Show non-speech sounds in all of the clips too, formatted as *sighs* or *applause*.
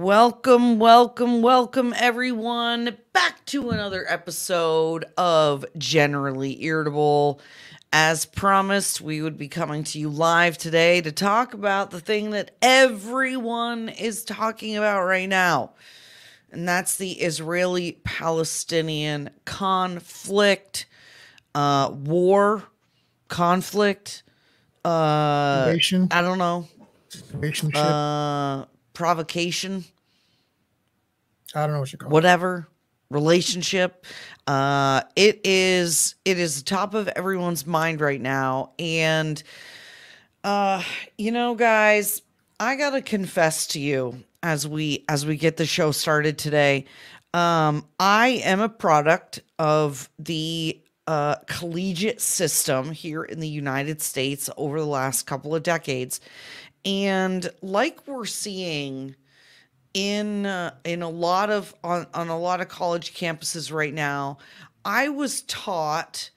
Welcome, welcome, welcome, everyone, back to another episode of Generally Irritable. As promised, we would be coming to you live today to talk about the thing that everyone is talking about right now, and that's the Israeli Palestinian conflict, uh, war, conflict. Uh, I don't know. invasion ship. Uh, provocation. I don't know what you call it. whatever relationship uh it is it is top of everyone's mind right now and uh you know guys i gotta confess to you as we as we get the show started today um i am a product of the uh collegiate system here in the united states over the last couple of decades and like we're seeing in uh, in a lot of on, on a lot of college campuses right now i was taught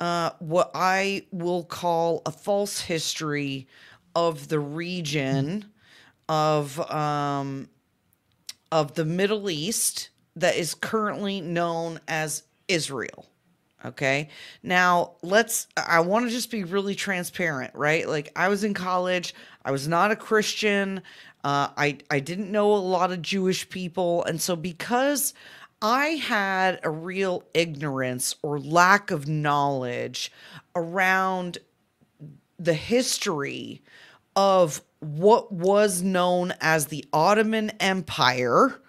uh, what i will call a false history of the region of um, of the middle east that is currently known as israel Okay. Now, let's, I want to just be really transparent, right? Like, I was in college, I was not a Christian, uh, I, I didn't know a lot of Jewish people. And so, because I had a real ignorance or lack of knowledge around the history of what was known as the Ottoman Empire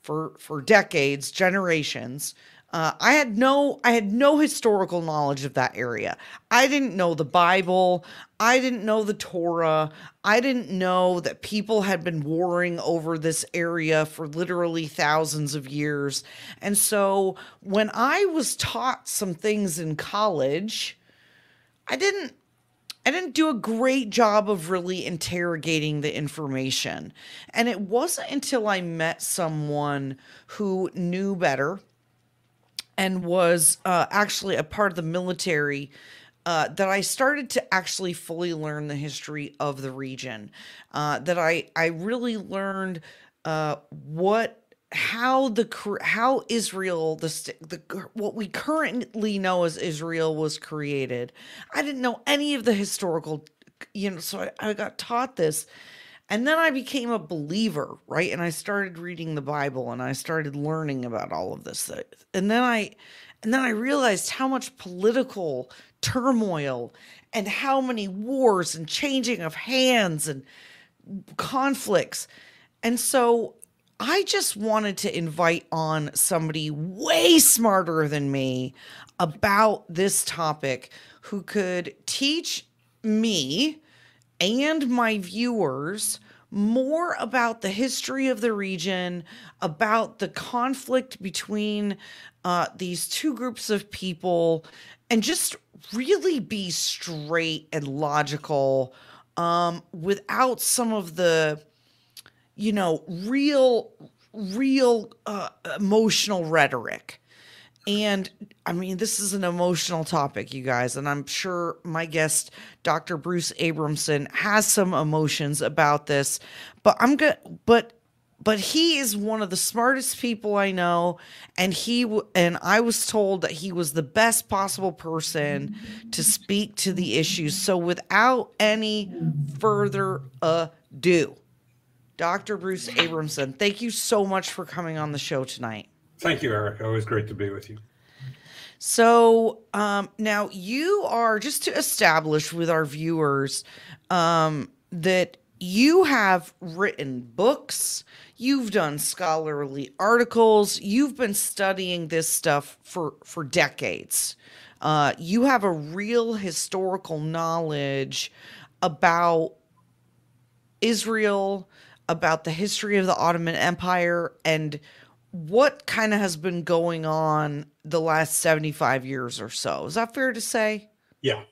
for for decades, generations. Uh, I had no I had no historical knowledge of that area. I didn't know the Bible. I didn't know the Torah. I didn't know that people had been warring over this area for literally thousands of years. And so when I was taught some things in college, I didn't I didn't do a great job of really interrogating the information. And it wasn't until I met someone who knew better and was uh, actually a part of the military uh, that I started to actually fully learn the history of the region. Uh, that I I really learned uh, what how the how Israel the the what we currently know as Israel was created. I didn't know any of the historical, you know, so I, I got taught this. And then I became a believer, right? And I started reading the Bible and I started learning about all of this. And then I and then I realized how much political turmoil and how many wars and changing of hands and conflicts. And so I just wanted to invite on somebody way smarter than me about this topic who could teach me and my viewers more about the history of the region, about the conflict between uh, these two groups of people, and just really be straight and logical um, without some of the, you know, real, real uh, emotional rhetoric. And I mean, this is an emotional topic, you guys, and I'm sure my guest, Dr. Bruce Abramson, has some emotions about this. But I'm gonna, but, but he is one of the smartest people I know, and he and I was told that he was the best possible person to speak to the issues. So, without any further ado, Dr. Bruce Abramson, thank you so much for coming on the show tonight. Thank you, Eric. Always great to be with you. So um, now you are just to establish with our viewers um, that you have written books, you've done scholarly articles, you've been studying this stuff for for decades. Uh, you have a real historical knowledge about Israel, about the history of the Ottoman Empire, and what kind of has been going on the last 75 years or so. Is that fair to say? Yeah,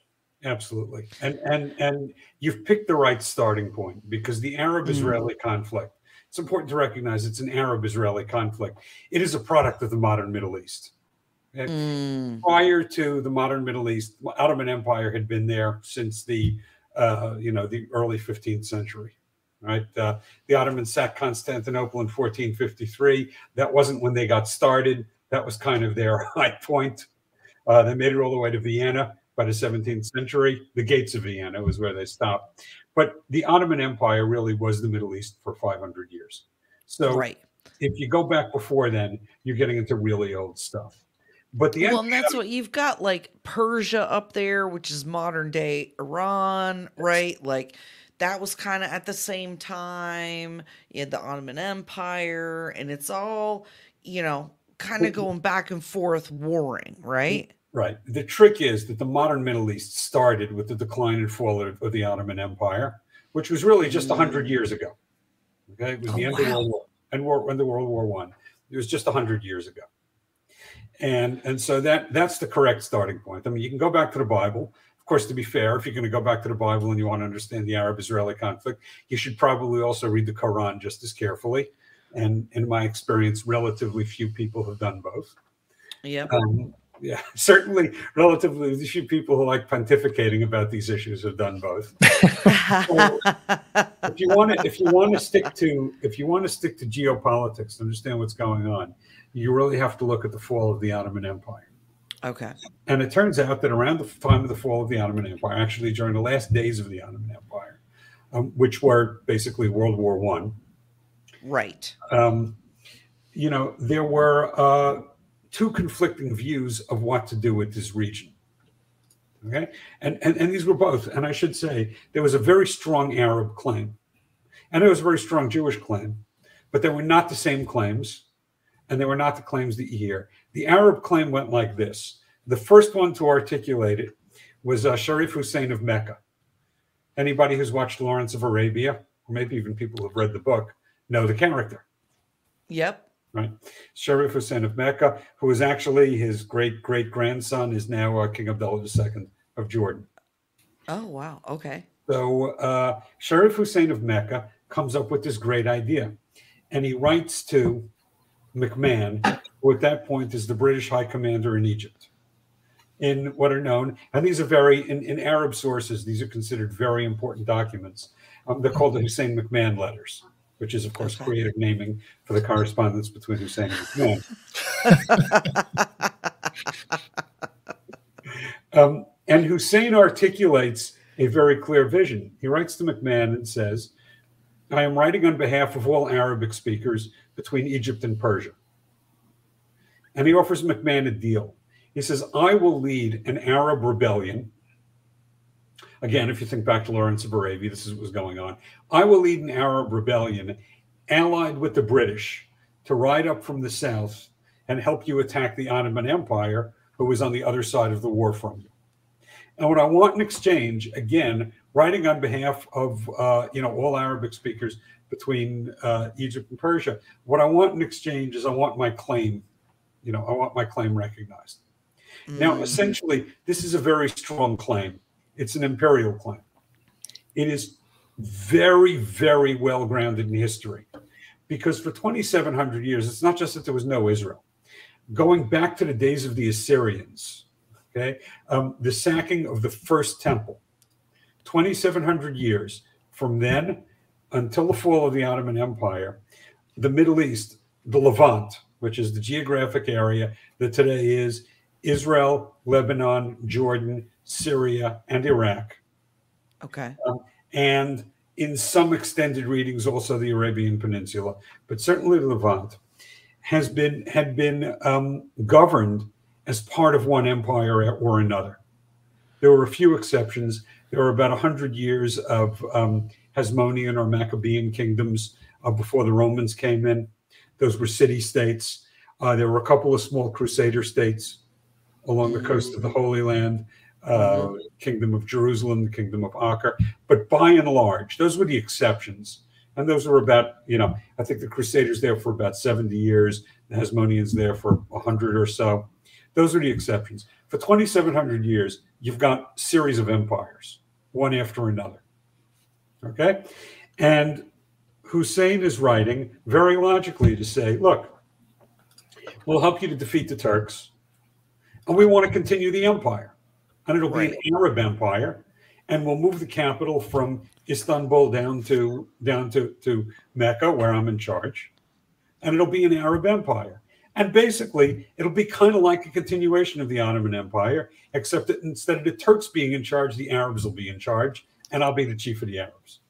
absolutely. And and and you've picked the right starting point because the Arab-Israeli conflict. It's important to recognize it's an Arab-Israeli conflict. It is a product of the modern Middle East. Okay? Mm, Prior to the modern Middle East, Ottoman Empire had been there since the uh, you know the early 15th century. Right? Uh, the Ottomans sacked Constantinople in 1453. That wasn't when they got started. That was kind of their *laughs* high point. Uh, they made it all the way to Vienna by the 17th century. The gates of Vienna was where they stopped. But the Ottoman Empire really was the Middle East for 500 years. So right. if you go back before then, you're getting into really old stuff. But the well, and that's what you've got like Persia up there, which is modern day Iran, right? Like that was kind of at the same time. You had the Ottoman Empire, and it's all, you know, kind of going back and forth warring, right? Right. The trick is that the modern Middle East started with the decline and fall of, of the Ottoman Empire, which was really just 100 mm. years ago. Okay. It was oh, the end wow. of World War and war, end of World War One. It was just 100 years ago. And, and so that that's the correct starting point. I mean, you can go back to the Bible. Of course, to be fair, if you're going to go back to the Bible and you want to understand the Arab-Israeli conflict, you should probably also read the Quran just as carefully. And in my experience, relatively few people have done both. Yeah. Um, yeah, *laughs* certainly relatively few people who like pontificating about these issues have done both. so *laughs* if you want to, if you want to stick to, if you want to stick to geopolitics to understand what's going on, you really have to look at the fall of the Ottoman Empire. Okay. And it turns out that around the time of the fall of the Ottoman Empire, actually during the last days of the Ottoman Empire, um, which were basically World War One, right? Um, you know, there were. Uh, two conflicting views of what to do with this region. Okay, and, and and these were both, and I should say there was a very strong Arab claim, and there was a very strong Jewish claim, but they were not the same claims, and they were not the claims that you hear. The Arab claim went like this: the first one to articulate it was uh, Sharif Hussein of Mecca. Anybody who's watched Lawrence of Arabia, or maybe even people who've read the book, know the character. Yep right? Sharif Hussein of Mecca, who is actually his great great grandson, is now uh, King Abdullah II of Jordan. Oh, wow. Okay. So uh, Sharif Hussein of Mecca comes up with this great idea. And he writes to McMahon, who at that point is the British High Commander in Egypt, in what are known, and these are very, in, in Arab sources, these are considered very important documents. Um, they're called the Hussein McMahon letters which is, of course, creative naming for the correspondence between Hussein and McMahon. *laughs* um, and Hussein articulates a very clear vision. He writes to McMahon and says, I am writing on behalf of all Arabic speakers between Egypt and Persia. And he offers McMahon a deal. He says, I will lead an Arab rebellion Again, if you think back to Lawrence of Arabia, this is what was going on. I will lead an Arab rebellion allied with the British to ride up from the south and help you attack the Ottoman Empire, who was on the other side of the war from you. And what I want in exchange, again, writing on behalf of uh, you know all Arabic speakers between uh, Egypt and Persia, what I want in exchange is I want my claim, you know, I want my claim recognized. Mm. Now, essentially, this is a very strong claim. It's an imperial claim. It is very, very well grounded in history because for 2,700 years, it's not just that there was no Israel. Going back to the days of the Assyrians, okay, um, the sacking of the first temple, 2,700 years from then until the fall of the Ottoman Empire, the Middle East, the Levant, which is the geographic area that today is Israel, Lebanon, Jordan, Syria, and Iraq. Okay. Um, and in some extended readings, also the Arabian Peninsula, but certainly Levant has been had been um, governed as part of one empire or another. There were a few exceptions. There were about hundred years of um, Hasmonean or Maccabean kingdoms uh, before the Romans came in. Those were city states. Uh, there were a couple of small Crusader states along the coast of the Holy Land uh, mm-hmm. Kingdom of Jerusalem, the Kingdom of Acre. But by and large, those were the exceptions. And those were about, you know, I think the Crusaders there for about 70 years, the Hasmoneans there for 100 or so. Those are the exceptions. For 2,700 years, you've got series of empires, one after another. Okay? And Hussein is writing very logically to say, look, we'll help you to defeat the Turks, and we want to continue the empire and it'll right. be an Arab empire. and we'll move the capital from Istanbul down to down to, to Mecca, where I'm in charge, and it'll be an Arab empire. And basically, it'll be kind of like a continuation of the Ottoman Empire, except that instead of the Turks being in charge, the Arabs will be in charge, and I'll be the chief of the Arabs.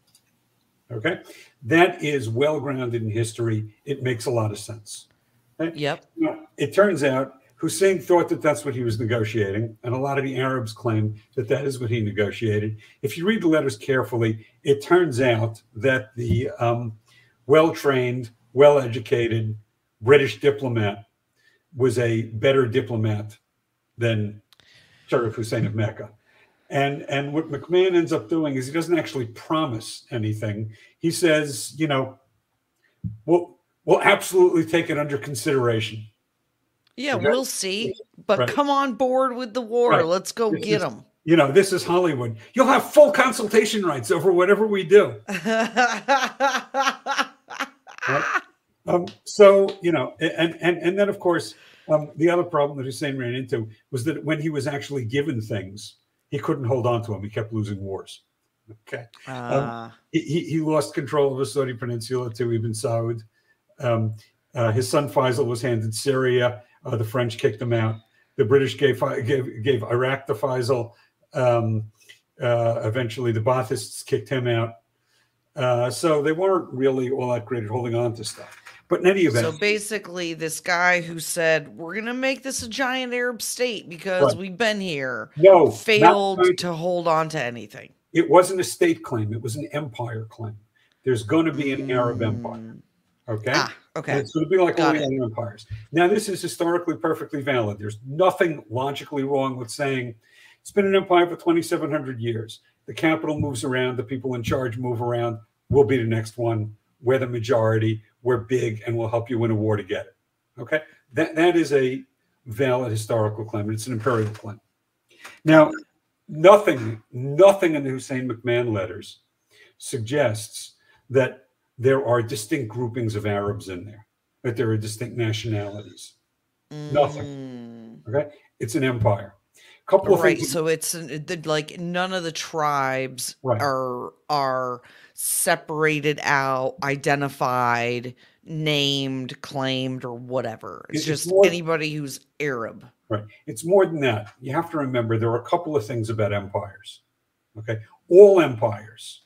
Okay, that is well grounded in history. It makes a lot of sense. Yep. it turns out Hussein thought that that's what he was negotiating, and a lot of the Arabs claim that that is what he negotiated. If you read the letters carefully, it turns out that the um, well trained, well educated British diplomat was a better diplomat than Sharif Hussein of Mecca. And, and what McMahon ends up doing is he doesn't actually promise anything. He says, you know, we'll, we'll absolutely take it under consideration yeah, okay. we'll see. But right. come on board with the war. Right. Let's go this get them. You know, this is Hollywood. You'll have full consultation rights over whatever we do. right? *laughs* um, so, you know, and, and, and then, of course, um, the other problem that Hussein ran into was that when he was actually given things, he couldn't hold on to them. He kept losing wars. Okay. Uh. Um, he, he lost control of the Saudi peninsula to Ibn Saud. Um, uh, his son Faisal was handed Syria. Uh, the French kicked him out. The British gave gave, gave Iraq to Faisal. Um, uh, eventually, the Baathists kicked him out. Uh, so they weren't really all that great at holding on to stuff. But in any event, so basically, this guy who said we're going to make this a giant Arab state because right. we've been here, no, failed to hold on to anything. It wasn't a state claim; it was an empire claim. There's going to be an mm. Arab empire. Mm. Okay. Ah, okay. And it's going to be like Got all the empires. Now, this is historically perfectly valid. There's nothing logically wrong with saying it's been an empire for 2,700 years. The capital moves around, the people in charge move around. We'll be the next one. We're the majority. We're big, and we'll help you win a war to get it. Okay. That that is a valid historical claim. It's an imperial claim. Now, nothing, nothing in the Hussein McMahon letters suggests that there are distinct groupings of Arabs in there, that there are distinct nationalities. Mm. Nothing. Okay. It's an empire. Couple of right. Things. So it's like none of the tribes right. are are separated out, identified, named, claimed, or whatever. It's, it's just more, anybody who's Arab. Right. It's more than that. You have to remember there are a couple of things about empires. Okay. All empires,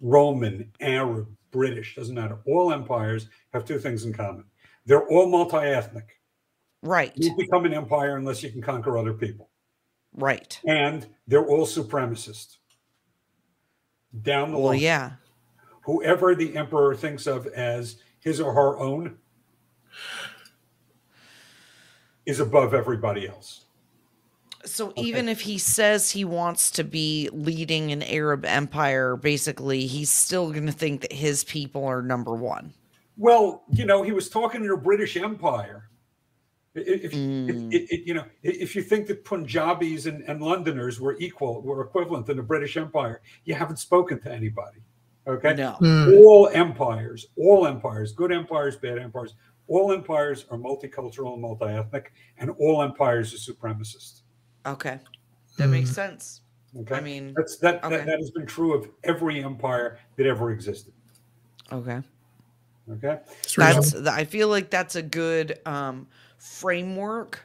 Roman, Arab, British, doesn't matter. All empires have two things in common. They're all multi-ethnic. Right. You become an empire unless you can conquer other people. Right. And they're all supremacist. Down the well, line. yeah. Whoever the emperor thinks of as his or her own is above everybody else. So okay. even if he says he wants to be leading an Arab empire, basically he's still going to think that his people are number one. Well, you know, he was talking to a British Empire. If, mm. if, if, you know, if you think that Punjabis and, and Londoners were equal, were equivalent in the British Empire, you haven't spoken to anybody. Okay. No. Mm. All empires, all empires, good empires, bad empires, all empires are multicultural and multi-ethnic, and all empires are supremacist. Okay. That makes hmm. sense. Okay. I mean, that's that, okay. that that has been true of every empire that ever existed. Okay. Okay. That's I feel like that's a good um framework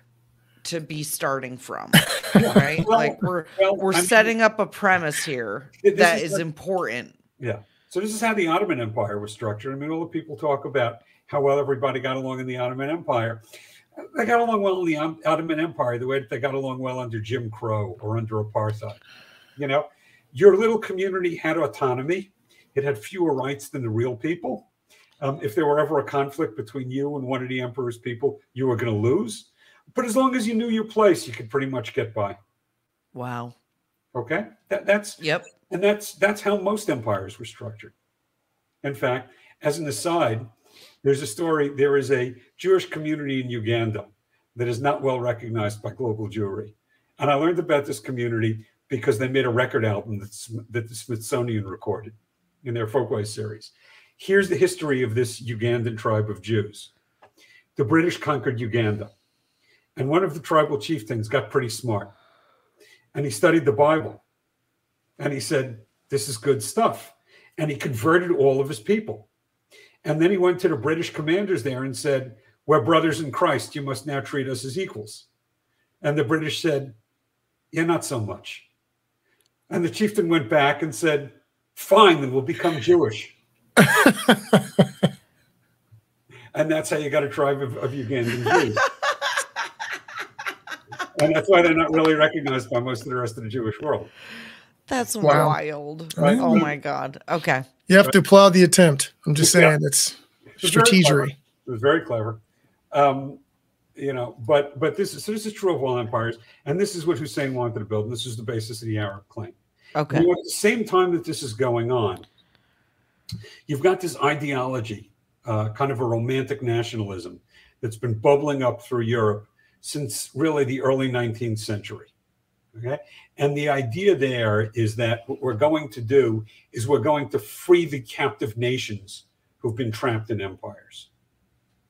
to be starting from. *laughs* right? well, like we're well, we're I'm setting up a premise here *laughs* that is, is important. Yeah. So this is how the Ottoman Empire was structured. I mean, all the people talk about how well everybody got along in the Ottoman Empire they got along well in the Ottoman Empire the way that they got along well under Jim Crow or under apartheid. You know, your little community had autonomy. It had fewer rights than the real people. Um, if there were ever a conflict between you and one of the emperor's people, you were going to lose. But as long as you knew your place, you could pretty much get by. Wow. Okay, that, that's yep, and that's that's how most empires were structured. In fact, as an aside, there's a story. There is a Jewish community in Uganda that is not well recognized by global Jewry. And I learned about this community because they made a record album that the Smithsonian recorded in their Folkways series. Here's the history of this Ugandan tribe of Jews. The British conquered Uganda, and one of the tribal chieftains got pretty smart, and he studied the Bible. and he said, This is good stuff. And he converted all of his people. And then he went to the British commanders there and said, We're brothers in Christ. You must now treat us as equals. And the British said, Yeah, not so much. And the chieftain went back and said, Fine, then we'll become Jewish. *laughs* and that's how you got a tribe of, of Ugandan Jews. and that's why they're not really recognized by most of the rest of the Jewish world. That's Wow. wild. Right. Oh my god. Okay. You have to applaud the attempt. I'm just Yeah. saying it's It's very clever. strategery. It was very clever. Um, you know, but but this is so this is true of all empires, and this is what Hussein wanted to build, and this is the basis of the Arab claim. Okay. You know, at the same time that this is going on, you've got this ideology, uh, kind of a romantic nationalism that's been bubbling up through Europe since really the early 19th century. Okay. And the idea there is that what we're going to do is we're going to free the captive nations who've been trapped in empires.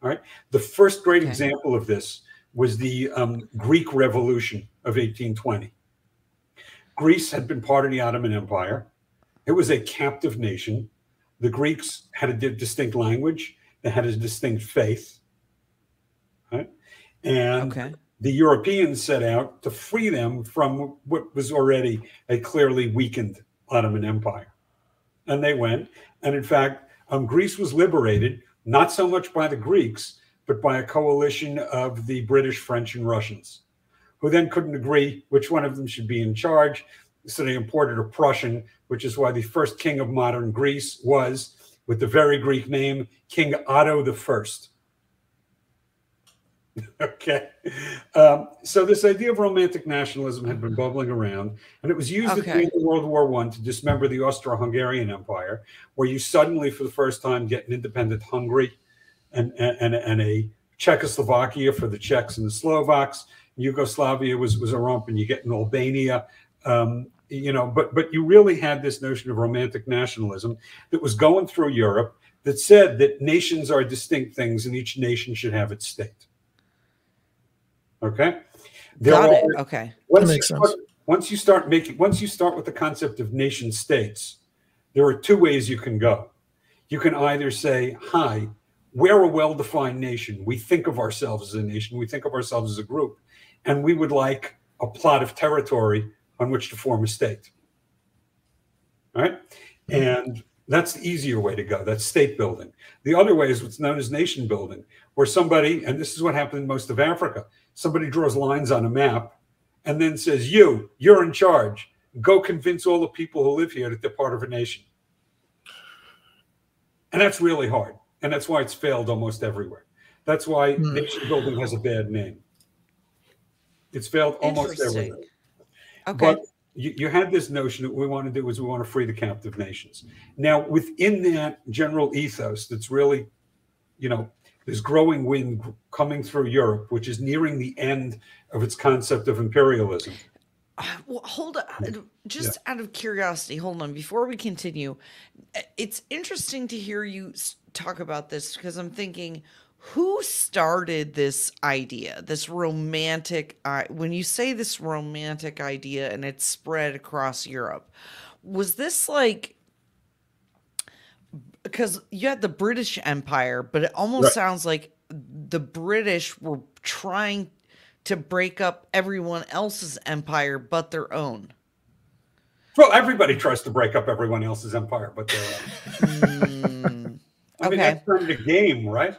All right. The first great Okay. example of this was the um, Greek Revolution of 1820. Greece had been part of the Ottoman Empire. It was a captive nation. The Greeks had a di- distinct language, they had a distinct faith. Right? And Okay. The Europeans set out to free them from what was already a clearly weakened Ottoman Empire. And they went. And in fact, um, Greece was liberated not so much by the Greeks, but by a coalition of the British, French, and Russians, who then couldn't agree which one of them should be in charge. So they imported a Prussian, which is why the first king of modern Greece was, with the very Greek name, King Otto the First. *laughs* okay. Um, so this idea of romantic nationalism had been bubbling around, and it was used at the end of World War One to dismember the Austro-Hungarian Empire, where you suddenly, for the first time, get an independent Hungary and, and, and a Czechoslovakia for the Czechs and the Slovaks. Yugoslavia was, was a rump, and you get an Albania. Um, you know, but but you really had this notion of romantic nationalism that was going through Europe that said that nations are distinct things and each nation should have its state. Okay. There Got it. are- Okay. once makes you sense. start- once you start making once you start with the concept of nation states there are two ways you can go you can either say hi we're a well-defined nation we think of ourselves as a nation we think of ourselves as a group and we would like a plot of territory on which to form a state all right mm-hmm. and that's the easier way to go that's state building the other way is what's known as nation building where somebody and this is what happened in most of africa somebody draws lines on a map and then says, You, you're in charge. Go convince all the people who live here that they're part of a nation. And that's really hard. And that's why it's failed almost everywhere. That's why Hmm. nation building has a bad name. It's failed almost everywhere. Okay. But you, you had this notion that we want to do is we want to free the captive nations. Now, within that general ethos, that's really, you know, there's growing wind coming through Europe, which is nearing the end of its concept of imperialism. *sighs* Well, hold on. Just out of curiosity, hold on. Before we continue, uh, it's interesting to hear you talk about this because I'm thinking, who started this idea, this romantic? Uh, when you say this romantic idea and it's spread across Europe, was this like? Because you had the British Empire, but it almost Right. sounds like the British were trying to break up everyone else's empire but their own. Well, everybody tries to break up everyone else's empire, but they're. Mm, *laughs* I mean, that's part of the game, right?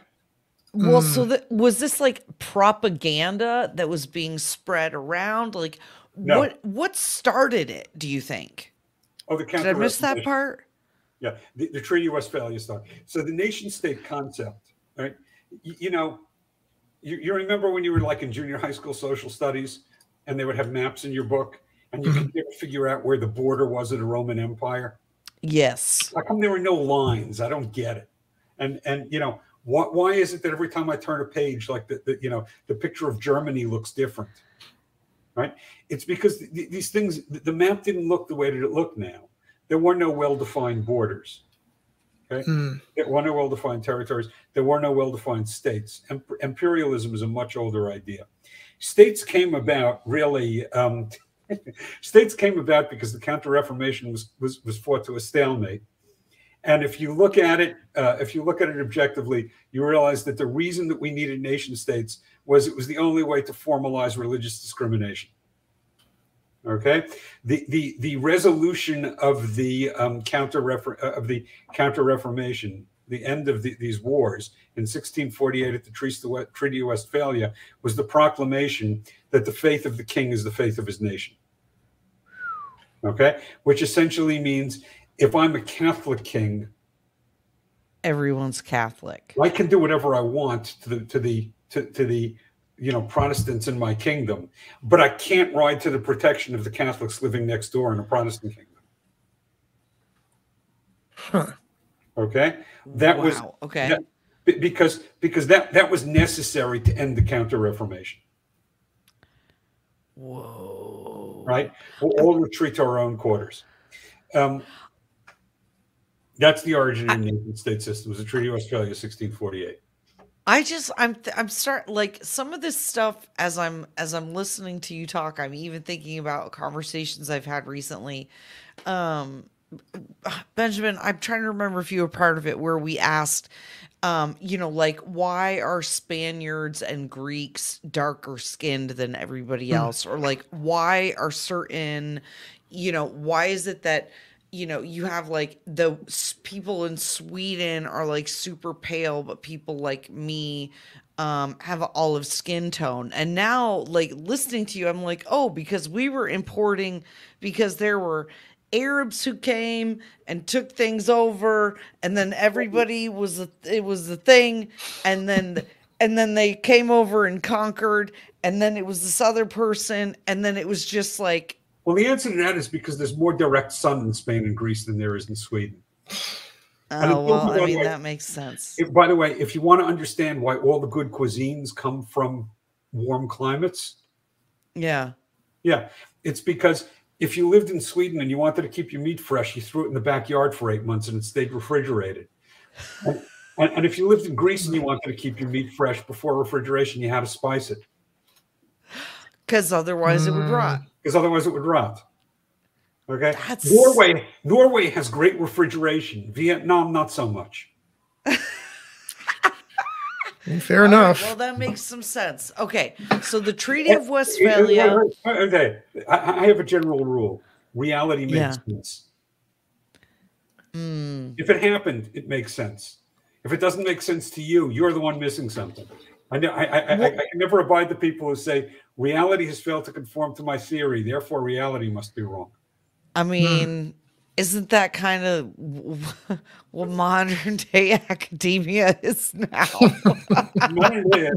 well, so that was this like propaganda that was being spread around? Like, No. what what started it? Do you think? Oh, the Did I miss that part? Yeah, the, the Treaty of Westphalia stuff. So the nation state concept, right? You, you know, you, you remember when you were like in junior high school social studies and they would have maps in your book and you could mm-hmm. figure out where the border was of the Roman Empire? Yes. How come there were no lines? I don't get it. And, and you know, why, why is it that every time I turn a page, like the, the you know, the picture of Germany looks different? Right? It's because th- these things, the the map didn't look the way that it looked now. There were no well defined borders. Okay. Hmm. There were no well defined territories. There were no well defined states. Imp- imperialism is a much older idea. States came about really um, *laughs* states came about because the Counter Reformation was, was was fought to a stalemate. And if you look at it, uh, if you look at it objectively, you realize that the reason that we needed nation states was it was the only way to formalize religious discrimination. Okay, the the the resolution of the um, counter uh, of the counter Reformation, the end of the, these wars in 1648 at the Treaty of Westphalia was the proclamation that the faith of the king is the faith of his nation. Okay, which essentially means if I'm a Catholic king, everyone's Catholic. I can do whatever I want to the to the to, to the you know Protestants in my kingdom, but I can't ride to the protection of the Catholics living next door in a Protestant kingdom. Huh. Okay, that wow. was okay that, because because that that was necessary to end the Counter Reformation. Whoa! Right, we'll all retreat to our own quarters. Um, that's the origin of the nation state system. It was the Treaty of Westphalia, 1648. I just I'm I'm start like some of this stuff as I'm as I'm listening to you talk. I'm even thinking about conversations I've had recently. Um, Benjamin, I'm trying to remember if you were part of it where we asked, um, you know, like why are Spaniards and Greeks darker skinned than everybody hmm. else, or like why are certain, you know, why is it that you know, you have like the people in Sweden are like super pale, but people like me um, have an olive skin tone. And now, like listening to you, I'm like, oh, because we were importing, because there were Arabs who came and took things over, and then everybody was a, it was the thing, and then and then they came over and conquered, and then it was this other person, and then it was just like well, the answer to that is because there's more direct sun in Spain and Greece than there is in Sweden. Oh, well, I mean, way, that makes sense. If, by the way, if you want to understand why all the good cuisines come from warm climates. Yeah. Yeah. It's because if you lived in Sweden and you wanted to keep your meat fresh, you threw it in the backyard for eight months and it stayed refrigerated. and, and, and if you lived in Greece and you wanted to keep your meat fresh before refrigeration, you had to spice it. Because otherwise mm. it would rot because otherwise it would rot. Okay. That's... Norway, Norway has great refrigeration. Vietnam, not so much. Fair enough. Right, well, that makes some sense. Okay, so the Treaty of Westphalia. Okay, I, have a general rule: reality makes yeah. sense. Mm. If it happened, it makes sense. If it doesn't make sense to you, you're the one missing something. I, I, I, I, can never abide the people who say reality has failed to conform to my theory, therefore reality must be wrong. I hmm. mean, isn't that kind of *laughs* what modern day *laughs* academia is now? *laughs* modern, day,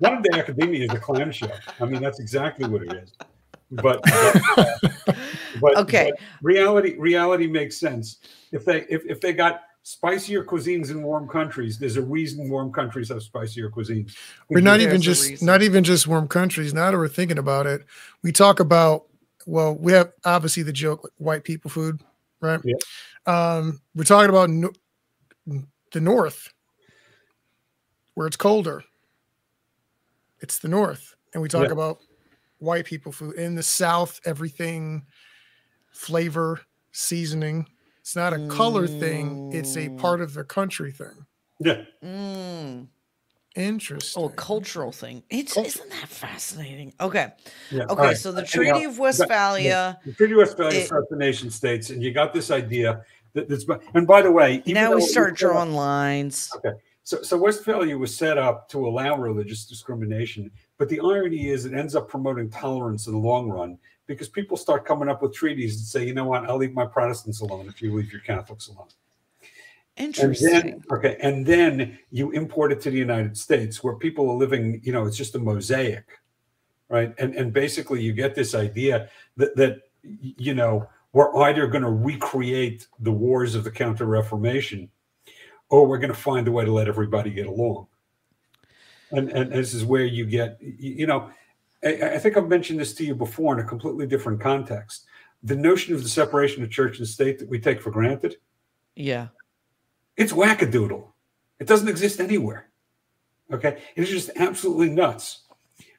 modern day academia is a clam show. I mean, that's exactly what it is. But, but, but okay, but reality reality makes sense if they if, if they got spicier cuisines in warm countries. There's a reason warm countries have spicier cuisines. We're not even just not even just warm countries. Now that we're thinking about it, we talk about well, we have obviously the joke white people food, right? Yeah. Um, we're talking about no, the north, where it's colder. It's the north, and we talk yeah. about white people food in the south. Everything, flavor, seasoning it's not a color thing, it's a mm. part of the country thing. Yeah. Mm. Interesting. Oh, cultural thing. It's isn't that fascinating? Okay. Yeah. Okay. Right. So the Treaty Anyhow, of Westphalia. The Treaty of Westphalia starts the nation states, and you got this idea that that's. And by the way, now we start drawing up, lines. Okay. So, so Westphalia was set up to allow religious discrimination, but the irony is it ends up promoting tolerance in the long run because people start coming up with treaties and say, you know what, I'll leave my Protestants alone if you leave your Catholics alone. Interesting. And then, okay, and then you import it to the United States where people are living, you know, it's just a mosaic, right? And and basically you get this idea that that you know we're either going to recreate the wars of the Counter Reformation, or we're going to find a way to let everybody get along. And and this is where you get, you know, I, I think I've mentioned this to you before in a completely different context. The notion of the separation of church and state that we take for granted. Yeah. It's wackadoodle. It doesn't exist anywhere. Okay. It's just absolutely nuts.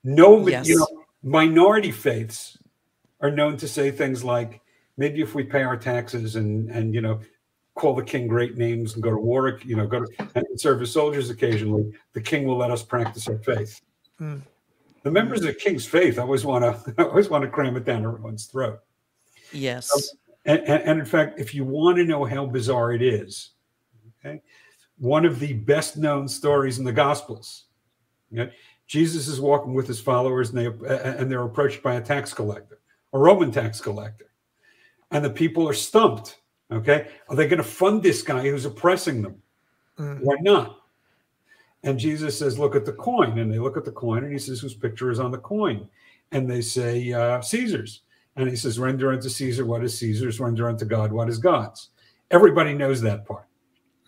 No, yes. you know, minority faiths are known to say things like, maybe if we pay our taxes and and you know call the king great names and go to war, you know, go to and serve as soldiers occasionally, the king will let us practice our faith. Mm. The members of the king's faith always want to I always want to cram it down everyone's throat. Yes. And, and, and in fact, if you want to know how bizarre it is, okay, one of the best known stories in the Gospels, okay, Jesus is walking with his followers and they and they're approached by a tax collector, a Roman tax collector, and the people are stumped. Okay, are they going to fund this guy who's oppressing them? Mm. Why not? And Jesus says, "Look at the coin." And they look at the coin, and he says, "Whose picture is on the coin?" And they say, uh, "Caesar's." And he says, "Render unto Caesar what is Caesar's. Render unto God what is God's." Everybody knows that part.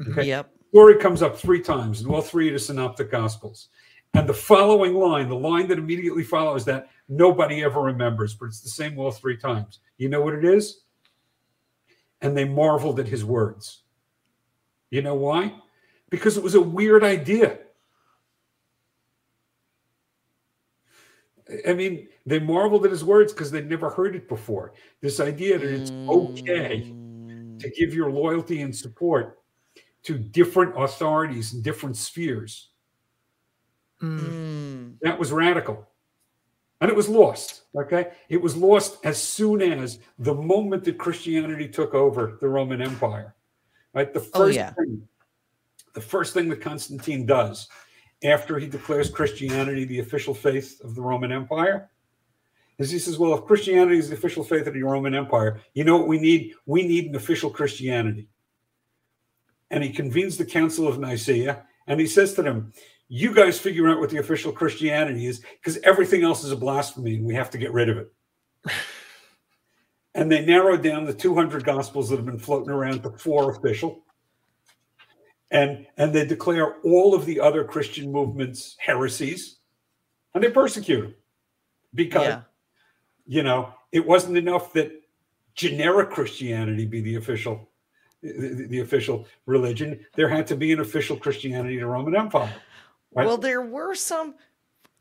Okay. Yep. Story comes up three times in all three of the synoptic gospels. And the following line, the line that immediately follows that, nobody ever remembers, but it's the same all three times. You know what it is? And they marveled at his words. You know why? Because it was a weird idea. I mean, they marveled at his words because they'd never heard it before. This idea that it's okay Mm. to give your loyalty and support to different authorities and different spheres. Mm. Mm. That was radical. And it was lost. Okay. It was lost as soon as the moment that Christianity took over the Roman Empire. Right. The oh, first Oh, yeah. thing, the first thing that Constantine does after he declares Christianity the official faith of the Roman Empire is he says, Well, if Christianity is the official faith of the Roman Empire, you know what we need? We need an official Christianity. And he convenes the Council of Nicaea and he says to them, You guys figure out what the official Christianity is because everything else is a blasphemy and we have to get rid of it. and they narrowed down the 200 gospels that have been floating around to four official. And, and they declare all of the other Christian movements heresies and they persecute them because Yeah. you know, it wasn't enough that generic Christianity be the official the, the official religion. There had to be an official Christianity to Roman Empire. Well, there were some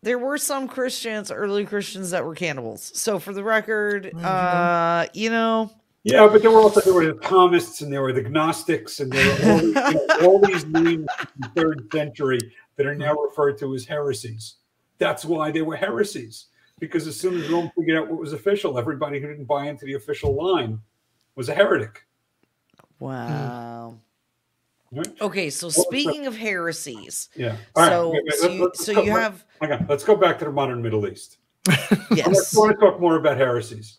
there were some Christians, early Christians that were cannibals. So for the record, Mhm. uh, you know, yeah, but there were also there were the Thomists and there were the Gnostics and there were all, these- you know, all these names from the third century that are now referred to as heresies. That's why they were heresies. Because as soon as Rome figured out what was official, everybody who didn't buy into the official line was a heretic. wow. Right? Okay, so speaking of heresies, Yeah. All right. so wait, so, you, let's so you have Hang on. Let's go back to the modern Middle East. *laughs* I yes. want to talk more about heresies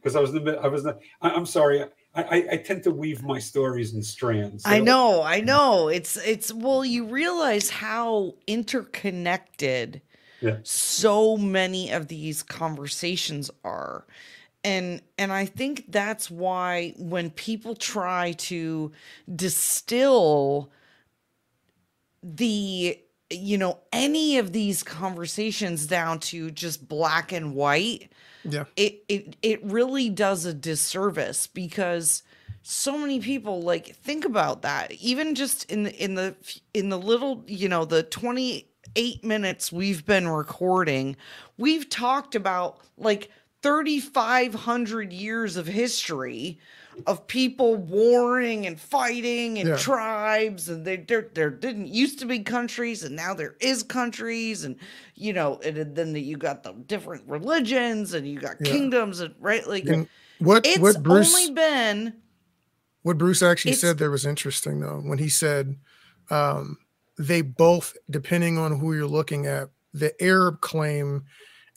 because I was in the I was not, I, I'm sorry. I, I, I tend to weave my stories in strands. I know, I know. It's it's well, you realize how interconnected Yeah. so many of these conversations are. And and I think that's why when people try to distill the you know any of these conversations down to just black and white Yeah. it it it really does a disservice because so many people like think about that even just in the in the in the little you know the 28 minutes we've been recording we've talked about like 3500 years of history of people warring and fighting and Yeah. tribes and they there there didn't used to be countries and now there is countries and you know and then the, you got the different religions and you got Yeah. kingdoms and right like And what it's what Bruce only been what Bruce actually said there was interesting though when he said um, they both, depending on who you're looking at, the Arab claim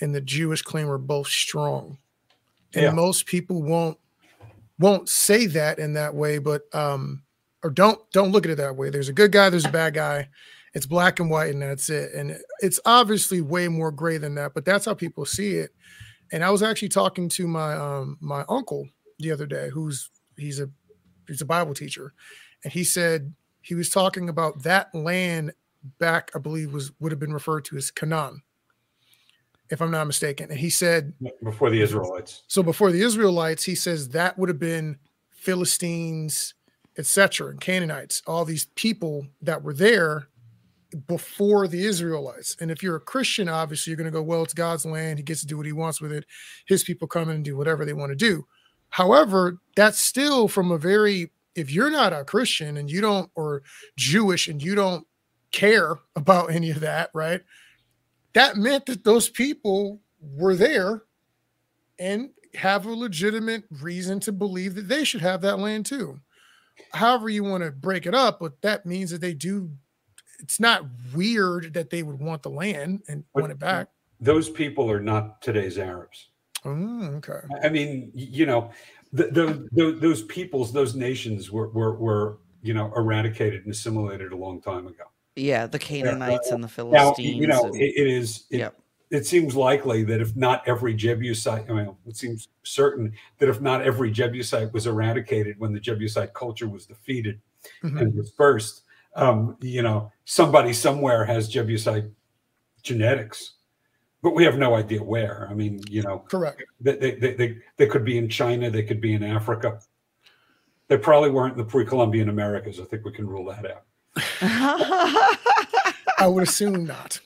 and the Jewish claim are both strong, and Yeah. most people won't won't say that in that way, but um, or don't don't look at it that way. There's a good guy, there's a bad guy. It's black and white, and that's it. And it's obviously way more gray than that, but that's how people see it. And I was actually talking to my um my uncle the other day, who's he's a he's a Bible teacher, and he said he was talking about that land back, I believe was would have been referred to as Canaan, if I'm not mistaken. And he said before the Israelites. so before the Israelites, he says that would have been Philistines, etc., and Canaanites, all these people that were there before the Israelites. And if you're a Christian, obviously you're going to go, well, it's God's land. He gets to do what he wants with it. His people come in and do whatever they want to do. However, that's still from a very, if you're not a Christian and you don't, or Jewish and you don't care *laughs* about any of that, right? That meant that those people were there and have a legitimate reason to believe that they should have that land too. However, you want to break it up, but that means that they do. It's not weird that they would want the land and But want it back. Those people are not today's Arabs. Oh, okay. I mean, you know, the, the, the, those peoples, those nations were, were, were, you know, eradicated and assimilated a long time ago. Yeah, the Canaanites and the Philistines. Now, Philistines. you know, and- it, it is, it, Yep. it seems likely that if not every Jebusite, I mean, it seems certain that if not every Jebusite was eradicated when the Jebusite culture was defeated Mhm. and dispersed, um, you know, somebody somewhere has Jebusite genetics, but we have no idea where. I mean, you know, Correct. they, they, they, they, they could be in China, they could be in Africa. They probably weren't in the pre-Columbian Americas. I think we can rule that out. I would assume not.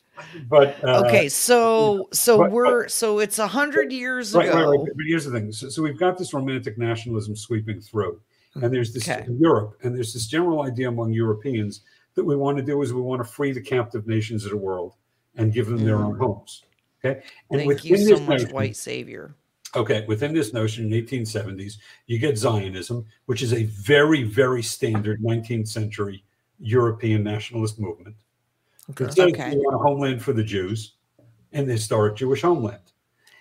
But uh, okay, so so but- but- we're so it's a hundred years right, right, ago. right. But here's the thing: so, so we've got this romantic nationalism sweeping through, and there's this Okay. in Europe, and there's this general idea among Europeans that we want to do is we want to free the captive nations of the world and give them their own homes. Okay, and Thank you within so this much, notion- white savior. Okay, within this notion in 1870s, you get Zionism, which is a very, very standard 19th century European nationalist movement. Okay. It says Okay. they want a homeland for the Jews and the historic Jewish homeland.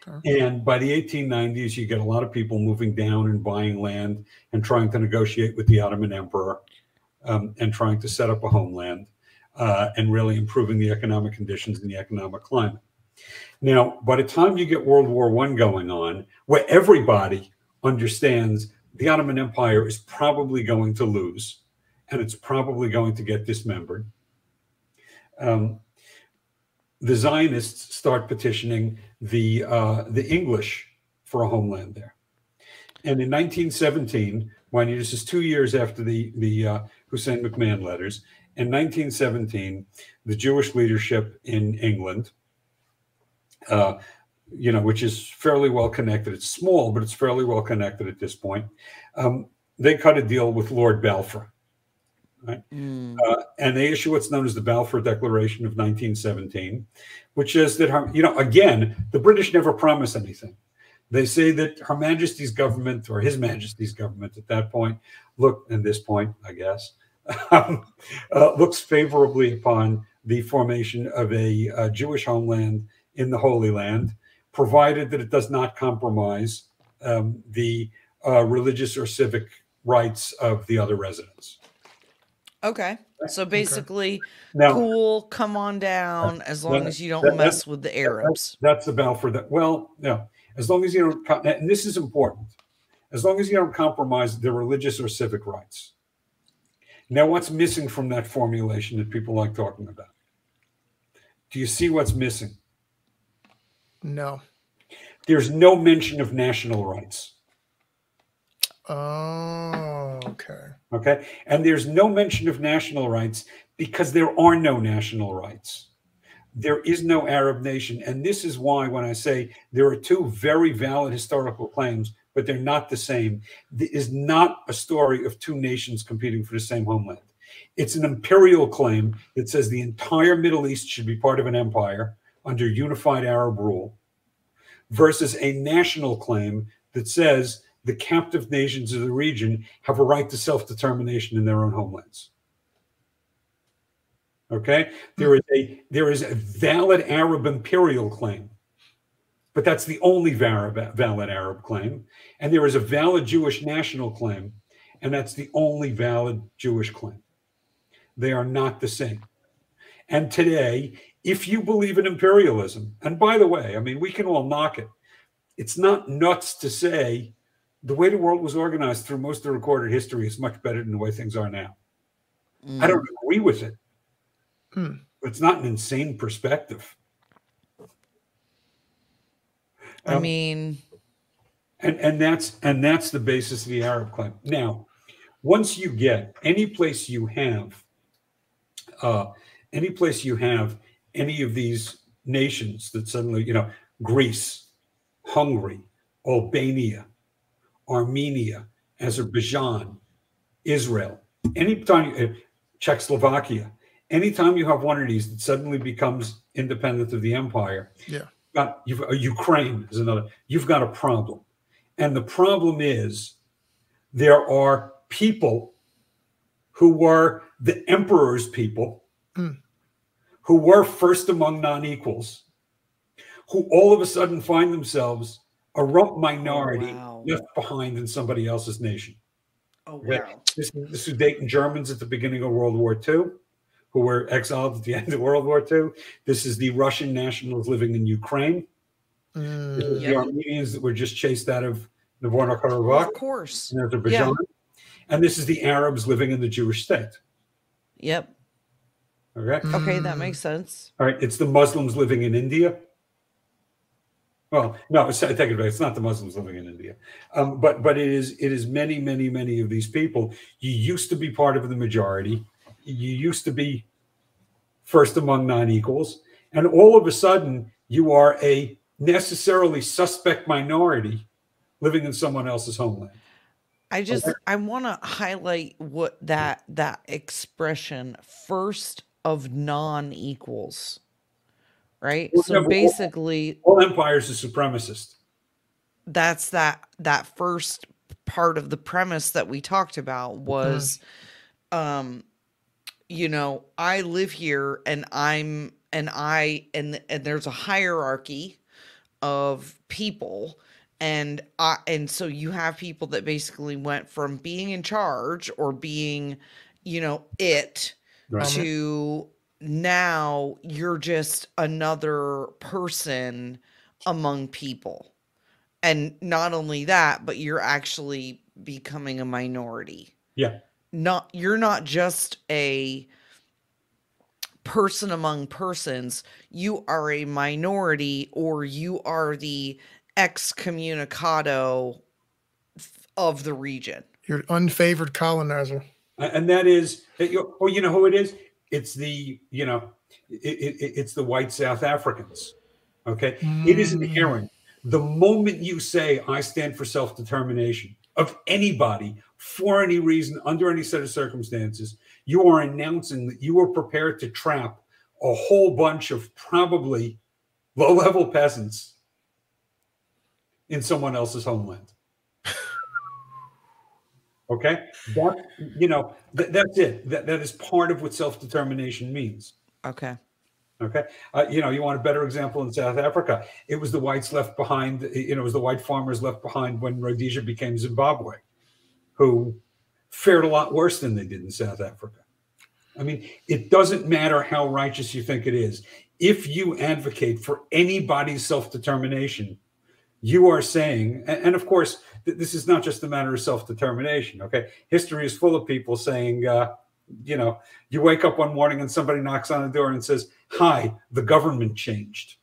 Okay. And by the 1890s, you get a lot of people moving down and buying land and trying to negotiate with the Ottoman Emperor um, and trying to set up a homeland uh, and really improving the economic conditions and the economic climate. Now, by the time you get World War One going on, where everybody understands the Ottoman Empire is probably going to lose and it's probably going to get dismembered, um, the Zionists start petitioning the uh, the English for a homeland there. And in 1917, when this is two years after the the uh, Hussein McMahon letters, in 1917, the Jewish leadership in England, uh, you know, which is fairly well connected. It's small, but it's fairly well connected at this point. Um, they cut a deal with Lord Balfour, Mm, uh, and they issue what's known as the Balfour Declaration of 1917, which is that, her, you know, again, the British never promise anything. They say that Her Majesty's government or His Majesty's government at that point, look, at this point, I guess, *laughs* um, uh, looks favorably upon the formation of a, uh Jewish homeland in the Holy Land, provided that it does not compromise um, the uh, religious or civic rights of the other residents. Okay, so basically, Now, cool. Come on down, as long that- as you don't that- mess with the Arabs. That's the Balfour. That well, no. As long as you don't, and this is important. As long as you don't compromise their religious or civic rights. Now, what's missing from that formulation that people like talking about? Do you see what's missing? No. There's no mention of national rights. Oh, okay. Okay. And there's no mention of national rights because there are no national rights. There is no Arab nation. And this is why, when I say there are two very valid historical claims, but they're not the same, is not a story of two nations competing for the same homeland. It's an imperial claim that says the entire Middle East should be part of an empire under unified Arab rule versus a national claim that says the captive nations of the region have a right to self determination in their own homelands. Okay, there is a there is a valid Arab imperial claim, but that's the only valid, valid Arab claim, and there is a valid Jewish national claim, and that's the only valid Jewish claim. They are not the same. And today, if you believe in imperialism, and by the way, I mean we can all knock it. It's not nuts to say the way the world was organized through most of the recorded history is much better than the way things are now. I don't agree with it. But it's not an insane perspective. I Um, mean, and and that's and that's the basis of the Arab claim. Now, once you get any place you have uh, any place you have any of these nations that suddenly, you know, Greece, Hungary, Albania, Armenia, Azerbaijan, Israel, anytime, uh, Czechoslovakia, anytime you have one of these that suddenly becomes independent of the empire, Yeah. got you've, uh, Ukraine is another. You've got a problem, and the problem is there are people who were the emperor's people, Mm. who were first among non-equals, who all of a sudden find themselves a rump minority wow. left behind in somebody else's nation. Oh wow. This, this is Sudeten Germans at the beginning of World War II, who were exiled at the *laughs* end of World War II. This is the Russian nationals living in Ukraine. This Mm, is Yeah. the Armenians that were just chased out of Nagorno Karabakh Of course. and Azerbaijan. And this is the Arabs living in the Jewish state. Yep. Okay. Okay, that mm. makes sense. All right. It's the Muslims living in India. Well, no, it's, I take it back. It's not the Muslims living in India, um, but but it is it is many many many of these people. You used to be part of the majority. You used to be first among non-equals, and all of a sudden you are a necessarily suspect minority living in someone else's homeland. I just I want to highlight what that that expression first of non-equals. Right? Well, yeah, So basically All empires are supremacist. that's that that first part of the premise that we talked about was um you know i live here and i'm and i and and there's a hierarchy of people and i and so you have people that basically went from being in charge or being you know it Right. to now you're just another person among people. And not only that, but you're actually becoming a minority. Yeah. Not you're not just a person among persons, you are a minority or you are the excommunicado of the region. You're an unfavored colonizer. and that is or you know who it is it's the you know it, it, it's the white south africans okay? It is Mm. inherent. The moment you say i stand for self-determination of anybody for any reason under any set of circumstances you are announcing that you are prepared to trap a whole bunch of probably low-level peasants in someone else's homeland okay? That you know th- that's it. That, that is part of what self-determination means. Okay. okay? Uh, you know you want a better example in south africa. It was the whites left behind you know it was the white farmers left behind when rhodesia became zimbabwe who fared a lot worse than they did in south africa. I mean it doesn't matter how righteous you think it is. If you advocate for anybody's self-determination you are saying and, and of course this is not just a matter of self-determination okay? History is full of people saying uh, you know you wake up one morning and somebody knocks on the door and says hi the government changed.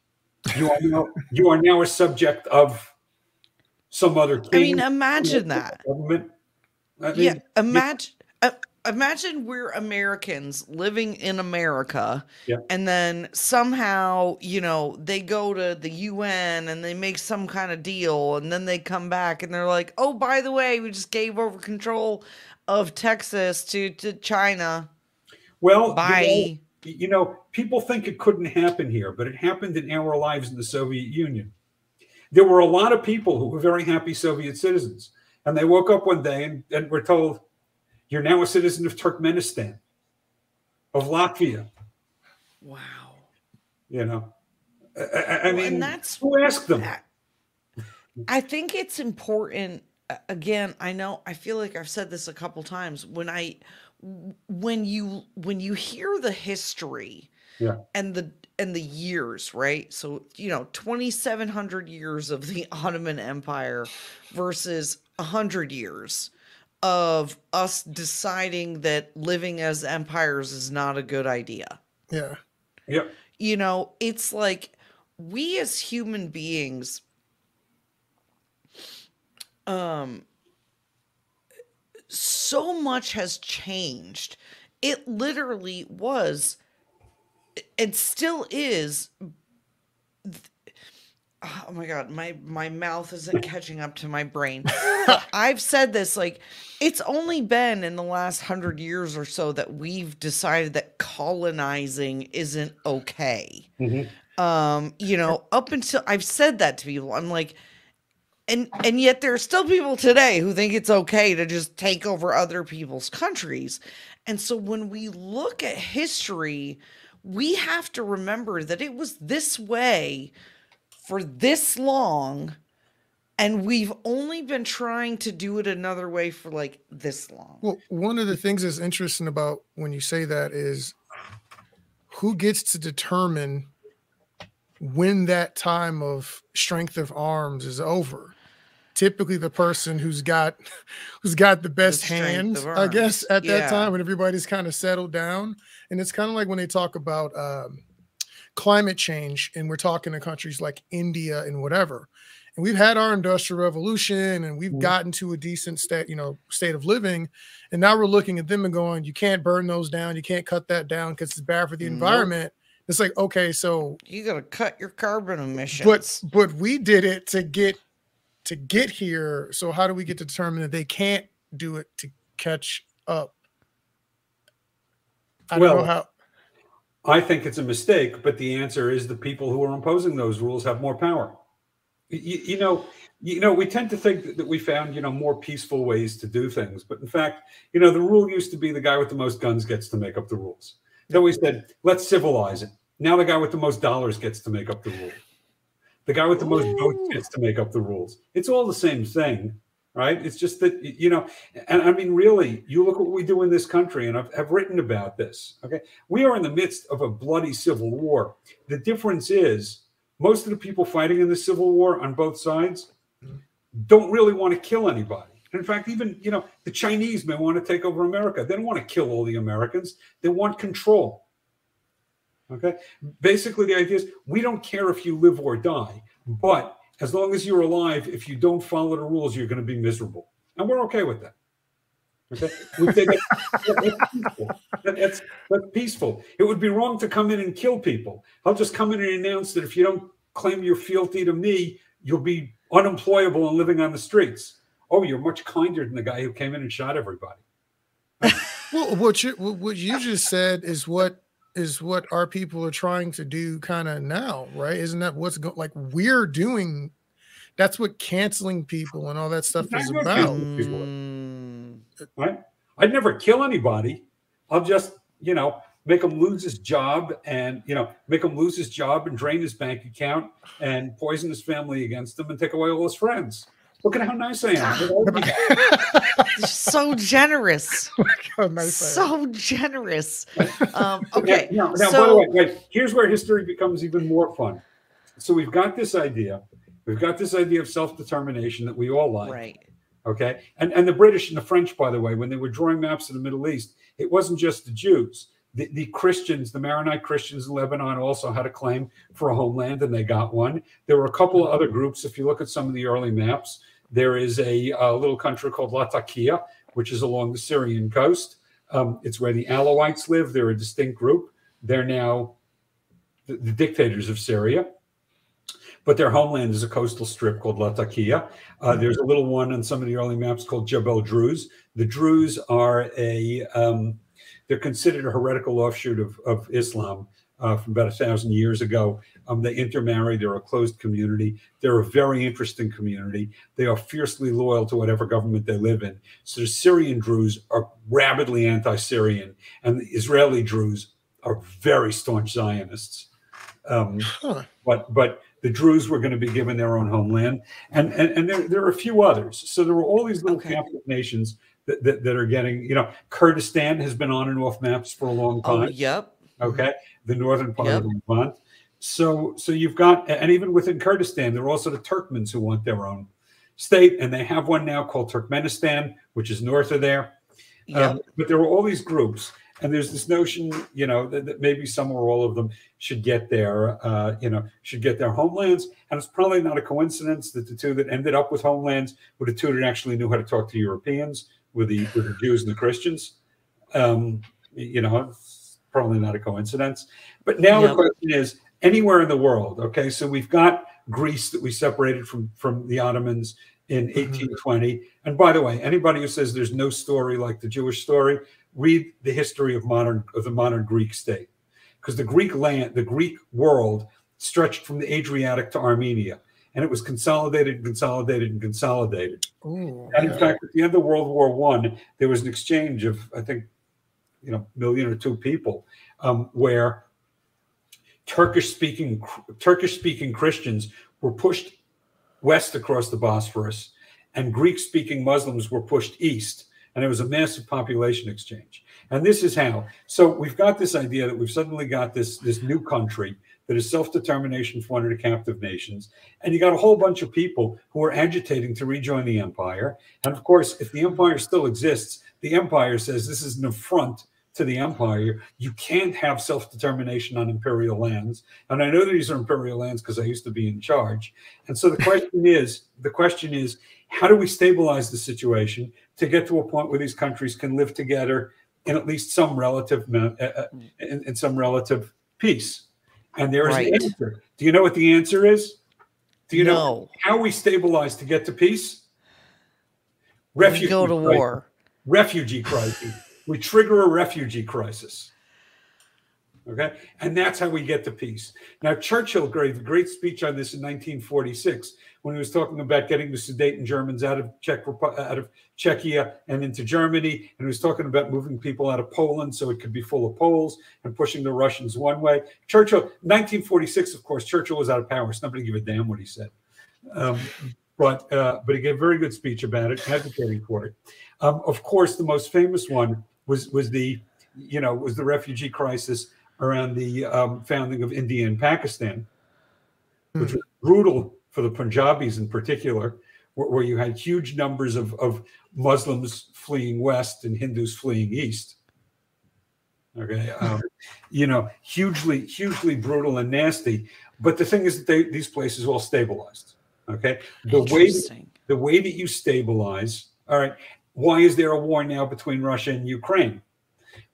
You are now you are now a subject of some other I mean, imagine that. government. I yeah, mean, imagine uh, imagine we're Americans living in America Yeah. and then somehow, you know, they go to the UN and they make some kind of deal and then they come back and they're like, "Oh, by the way, we just gave over control of Texas to to China." well you know, you know, people think it couldn't happen here, but it happened in our lives in the Soviet Union. There were a lot of people who were very happy Soviet citizens, and they woke up one day and, and were told, You're now a citizen of Turkmenistan, of Latvia, Wow. you know. I, I- mean, and that's who asked them? I- I think it's important. Again, I know I feel like I've said this a couple times when I when you when you hear the history Yeah. and the and the years, right? So, you know, 2700 years of the *laughs* Ottoman Empire versus 100 years of us deciding that living as empires is not a good idea Yeah. Yep. you know it's like we as human beings um so much has changed it literally was and still is oh my god my my mouth isn't *laughs* catching up to my brain. *laughs* I've said this like it's only been in the last 100 years or so that we've decided that colonizing isn't okay. Mhm. um you know up until i've said that to people. I'm like and and yet there are still people today who think it's okay to just take over other people's countries. And so when we look at history we have to remember that it was this way for this long and we've only been trying to do it another way for like this long Well, one of the things that's interesting about when you say that is who gets to determine when that time of strength of arms is over. Typically, the person who's got *laughs* who's got the best strength hands, I guess, at that time when everybody's kind of settled down. And it's kind of like when they talk about um, climate change, and we're talking to countries like India and whatever. And we've had our industrial revolution, and we've Mhm. gotten to a decent state, you know, state of living. And now we're looking at them and going, you can't burn those down, you can't cut that down because it's bad for the Nope. environment. It's like, okay, so you gotta cut your carbon emissions but but we did it to get to get here. So how do we get to determine that they can't do it to catch up? I don't know Well, how. I think it's a mistake, but the answer is the people who are imposing those rules have more power. You, you know, you know, we tend to think that, we found you know more peaceful ways to do things, but in fact, you know, the rule used to be the guy with the most guns gets to make up the rules. Then we said, let's civilize it. Now the guy with the most dollars gets to make up the rule. The guy with the most votes gets to make up the rules. It's all the same thing, right? It's just that you know, and I mean, really, you look what we do in this country, and I've, I've written about this. Okay, we are in the midst of a bloody civil war. The difference is most of the people fighting in the civil war on both sides don't really want to kill anybody. In fact, even you know, the Chinese may want to take over America. They don't want to kill all the Americans. They want control. Okay. Basically, the idea is we don't care if you live or die, but as long as you're alive, if you don't follow the rules, you're going to be miserable, and we're okay with that. Okay, we think that's, peaceful. That's that's peaceful. It would be wrong to come in and kill people. I'll just come in and announce that if you don't claim your fealty to me, you'll be unemployable and living on the streets. Oh, you're much kinder than the guy who came in and shot everybody. Well, what you what you just said is what is what our people are trying to do kind of now, right? Isn't that what's go- like we're doing? That's what canceling people and all that stuff is about. Mm, right? I'd never kill anybody. I'll just, you know, make him lose his job and, you know, make him lose his job and drain his bank account and poison his family against him and take away all his friends. Look at how nice I am. Look at all *laughs* the- so generous *laughs* nice so generous *laughs* um okay Now, now, by the way, wait, here's where history becomes even more fun. So we've got this idea. We've got this idea of self-determination that we all like. right Okay. And and the British and the French, by the way, when they were drawing maps of the Middle East, it wasn't just the Jews. The, the Christians, the Maronite Christians in Lebanon also had a claim for a homeland and they got one. There were a couple of other groups. If you look at some of the early maps, there is a, a little country called Latakia, which is along the Syrian coast. Um, it's where the Alawites live. They're a distinct group. They're now the, the dictators of Syria. But their homeland is a coastal strip called Latakia. Uh, there's a little one on some of the early maps called Jebel Druze. The Druze are a um, they're considered a heretical offshoot of, of Islam uh, from about a thousand years ago. Um, they intermarry. They're a closed community. They're a very interesting community. They are fiercely loyal to whatever government they live in. So the Syrian Druze are rabidly anti-Syrian, and the Israeli Druze are very staunch Zionists. Um, Huh. but but the Druze were going to be given their own homeland, and and, and there, there are a few others. So there were all these little Okay. Catholic nations that, that, that are getting, you know, Kurdistan has been on and off maps for a long oh time. yep Okay, the northern part Yep. of Levant. So so you've got, and even within Kurdistan, there are also the Turkmens who want their own state, and they have one now called Turkmenistan, which is north of there. yep Um, but there were all these groups, and there's this notion, you know, that, that maybe some or all of them should get their, uh, you know, should get their homelands. And it's probably not a coincidence that the two that ended up with homelands were the two that actually knew how to talk to Europeans, with the with the Jews and the Christians. Um, you know, probably not a coincidence. But now the question is anywhere in the world. Okay, so we've got Greece that we separated from from the Ottomans in Mhm. 1820. And by the way, anybody who says there's no story like the Jewish story, read the history of modern of the modern Greek state, because the Greek land, the Greek world, stretched from the Adriatic to Armenia, and it was consolidated and consolidated and consolidated. Ooh, And in yeah. fact, at the end of World War One, there was an exchange of, I think, you know, million or two people, um, where Turkish-speaking Turkish-speaking Christians were pushed west across the Bosphorus, and Greek-speaking Muslims were pushed east, and it was a massive population exchange. And this is how. So we've got this idea that we've suddenly got this this new country that is self-determination for one of the captive nations, and you got a whole bunch of people who are agitating to rejoin the empire. And of course, if the empire still exists, the empire says this is an affront to the empire. You can't have self determination on imperial lands. And I know these are imperial lands because I used to be in charge. And so the *laughs* question is the question is, how do we stabilize the situation to get to a point where these countries can live together in at least some relative uh, uh, in, in some relative peace? And there is Right. the answer. Do you know what the answer is? Do you know how we stabilize to get to peace? We Refugee go to crisis. war. Refugee crisis. We trigger a refugee crisis. Okay, and that's how we get to peace. Now, Churchill gave a great speech on this in 1946 when he was talking about getting the Sudeten Germans out of Czech out of Czechia and into Germany, and he was talking about moving people out of Poland so it could be full of Poles and pushing the Russians one way. Churchill, 1946, of course, Churchill was out of power, so nobody gave a damn what he said. Um, but uh, but he gave a very good speech about it, advocating for it. Um, of course, the most famous one was was the you know was the refugee crisis around the um, founding of India and Pakistan, which was brutal for the Punjabis in particular, where, where you had huge numbers of, of Muslims fleeing west and Hindus fleeing east. Okay, *laughs* um, you know, hugely, hugely brutal and nasty. But the thing is that they, these places all stabilized. Okay, the way the way that you stabilize all right why is there a war now between russia and ukraine?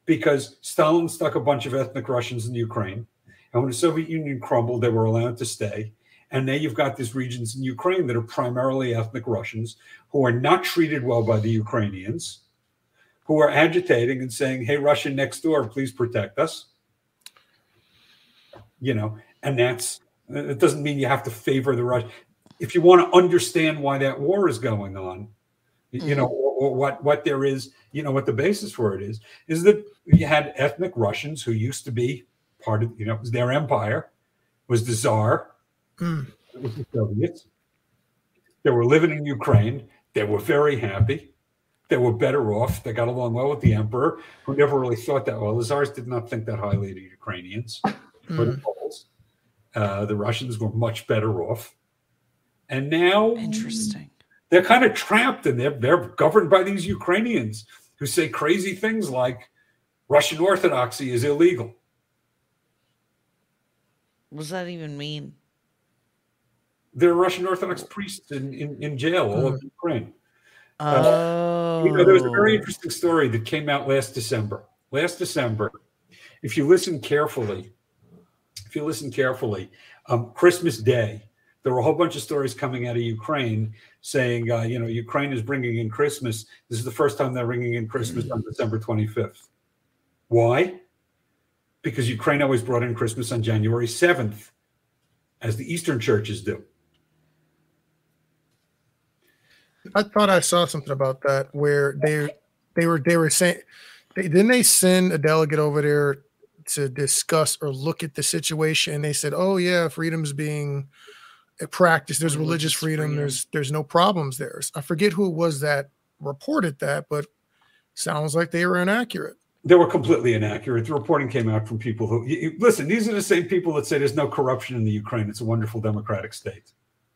Because stalin stuck a bunch of ethnic russians in ukraine and when the soviet union crumbled they were allowed to stay. And now you've got these regions in ukraine that are primarily ethnic russians who are not treated well by the ukrainians who are agitating and saying hey russia next door please protect us. You know and that's it doesn't mean you have to favor the russian if you want to understand why that war is going on, you know, or, or what what there is, you know, what the basis for it is, is that you had ethnic Russians who used to be part of, you know, it was their empire, was the Tsar, Mm. it was the Soviets. They were living in Ukraine. They were very happy. They were better off. They got along well with the emperor, who never really thought that well. The Tsars did not think that highly of the Ukrainians or the Mm. Poles. Uh, the Russians were much better off. And now Interesting. They're kind of trapped and they're, they're governed by these Ukrainians who say crazy things like Russian Orthodoxy is illegal. What does that even mean? There are Russian Orthodox priests in, in, in jail all over Ukraine. Oh. You know, there was a very interesting story that came out last December. Last December, if you listen carefully, if you listen carefully, um, Christmas Day, there were a whole bunch of stories coming out of Ukraine saying, uh, you know, Ukraine is bringing in Christmas. This is the first time they're bringing in Christmas on December 25th. Why? Because Ukraine always brought in Christmas on January 7th, as the Eastern churches do. I thought I saw something about that where they they were they were saying they, didn't they send a delegate over there to discuss or look at the situation and they said oh yeah freedom's being practiced there's religious, Religious freedom, freedom. there's there's no problems there i forget who it was that reported that but sounds like they were inaccurate they were completely inaccurate. The reporting came out from people who you- you- listen. These are the same people that say there's no corruption in the Ukraine. It's a wonderful democratic state.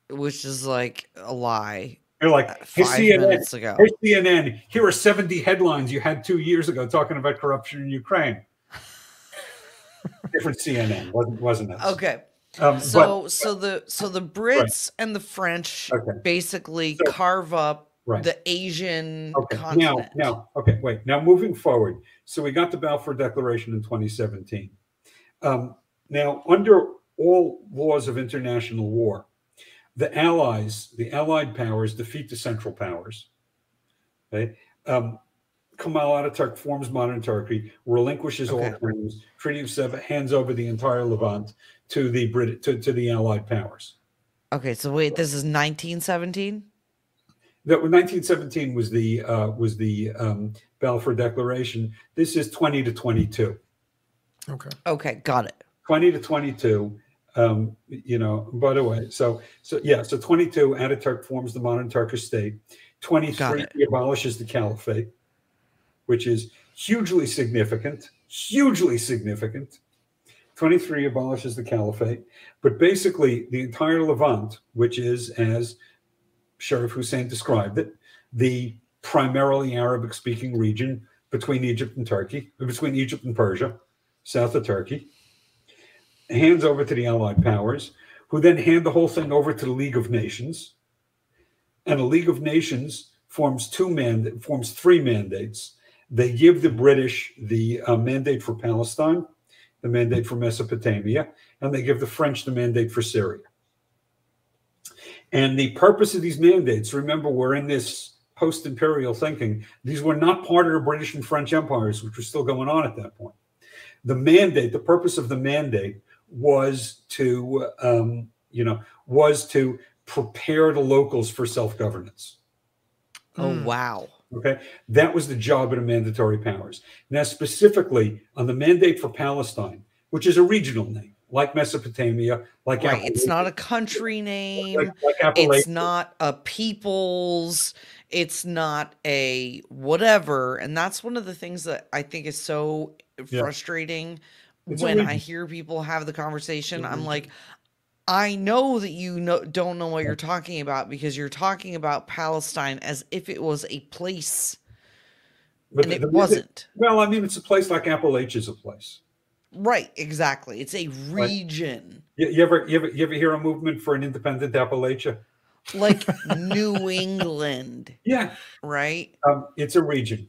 Which is like a lie. They're like, uh, hey Five CNN, minutes ago. hey CNN, here are 70 headlines you had two years ago talking about corruption in Ukraine. *laughs* Different CNN, wasn't wasn't it? Okay. Um, but- So so the so the Brits and the French Okay. basically So- carve up Right. the Asian Okay. Continent. now, okay, wait. Now, moving forward, so we got the Balfour Declaration in 2017. Um, now, under all laws of international war, the Allies, the Allied powers, defeat the Central Powers. Okay. Um, Kemal Ataturk forms modern Turkey, relinquishes Okay. all claims. Treaty of Sevres hands over the entire Levant to the Brit to, to the Allied powers. Okay, so wait, this is 1917. That 1917 was the uh, was the um, Balfour Declaration. This is 20 to 22. Okay. Okay, got it. 20 to 22. Um, you know, by the way, so so yeah, so 22 Ataturk forms the modern Turkish state. 23 he abolishes the caliphate, which is hugely significant, hugely significant. 23 abolishes the caliphate, but basically the entire Levant, which is as Sharif Hussein described it, the primarily Arabic speaking region between Egypt and Turkey, between Egypt and Persia, south of Turkey, hands over to the Allied powers, who then hand the whole thing over to the League of Nations. And the League of Nations forms two mand- forms three mandates. They give the British the uh, mandate for Palestine, the mandate for Mesopotamia, and they give the French the mandate for Syria. And the purpose of these mandates, remember, we're in this post imperial thinking. These were not part of the British and French empires, which were still going on at that point. The mandate, the purpose of the mandate was to, um, you know, was to prepare the locals for self governance. Oh Mm. wow. Okay, that was the job of the mandatory powers. Now, specifically on the mandate for Palestine, which is a regional name, like Mesopotamia, like Right. It's not a country name. like, like It's not a people's. It's not a whatever. And that's one of the things that I think is so Yeah. frustrating It's when I hear people have the conversation. I'm Mhm. like, I know that you know, don't know what you're talking about because you're talking about Palestine as if it was a place, But and the- it the mandate- wasn't. Well, I mean, it's a place like Appalachia is a place. Right, exactly. It's a region You, you ever, you ever, you ever hear a movement for an independent Appalachia? like *laughs* New England, Yeah, right? um, it's a region,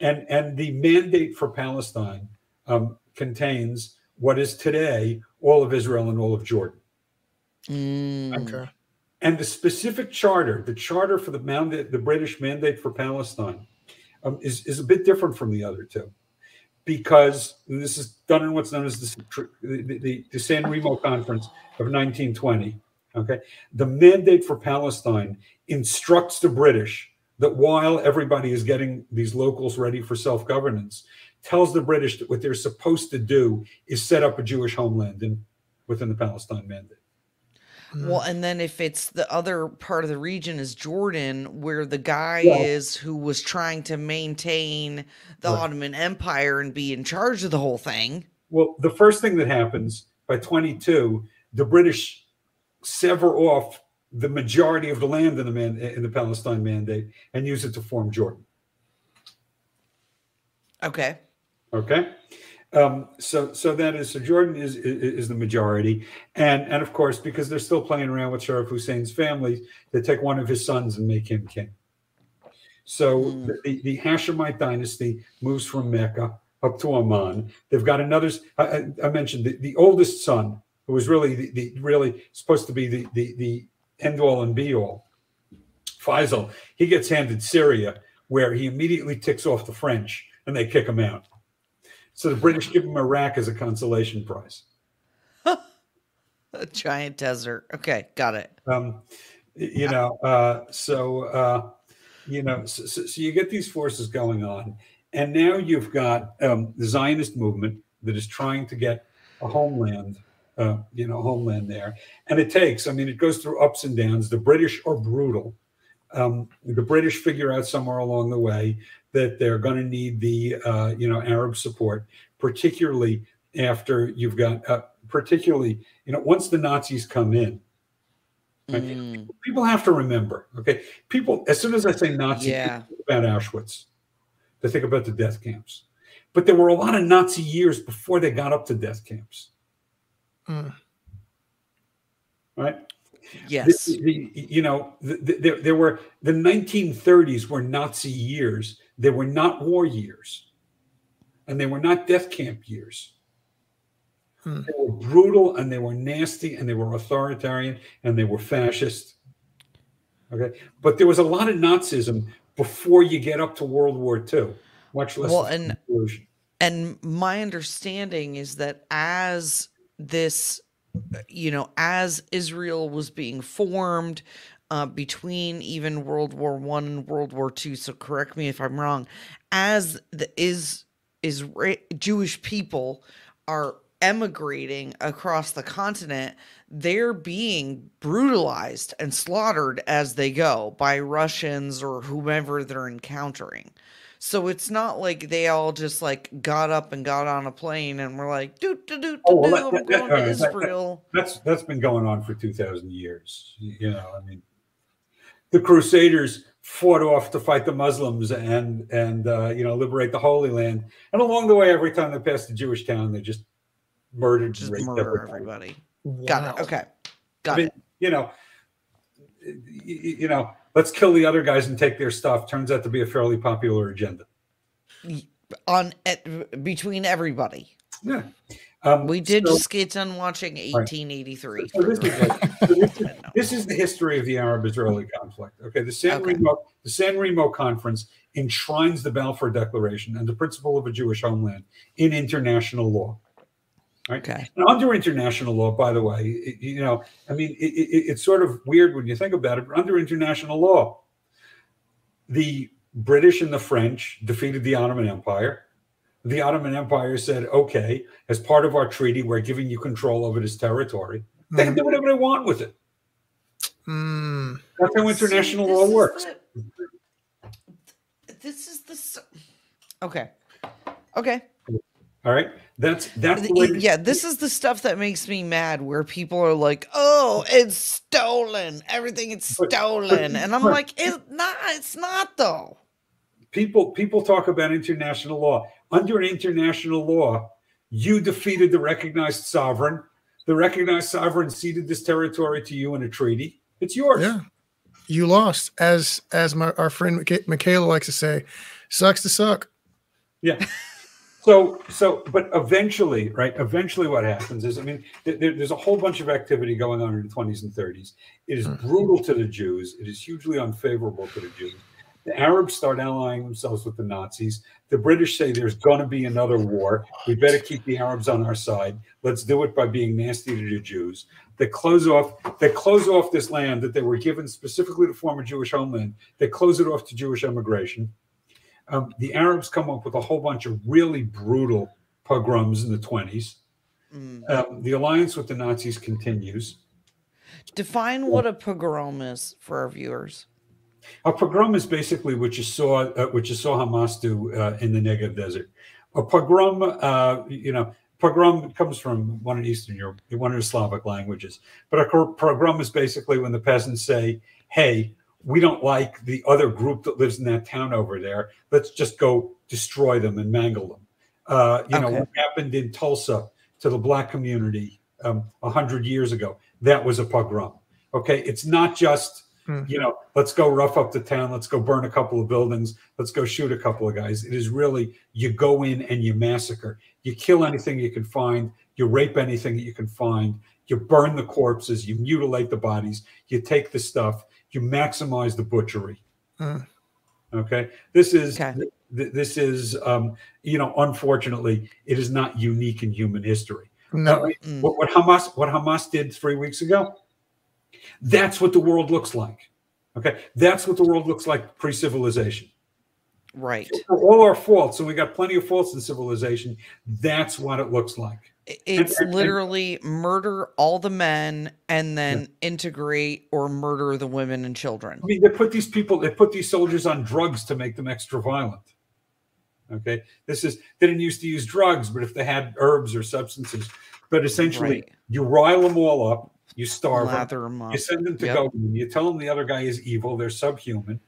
and and the mandate for Palestine um, contains what is today all of Israel and all of Jordan. Mm, Okay. And the specific charter, the charter for the mandate, the British mandate for Palestine, um, is is a bit different from the other two, because this is done in what's known as the the, the, the San Remo Conference of 1920. Okay, the mandate for Palestine instructs the British that while everybody is getting these locals ready for self governance, tells the British that what they're supposed to do is set up a Jewish homeland in within the Palestine mandate. Mm-hmm. Well, and then if it's the other part of the region is Jordan, where the guy Yeah. is who was trying to maintain the Right. Ottoman Empire and be in charge of the whole thing. Well, the first thing that happens by 22, the British sever off the majority of the land in the man, in the Palestine Mandate and use it to form Jordan. Okay. Okay, um, so so that is so Jordan is, is is the majority, and and of course because they're still playing around with Sharif Hussein's family, they take one of his sons and make him king. So Hmm. the, the Hashemite dynasty moves from Mecca up to Amman. They've got another. I, I- I mentioned the, the oldest son, who was really the, the really supposed to be the the the end all and be all. Faisal, he gets handed Syria, where he immediately ticks off the French, and they kick him out. So the British give him Iraq as a consolation prize. *laughs* A giant desert. Okay, got it. Um, you know, uh, so uh, you know, so, so, you get these forces going on, and now you've got um, the Zionist movement that is trying to get a homeland, uh, you know, homeland there, and it takes. I mean, it goes through ups and downs. The British are brutal. Um, the British figure out somewhere along the way that they're going to need the uh, you know Arab support, particularly after you've got uh, particularly you know once the Nazis come in. Right. Mm, People have to remember, okay? People, as soon as I say Nazi, Yeah. think about Auschwitz. They think about the death camps. But there were a lot of Nazi years before they got up to death camps, Mm. right? Yes. The- the- you know, the, the, there, there were the 1930s were Nazi years. They were not war years, and they were not death camp years. Hmm. They were brutal and they were nasty and they were authoritarian and they were fascist. Okay, but there was a lot of Nazism before you get up to World War II, much less Well, and- and my understanding is that as this you know as israel was being formed uh, between even world war one and world war two so correct me if i'm wrong as the is is jewish people are emigrating across the continent they're being brutalized and slaughtered as they go by russians or whomever they're encountering so it's not like they all just like got up and got on a plane and were like, "Doo doo doo Oh, doo well, doo, that- I'm that- going that- to that- that- Israel." That's that's been going on for two thousand years. You know, I mean, the Crusaders fought off to fight the Muslims and and uh, you know liberate the Holy Land. And along the way, every time they passed a Jewish town, they just murdered, Just and raped murder everybody. everybody. Got it. Wow. Okay, got I mean, it. you know, y- y- you know, let's kill the other guys and take their stuff. Turns out to be a fairly popular agenda. On at, between everybody, Yeah, um, we did so- just get done watching 1883. So this, is like, so this, is, *laughs* this is the history of the Arab-Israeli conflict. Okay, the San Okay. Remo the San Remo Conference enshrines the Balfour Declaration and the principle of a Jewish homeland in international law. Right? Okay. And under international law, by the way, it- you know, I mean, it, it, it's sort of weird when you think about it. But under international law, the British and the French defeated the Ottoman Empire. The Ottoman Empire said, "Okay, as part of our treaty, we're giving you control over this territory. They can do whatever they want with it. Mm. That's how international this law works." the- this is the. Okay. Okay. All right, that's that's the Y- yeah, this is the stuff that makes me mad where people are like, "Oh, it's stolen. Everything is But- but- stolen." and I'm but- like, "It's not. It's not though." people people talk about international law. Under international law, you defeated the recognized sovereign. The recognized sovereign ceded this territory to you in a treaty. It's yours. Yeah. You lost, as as my our friend Michaela likes to say, sucks to suck. Yeah. So, so, but eventually, right? Eventually, what happens is, I mean, th- there, there's a whole bunch of activity going on in the 20s and 30s. It is hmm. brutal to the Jews. It is hugely unfavorable to the Jews. The Arabs start allying themselves with the Nazis. The British say there's going to be another war. We better keep the Arabs on our side. Let's do it by being nasty to the Jews. They close off. They close off this land that they were given specifically to form a Jewish homeland. They close it off to Jewish immigration. Um, the Arabs come up with a whole bunch of really brutal pogroms in the 20s. Mm. Um, the alliance with the Nazis continues. Define what a pogrom is for our viewers. A pogrom is basically what you saw, uh, what you saw Hamas do uh, in the Negev desert. A pogrom, uh, you know, pogrom comes from one of Eastern Europe, one of the Slavic languages. But a pogrom is basically when the peasants say, "Hey, we don't like the other group that lives in that town over there. Let's just go destroy them and mangle them." Uh, you know, what happened in Tulsa to the black community um, a hundred years ago? That was a pogrom. Okay, it's not just Hmm. you know, let's go rough up the town, let's go burn a couple of buildings, let's go shoot a couple of guys. It is really you go in and you massacre. You kill anything you can find, you rape anything that you can find, you burn the corpses, you mutilate the bodies, you take the stuff, you maximize the butchery. Hmm. Okay. This is Okay. th- this is um, you know, unfortunately, it is not unique in human history. No. Mm. What, what Hamas what Hamas did three weeks ago, that's what the world looks like. Okay, that's what the world looks like pre-civilization. Right. For all our faults, and we got plenty of faults in civilization. That's what it looks like. I- It's and- and- literally murder all the men and then integrate or murder the women and children. I mean, they put these people, they put these soldiers on drugs to make them extra violent. Okay, this is they didn't used to use drugs, but if they had herbs or substances, but essentially Right. you rile them all up, you starve them, Lather them up. You send them to Yep. go in. You tell them the other guy is evil. They're subhuman.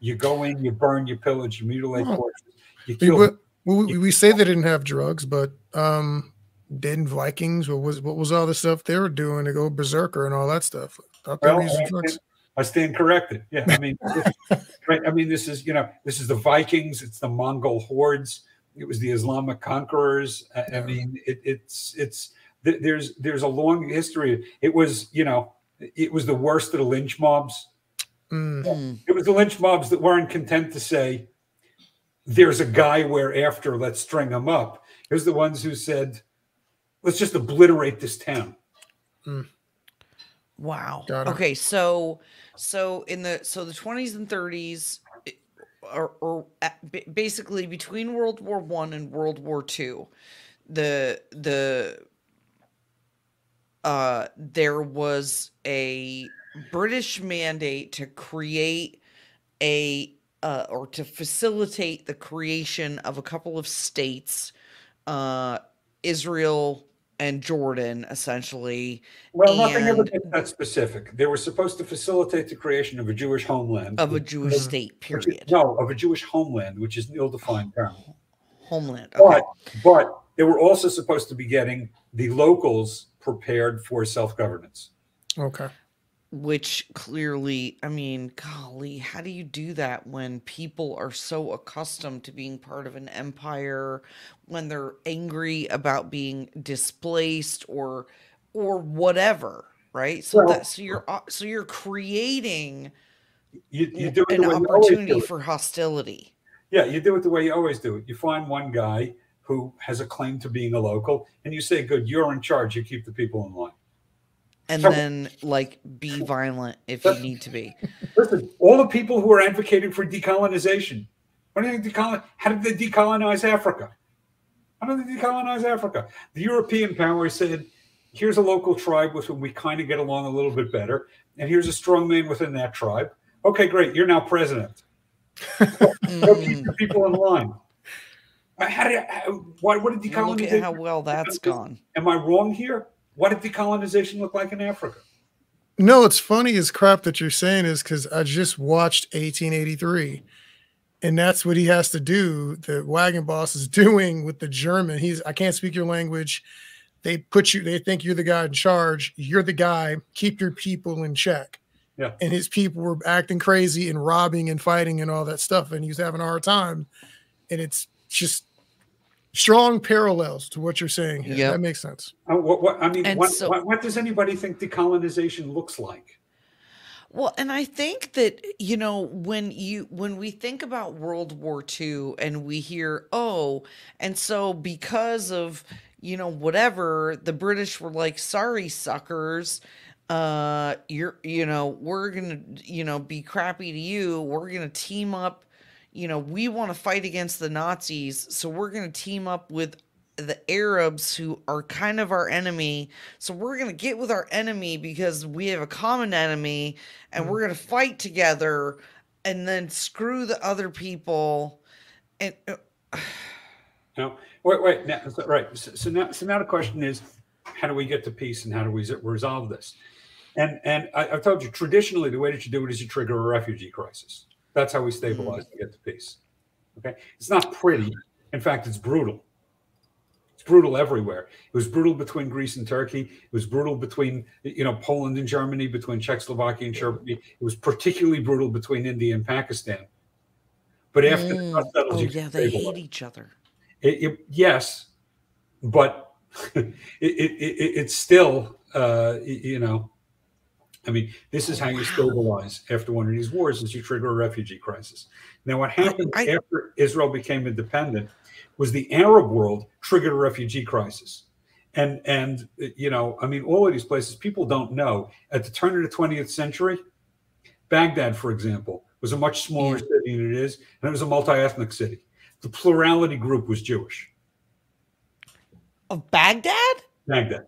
You go in, you burn, you pillage, you mutilate Oh. corpses. You We, kill. we, we, we say they didn't have drugs, but um, didn't Vikings? What was what was all the stuff they were doing to go berserker and all that stuff? Well, I stand, I stand corrected. Yeah, I mean, this- *laughs* right. I mean, this is you know, this is the Vikings. It's the Mongol hordes. It was the Islamic conquerors. I, I mean, it, it's it's th- there's there's a long history. It was you know, it was the worst of the lynch mobs. Mm, Mm. It was the lynch mobs that weren't content to say, "There's a guy we're after. Let's string him up." It was the ones who said, "Let's just obliterate this town." Wow. Got. Okay, so so in the so the 20s and 30s or, or basically between World War 1 and World War 2 the the uh there was a British mandate to create a uh, or to facilitate the creation of a couple of states uh Israel and Jordan essentially Well, nothing ever And- gets that specific. They were supposed to facilitate the creation of a Jewish homeland. of a which- Jewish state, which is- period. no, of a Jewish homeland, which is an ill-defined *sighs* term. Homeland. Okay. But but they were also supposed to be getting the locals prepared for self-governance. okay. Which clearly, I mean, golly, how do you do that when people are so accustomed to being part of an empire, when they're angry about being displaced or or whatever, right? So Well- that so you're uh, so you're creating You, you do an the you do opportunity it. for hostility. Yeah, you do it the way you always do it. You find one guy who has a claim to being a local, and you say, "Good, you're in charge. You keep the people in line." And So- then like be violent if you need to be. Listen, all the people who are advocating for decolonization, what do you think decolon? How did they decolonize Africa? How did they decolonize Africa? The European powers said, "Here's a local tribe with whom we kind of get along a little bit better, and here's a strong man within that tribe. Okay, great. You're now president. *laughs* Go keep the people in line." How did, how, why, what did decolonization? Look at how well that's gone. Am I wrong here? What did decolonization look like in Africa? No, it's funny as crap that you're saying is because I just watched 1883, and that's what he has to do. The wagon boss is *laughs* doing with the German. He's I can't speak your language. They put you. They think you're the guy in charge. You're the guy. Keep your people in check. Yeah. And his people were acting crazy and robbing and fighting and all that stuff, and he was having a hard time. And it's just strong parallels to what you're saying here. Yep. That makes sense. Uh, what, what, I mean, what, so- what, what does anybody think decolonization looks like? Well, and I think that, you know, when you when we think about World War II and we hear, oh, and so because of, you know, whatever, the British were like, sorry, suckers, uh, you're, you know, we're gonna, you know, be crappy to you. We're gonna team up, you know, we want to fight against the Nazis, so we're gonna team up with the Arabs who are kind of our enemy. So we're going to get with our enemy because we have a common enemy and we're going to fight together and then screw the other people. And uh, *sighs* No, wait, wait. Now, so- right. So, so now, so now the question is, how do we get to peace and how do we resolve this? And and I, I've told you traditionally the way that you do it is you trigger a refugee crisis. That's how we stabilize and get to peace. Okay, it's not pretty. In fact, it's brutal. It's brutal everywhere. It was brutal between Greece and Turkey. It was brutal between you know Poland and Germany, between Czechoslovakia and Germany. It was particularly brutal between India and Pakistan. But after the mm, dust settles, oh yeah, they hate each other. It, it, yes, but *laughs* it, it, it, it's still, uh, you know, I mean, this is how you stabilize after one of these wars is you trigger a refugee crisis. Now, what happened I- after Israel became independent was the Arab world triggered a refugee crisis. And, and you know, I mean, all of these places, people don't know. At the turn of the 20th century, Baghdad, for example, was a much smaller Yeah. city than it is, and it was a multi-ethnic city. The plurality group was Jewish. Of Baghdad? Baghdad.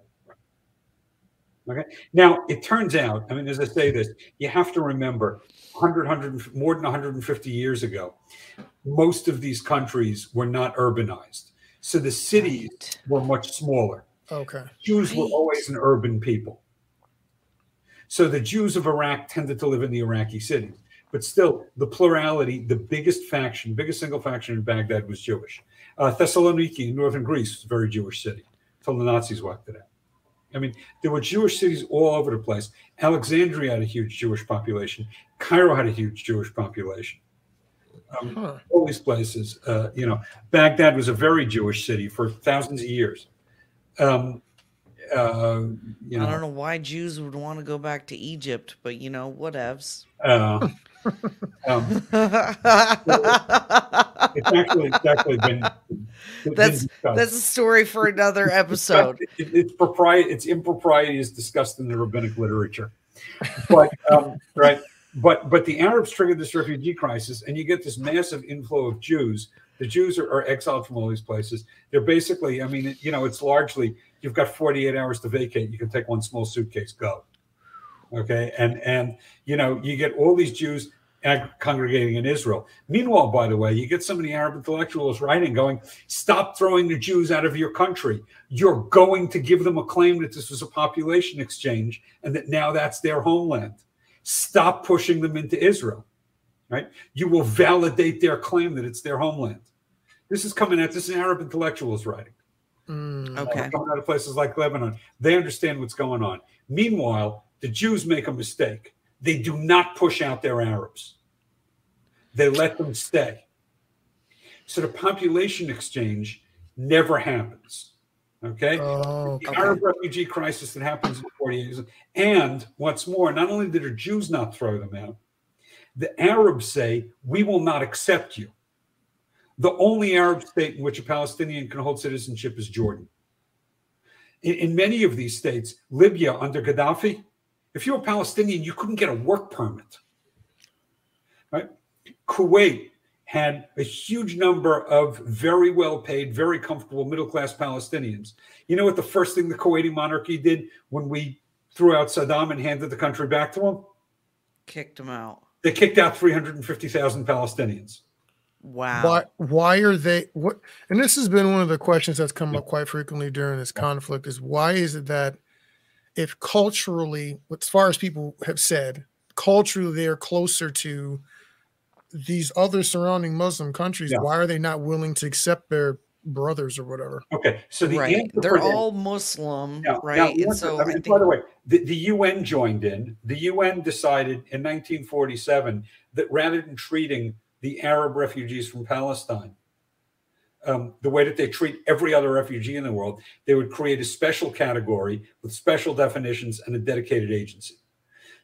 Okay. Now it turns out, I mean, as I say this, you have to remember 100, 100 more than 150 years ago, most of these countries were not urbanized. So the cities Right. were much smaller. Okay. Jews were always an urban people. So the Jews of Iraq tended to live in the Iraqi cities. But still, the plurality, the biggest faction, biggest single faction in Baghdad was Jewish. Uh, Thessaloniki in northern Greece was a very Jewish city until the Nazis whacked it out. I mean, there were Jewish cities all over the place. Alexandria had a huge Jewish population. Cairo had a huge Jewish population. Um, Huh. all these places, uh, you know, Baghdad was a very Jewish city for thousands of years. Um, uh, you I don't know, know why Jews would want to go back to Egypt, but you know, whatevs. uh, um, *laughs* it's actually it's actually been, been That's- discussed. That's a story for another episode. It, it's propriety. Its impropriety is discussed in the rabbinic literature, but um, right. But but the Arabs triggered this refugee crisis, and you get this massive inflow of Jews. The Jews are, are exiled from all these places. They're basically, I mean, you know, it's largely you've got 48 hours to vacate. You can take one small suitcase, go. Okay, and and you know, you get all these Jews ag- congregating in Israel. Meanwhile, by the way, you get some of the Arab intellectuals writing, going, "Stop throwing the Jews out of your country. You're going to give them a claim that this was a population exchange and that now that's their homeland. Stop pushing them into Israel. Right? You will validate their claim that it's their homeland." This is coming out. This is Arab intellectuals writing Mm. Okay. coming out of places like Lebanon. They understand what's going on. Meanwhile, the Jews make a mistake. They do not push out their Arabs. They let them stay. So the population exchange never happens. Okay? Oh, the okay. Arab refugee crisis that happens in 40 years. And what's more, not only did the Jews not throw them out, the Arabs say, we will not accept you. The only Arab state in which a Palestinian can hold citizenship is Jordan. In, in many of these states, Libya under Gaddafi, if you're a Palestinian, you couldn't get a work permit. Right? Kuwait had a huge number of very well paid, very comfortable middle class Palestinians. You know what the first thing the Kuwaiti monarchy did when we threw out Saddam and handed the country back to him? Kicked him out. They kicked out 350,000 Palestinians. Wow. why why are they what and this has been one of the questions that's come up quite frequently during this conflict is why is it that if culturally as far as people have said culturally they're closer to these other surrounding muslim countries Yeah. why are they not willing to accept their brothers or whatever Okay, so the right. They're for this- all Muslim, Now- right? now and so I I mean, think by the way, the, the UN joined in. The UN decided in 1947 that rather than treating the Arab refugees from Palestine um, the way that they treat every other refugee in the world, they would create a special category with special definitions and a dedicated agency.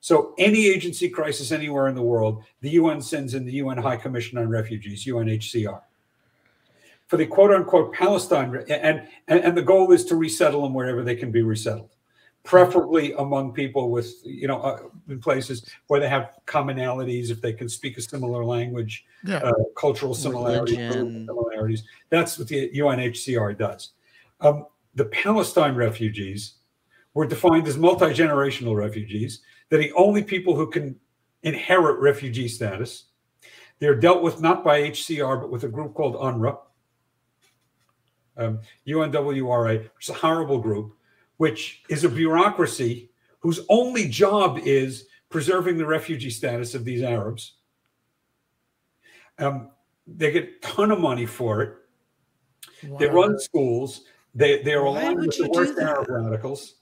So, any agency crisis anywhere in the world, the UN sends in the UN High Commission on Refugees, UNHCR for the quote unquote Palestine, and, and, and the goal is to resettle them wherever they can be resettled, preferably among people with, you know, uh, in places where they have commonalities, if they can speak a similar language, yeah uh, cultural similarities, similarities. That's what the UNHCR does. Um, the Palestine refugees were defined as multi generational refugees. They're the only people who can inherit refugee status. They're dealt with not by HCR, but with a group called UNRWA, um, UNWRA, which is a horrible group, which is a bureaucracy whose only job is preserving the refugee status of these Arabs. Um, they get a ton of money for it. They run schools. They they are aligned with the worst? Arab radicals.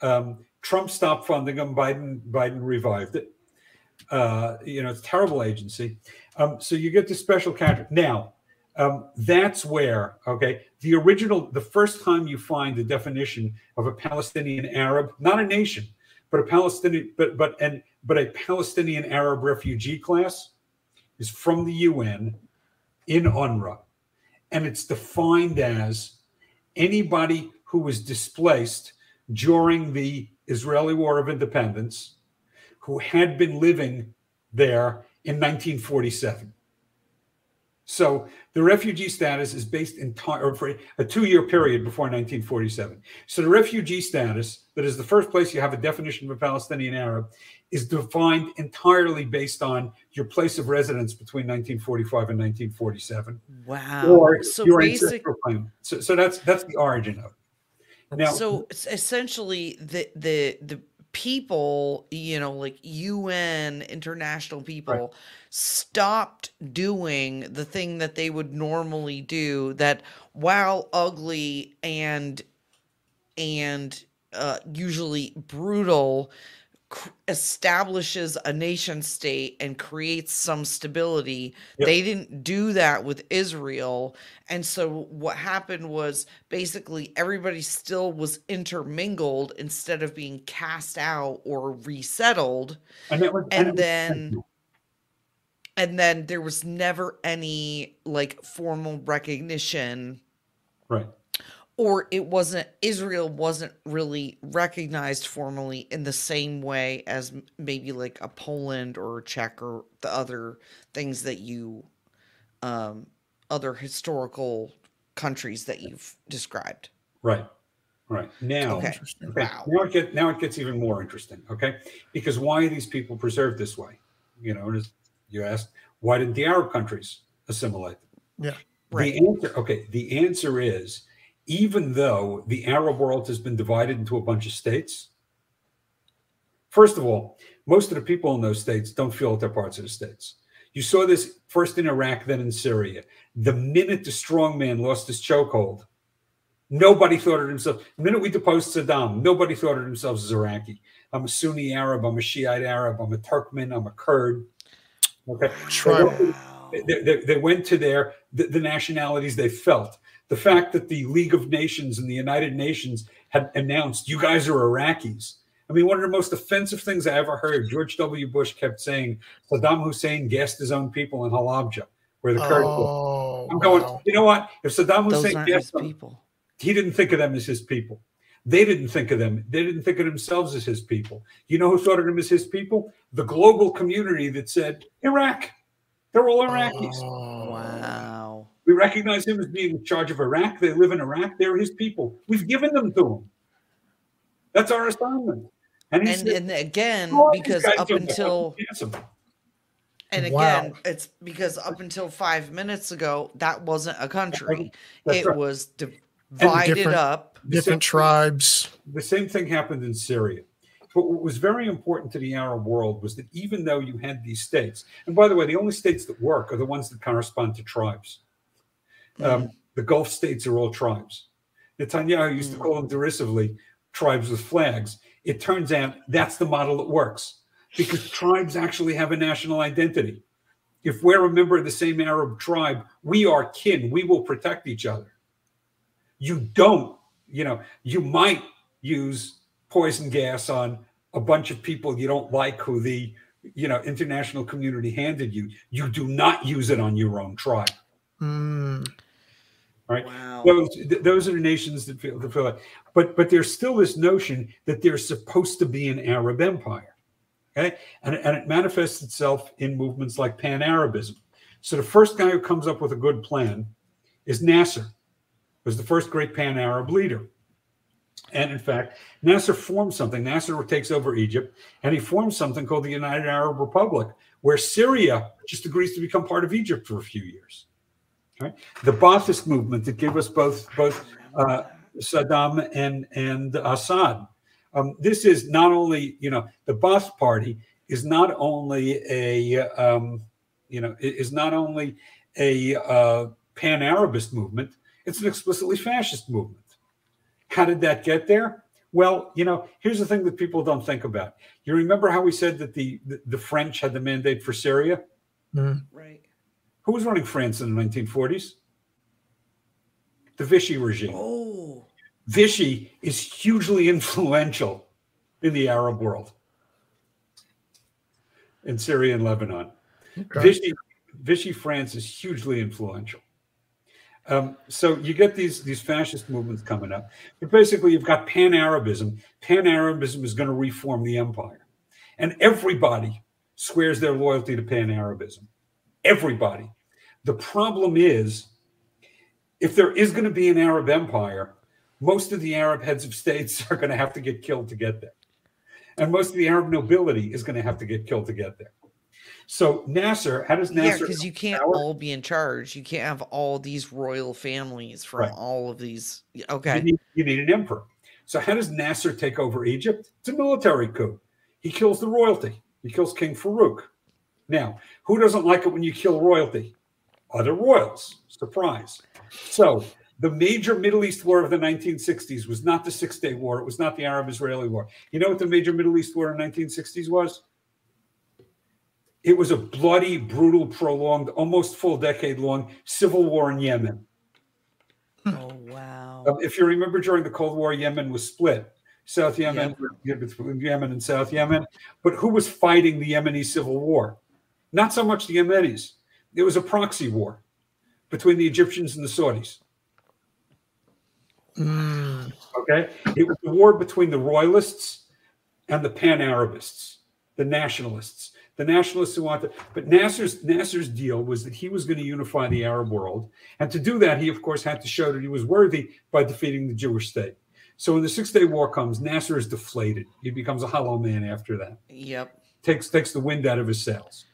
Um, Trump stopped funding them. Biden Biden revived it. Uh, you know, it's a terrible agency. Um, so you get the special category. Now, um, that's where okay, the original, the first time you find the definition of a Palestinian Arab, not a nation, but a Palestinian, but but and but a Palestinian Arab refugee class, is from the UN in UNRWA and it's defined as anybody who was displaced during the Israeli War of Independence who had been living there in 1947. So the refugee status is based entire for a two-year period before 1947. So the refugee status, that is the first place you have a definition of a Palestinian Arab, is defined entirely based on your place of residence between 1945 and 1947 wow. or so your basic. ancestral claim. So, so that's that's the origin of it. Now, so essentially the the the people you know like un international people stopped doing the thing that they would normally do that while ugly and and uh, usually brutal, establishes a nation state and creates some stability. Yep. They didn't do that with Israel. And so what happened was basically everybody still was intermingled instead of being cast out or resettled. And, was, And was then- intentional. *laughs* And then there was never any like formal recognition right. Or it wasn't Israel wasn't really recognized formally in the same way as maybe like a Poland or a Czech or the other things that you um other historical countries that you've described. Right. Right. Now, Okay. Okay, Wow. now it get now it gets even more interesting. Okay, because why are these people preserved this way? You know, as you asked, why didn't the Arab countries assimilate them? Right. The answer, okay, the answer is even though the Arab world has been divided into a bunch of states. First of all, most of the people in those states don't feel that they're parts of the states. You saw this first in Iraq, then in Syria. The minute the strongman lost his chokehold, Nobody thought of themselves. The minute we deposed Saddam, nobody thought of themselves as Iraqi. I'm a Sunni Arab. I'm a Shiite Arab. I'm a Turkmen. I'm a Kurd. Okay. They, they, they went to their the, the nationalities they felt. The fact that the League of Nations and the United Nations had announced, "You guys are Iraqis." I mean, one of the most offensive things I ever heard. George W. Bush kept saying Saddam Hussein gassed his own people in Halabja, where the Kurds. were. Oh, I'm going. wow. You know what? If Saddam Those Hussein aren't his gassed them, people. he didn't think of them as his people. They didn't think of them. They didn't think of themselves as his people. You know who thought of them as his people? The global community that said Iraq. They're all Iraqis. Oh, Wow. We recognize him as being in charge of Iraq. They live in Iraq. They're his people. We've given them to him. That's our assignment. And, And said, and again, "Oh, because up until gas them." and Wow. again, it's because up until five minutes ago, that wasn't a country. That's it right. was divided different- up. different tribes. the same thing happened in Syria. But what was very important to the Arab world was that even though you had these states, and by the way, the only states that work are the ones that correspond to tribes. Um, the Gulf states are all tribes. Netanyahu used to call them derisively tribes with flags. It turns out that's the model that works because tribes actually have a national identity. If we're a member of the same Arab tribe, we are kin. We will protect each other. You don't, you know, you might use poison gas on a bunch of people you don't like who the, you know, international community handed you. You do not use it on your own tribe. Mm, Right. Wow. Those th- those are the nations that feel, that feel like, but but there's still this notion that there's supposed to be an Arab empire, okay, and and it manifests itself in movements like Pan Arabism. So the first guy who comes up with a good plan is Nasser, was the first great Pan Arab leader, and in fact, Nasser forms something. Nasser takes over Egypt, and he forms something called the United Arab Republic, where Syria just agrees to become part of Egypt for a few years. Right? The Ba'athist movement that gave us both both uh, Saddam and and Assad. Um, this is not only you know the Ba'ath Party is not only a um, you know i- is not only a uh, pan Arabist movement. It's an explicitly fascist movement. How did that get there? Well, you know, here's the thing that people don't think about. You remember how we said that the the, the French had the mandate for Syria? mm. right. Who was running France in the 1940s? The Vichy regime. Oh. Vichy is hugely influential in the Arab world, in Syria and Lebanon. Okay. Vichy, Vichy France is hugely influential. Um, so you get these these fascist movements coming up, but basically you've got Pan Arabism. Pan Arabism is going to reform the empire, and everybody swears their loyalty to Pan Arabism. Everybody. The problem is, if there is going to be an Arab empire, most of the Arab heads of states *laughs* are going to have to get killed to get there. And most of the Arab nobility is going to have to get killed to get there. So Nasser, how does Yeah, Nasser? because you can't power? all be in charge. You can't have all these royal families from Right. all of these. you, Okay. need, you need an emperor. So how does Nasser take over Egypt? It's a military coup. He kills the royalty. He kills King Farouk. Now, who doesn't like it when you kill royalty? Other royals. Surprise. So the major Middle East war of the 1960s was not the Six Day War. It was not the Arab Israeli War. You know what the major Middle East war in the 1960s was? It was a bloody, brutal, prolonged, almost full decade long civil war in Yemen. Oh wow. Um, if you remember, during the Cold War, Yemen was split. South Yemen, between Yemen and South Yemen. But who was fighting the Yemeni civil war? Not so much the Yemenis. It was a proxy war between the Egyptians and the Saudis. Mm. Okay, it was the war between the royalists and the pan-Arabists, the nationalists. The nationalists who wanted, but Nasser's Nasser's deal was that he was going to unify the Arab world, and to do that, he of course had to show that he was worthy by defeating the Jewish state. So when the Six Day War comes, Nasser is deflated. He becomes a hollow man after that. Yep. Takes takes the wind out of his sails.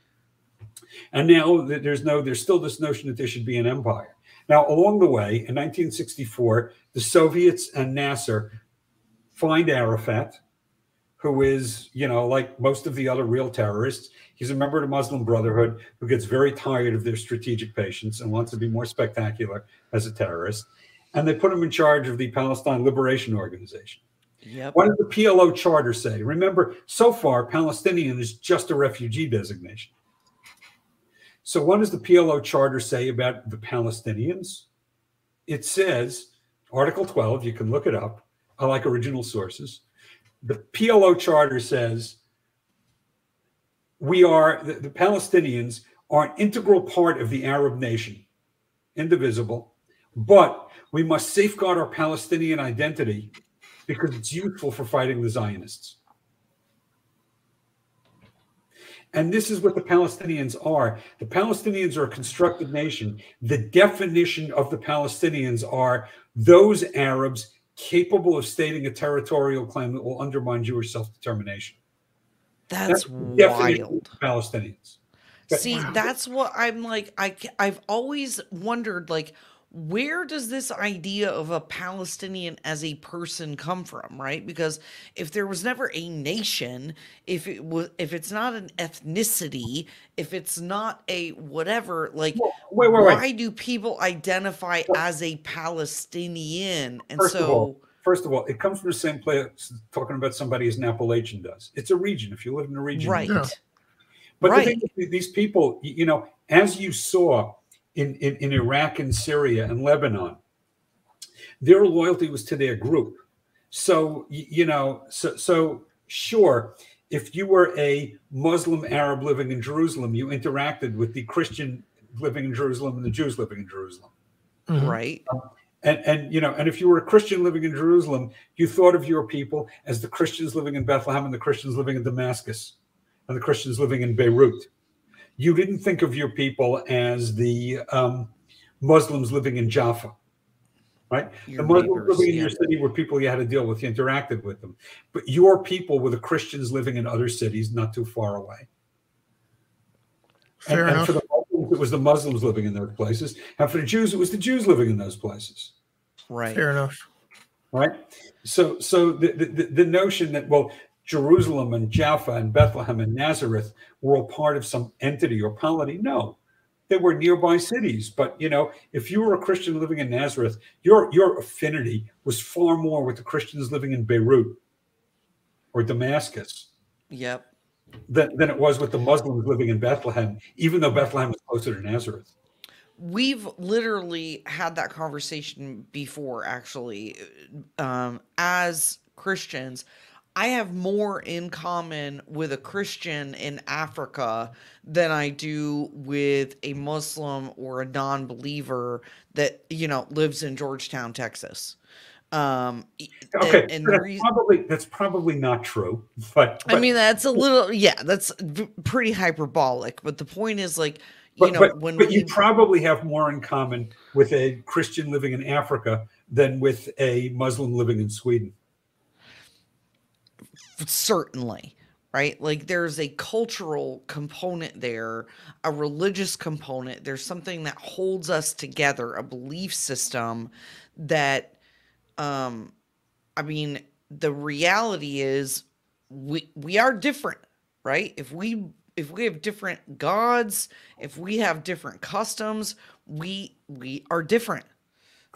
And now there's no there's still this notion that there should be an empire. Now along the way, in 1964, the Soviets and Nasser find Arafat, who is, you know, like most of the other real terrorists, he's a member of the Muslim Brotherhood who gets very tired of their strategic patience and wants to be more spectacular as a terrorist. And they put him in charge of the Palestine Liberation Organization. Yep. What does the PLO charter say? Remember, so far, Palestinian is just a refugee designation. So, what does the PLO charter say about the Palestinians? It says, Article 12, you can look it up. I like original sources. The PLO charter says we are, the, the Palestinians are an integral part of the Arab nation, indivisible, but we must safeguard our Palestinian identity because it's useful for fighting the Zionists. And this is what the Palestinians are. The Palestinians are a constructed nation. The definition of the Palestinians are those Arabs capable of stating a territorial claim that will undermine Jewish self determination. That's, the wild. Palestinians. See, that's what I'm like. I I've always wondered, like, where does this idea of a Palestinian as a person come from, right? Because if there was never a nation, if it was, if it's not an ethnicity, if it's not a whatever, like, wait, wait, wait. why do people identify as a Palestinian? And First of so, all, first of all, it comes from the same place talking about somebody as an Appalachian does. It's a region. If you live in a region, right, Yeah. But Right. the thing is, these people, you know, as you saw in, in, in Iraq and Syria and Lebanon, their loyalty was to their group. So, you know, so, so sure, if you were a Muslim Arab living in Jerusalem, you interacted with the Christian living in Jerusalem and the Jews living in Jerusalem. Mhm. right, And, and you know, and if you were a Christian living in Jerusalem, you thought of your people as the Christians living in Bethlehem and the Christians living in Damascus and the Christians living in Beirut. You didn't think of your people as the um, Muslims living in Jaffa, right? Your the Muslims neighbors, living in yeah. your city were people you had to deal with. You interacted with them, but your people were the Christians living in other cities not too far away. Fair and, and enough. for the Muslims, it was the Muslims living in those places, and for the Jews, it was the Jews living in those places right. Fair enough. right? So, so the, the the notion that well, Jerusalem and Jaffa and Bethlehem and Nazareth were all part of some entity or polity, no, they were nearby cities. But you know, if you were a Christian living in Nazareth, your your affinity was far more with the Christians living in Beirut or Damascus Yep. than, than it was with the Muslims living in Bethlehem, even though Bethlehem was closer to Nazareth. we've literally had that conversation before actually um as christians i have more in common with a christian in africa than i do with a muslim or a non-believer that you know lives in georgetown texas um Okay, and, and that's reason probably that's probably not true, but, I mean, that's a little, yeah, that's pretty hyperbolic. But the point is, like, you But, know, but, when but we, you probably have more in common with a Christian living in Africa than with a Muslim living in Sweden. Certainly right? Like there's a cultural component there a religious component. There's something that holds us together a belief system that um i mean the reality is we we are different right? If we if we have different gods if we have different customs we we are different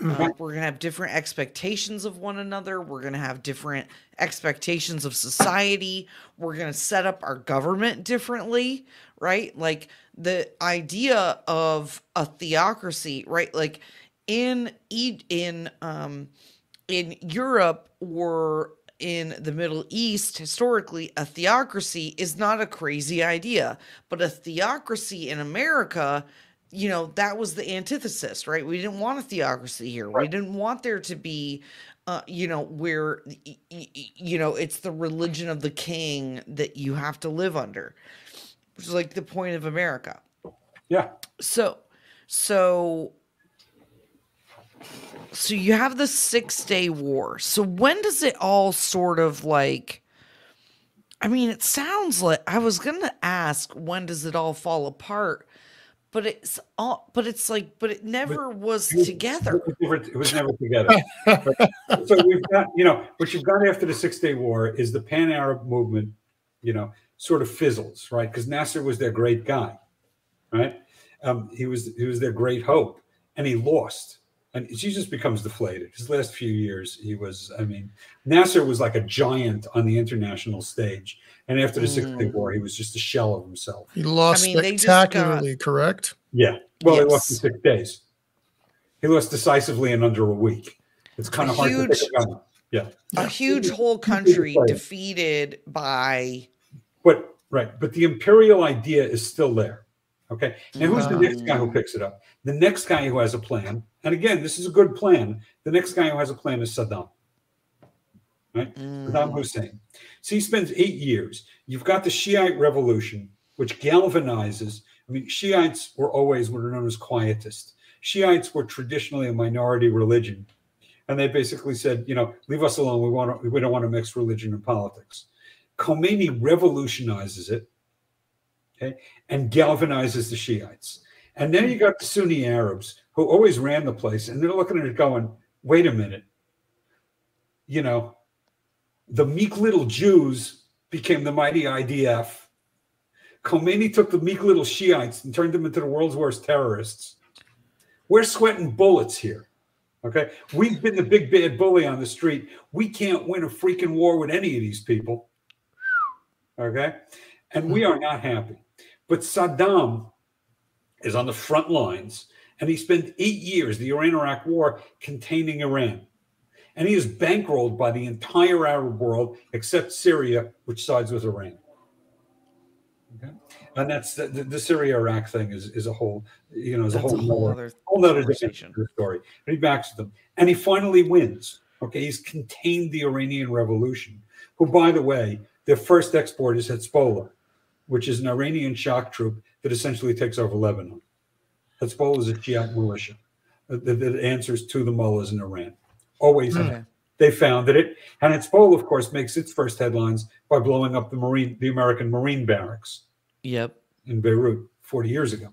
Uh, we're going to have different expectations of one another. We're going to have different expectations of society. We're going to set up our government differently, right? Like the idea of a theocracy, right? Like in in um in Europe or in the Middle East, historically, a theocracy is not a crazy idea, but a theocracy in America you know that was the antithesis right? We didn't want a theocracy here. Right. we didn't want there to be uh, you know where you know it's the religion of the king that you have to live under which is like the point of america. Yeah. So so so you have the six day war. So when does it all sort of like i mean it sounds like i was gonna ask when does it all fall apart but it's all but it's like but it never but was it, together it was never together so we've got you know what you've got after the six day war is the pan-arab movement you know sort of fizzles right because nasser was their great guy right um, he was he was their great hope and he lost and he just becomes deflated. His last few years, he was, I mean, Nasser was like a giant on the international stage. And after the Six Day mm. War, he was just a shell of himself. He lost I mean, spectacularly, got... correct? Yeah. Well, yes. he lost in six days. He lost decisively in under a week. It's kind of hard huge, to think Yeah. A huge whole country defeated by. But, right. But the imperial idea is still there. Okay. Now, who's the next guy who picks it up? The next guy who has a plan, and again, this is a good plan. The next guy who has a plan is Saddam. Right? Mm. Saddam Hussein. So he spends eight years. You've got the Shiite revolution, which galvanizes. I mean, Shiites were always what are known as quietists. Shiites were traditionally a minority religion. And they basically said, you know, leave us alone. We want to, we don't want to mix religion and politics. Khomeini revolutionizes it, okay, and galvanizes the Shiites. And then you got the Sunni Arabs who always ran the place, and they're looking at it going, wait a minute. You know, the meek little Jews became the mighty IDF. Khomeini took the meek little Shiites and turned them into the world's worst terrorists. We're sweating bullets here. Okay. We've been the big bad bully on the street. We can't win a freaking war with any of these people. Okay. And we are not happy. But Saddam is on the front lines, and he spent eight years, the Iran Iraq War, containing Iran. And he is bankrolled by the entire Arab world except Syria, which sides with Iran. Okay. And that's the, the, the Syria Iraq thing is, is a whole, you know, is that's a whole, a whole other, whole other story. But he backs them. And he finally wins. Okay. He's contained the Iranian Revolution, who, by the way, their first export is Hezbollah, which is an Iranian shock troop that essentially takes over Lebanon. Hezbollah is a Shiite militia that, that, answers to the mullahs in Iran. Always okay. they founded it, and Hezbollah, of course, makes its first headlines by blowing up the Marine, the American Marine barracks. Yep. In Beirut, forty years ago.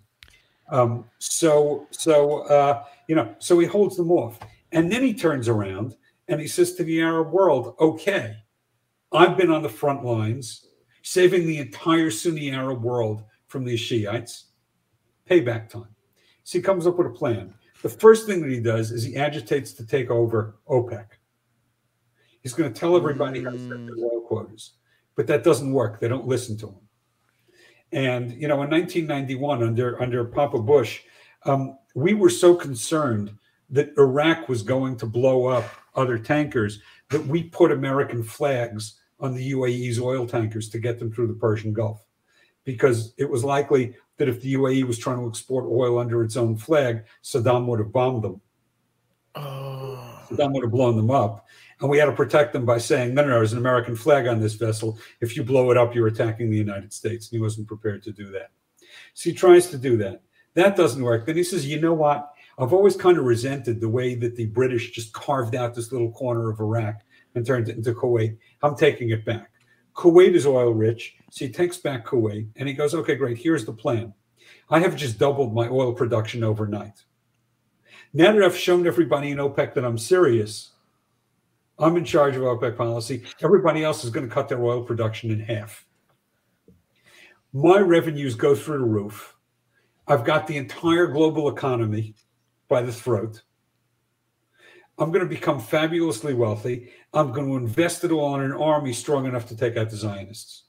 Um, so, so uh, you know, so he holds them off, and then he turns around and he says to the Arab world, "Okay, I've been on the front lines, saving the entire Sunni Arab world from these Shiites. Payback time. So he comes up with a plan. The first thing that he does is he agitates to take over OPEC. He's going to tell everybody how to set their oil quotas, but that doesn't work. They don't listen to him. And you know, in 1991, under under Papa Bush, um, we were so concerned that Iraq was going to blow up other tankers that we put American flags on the UAE's oil tankers to get them through the Persian Gulf because it was likely that if the UAE was trying to export oil under its own flag, Saddam would have bombed them. Oh. Saddam would have blown them up. And we had to protect them by saying, no, no, no, there's an American flag on this vessel. If you blow it up, you're attacking the United States. And he wasn't prepared to do that. So he tries to do that. That doesn't work. Then he says, you know what? I've always kind of resented the way that the British just carved out this little corner of Iraq and turned it into Kuwait. I'm taking it back. Kuwait is oil rich. So he takes back Kuwait and he goes, okay, great. Here's the plan. I have just doubled my oil production overnight. Now that I've shown everybody in OPEC that I'm serious, I'm in charge of OPEC policy. Everybody else is going to cut their oil production in half. My revenues go through the roof. I've got the entire global economy by the throat. I'm going to become fabulously wealthy. I'm going to invest it all in an army strong enough to take out the Zionists.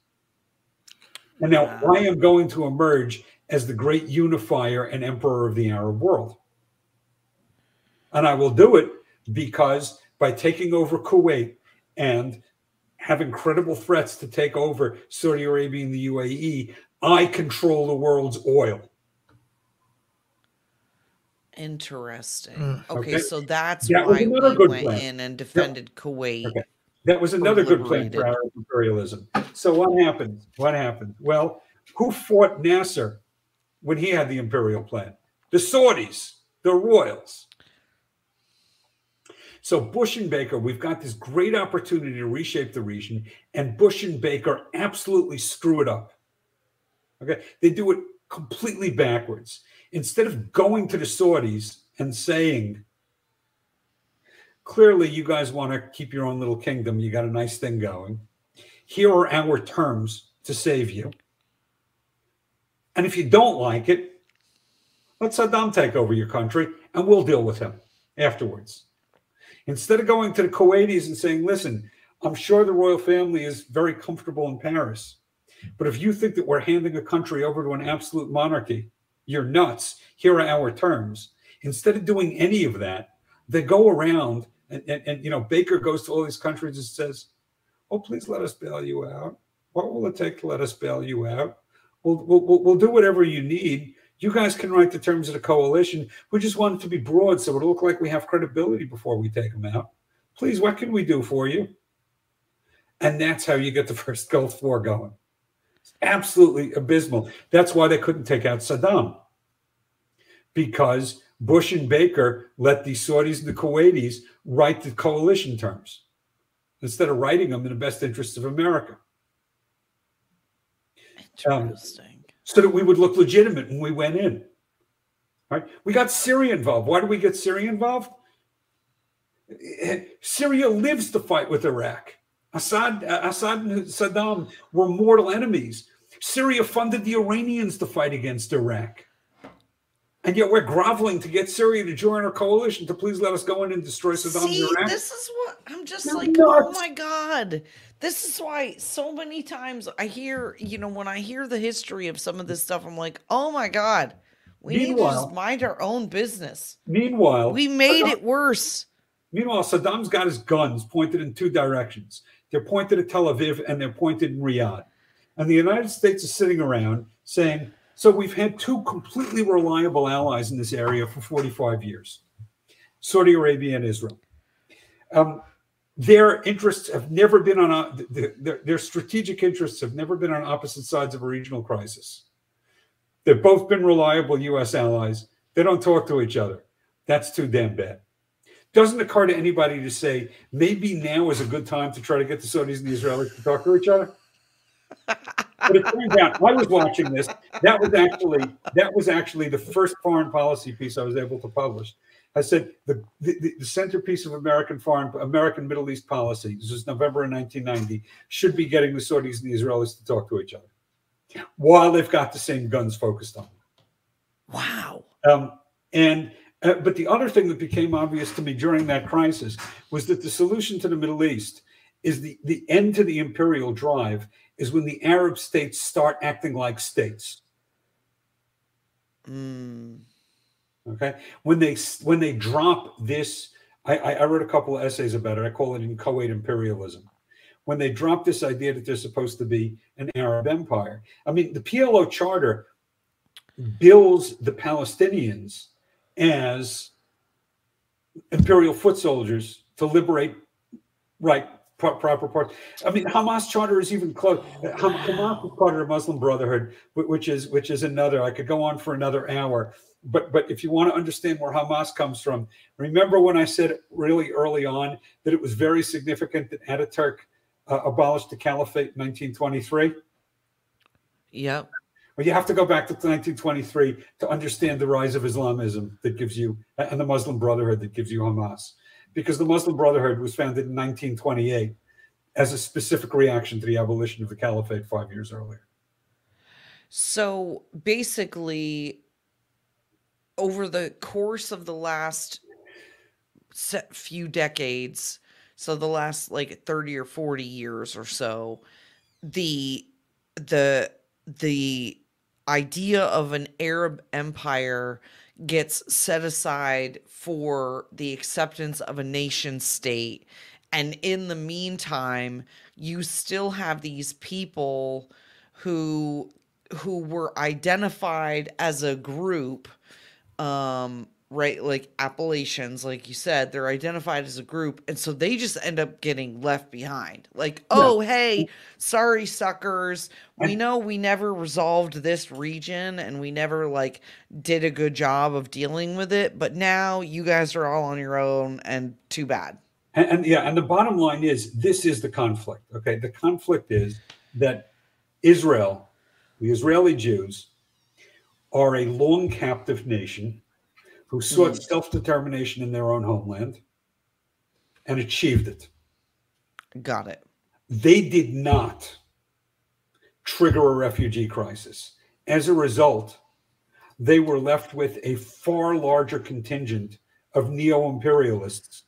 And now Wow. I am going to emerge as the great unifier and emperor of the Arab world. And I will do it because by taking over Kuwait and having credible threats to take over Saudi Arabia and the UAE, I control the world's oil. Interesting. Mm. Okay, Okay. so that's That why we went plan. in and defended Kuwait. Okay. That was another good plan for Arab imperialism. So what happened? What happened? Well, who fought Nasser when he had the imperial plan? The Saudis, the royals. So Bush and Baker, we've got this great opportunity to reshape the region, and Bush and Baker absolutely screw it up. Okay, they do it completely backwards. Instead of going to the Saudis and saying, clearly you guys want to keep your own little kingdom. You got a nice thing going. Here are our terms to save you. And if you don't like it, let Saddam take over your country and we'll deal with him afterwards. Instead of going to the Kuwaitis and saying, listen, I'm sure the royal family is very comfortable in Paris. But if you think that we're handing a country over to an absolute monarchy, you're nuts. Here are our terms. Instead of doing any of that, they go around and, and, and you know baker goes to all these countries and says oh please let us bail you out. What will it take to let us bail you out? We'll, we'll, we'll- do whatever you need. You guys can write the terms of the coalition. We just want it to be broad so it'll look like we have credibility before we take them out. Please what can we do for you? And that's how you get the *laughs* first gulf war going. It's absolutely abysmal. That's why they couldn't take out saddam because Bush and Baker let the Saudis and the Kuwaitis write the coalition terms instead of writing them in the best interests of America Um, Interesting. so that we would look legitimate when we went in. Right? We got Syria involved. Why did we get Syria involved? Syria lives to fight with Iraq. Assad, Assad and Saddam were mortal enemies. Syria funded the Iranians to fight against Iraq. And yet we're groveling to get Syria to join our coalition to please let us go in and destroy Saddam's See, Iraq. this is what I'm just like, oh my God. This is why so many times I hear, you know, when I hear the history of some of this stuff, I'm like, oh my God, we need to just mind our own business. Meanwhile, We made Saddam- it worse. Meanwhile, Saddam's got his guns pointed in two directions. They're pointed at Tel Aviv and they're pointed in Riyadh. And the United States is sitting around saying, so we've had two completely reliable allies in this area for 45 years Saudi Arabia and Israel. Um, their interests have never been on, a, their, their strategic interests have never been on opposite sides of a regional crisis. They've both been reliable U.S. allies. They don't talk to each other. That's too damn bad doesn't occur to anybody to say maybe now is a good time to try to get the Saudis and the Israelis to talk to each other. But it turns out I was watching this. That was actually that was actually the first foreign policy piece I was able to publish. I said the, the, the centerpiece of American foreign American Middle East policy, this was November of 1990, should be getting the Saudis and the Israelis to talk to each other while they've got the same guns focused on them. Wow. Um, and uh, but the other thing that became obvious to me during that crisis was that the solution to the Middle East is the the end to the imperial drive is when the Arab states start acting like states. Mm. Okay, when they when they drop this, I, I I wrote a couple of essays about it. I call it inchoate imperialism. When they drop this idea that they're supposed to be an Arab empire, I mean, the PLO charter bills the Palestinians as imperial foot soldiers to liberate right proper parts. I mean, Hamas charter is even close. Ham- Hamas is part of the Muslim Brotherhood, which is which is another. I could go on for another hour, but but if you want to understand where Hamas comes from, remember when I said really early on that it was very significant that Ataturk uh, abolished the caliphate in 1923. Yep. Well, you have to go back to 1923 to understand the rise of Islamism that gives you, and the Muslim Brotherhood that gives you Hamas. Because the Muslim Brotherhood was founded in 1928 as a specific reaction to the abolition of the caliphate five years earlier. So basically, over the course of the last few decades, so the last like 30 or 40 years or so, the the the idea of an Arab empire gets set aside for the acceptance of a nation state. And in the meantime, you still have these people who who were identified as a group um right like appalachians like you said they're identified as a group and so they just end up getting left behind like oh hey sorry suckers we know we never resolved this region and we never like did a good job of dealing with it but now you guys are all on your own and too bad And, and yeah, and the bottom line is this is the conflict. Okay. The conflict is that Israel, the Israeli Jews, are a long captive nation who sought Mm. self determination in their own homeland and achieved it. got it They did not trigger a refugee crisis. As a result, they were left with a far larger contingent of neo imperialists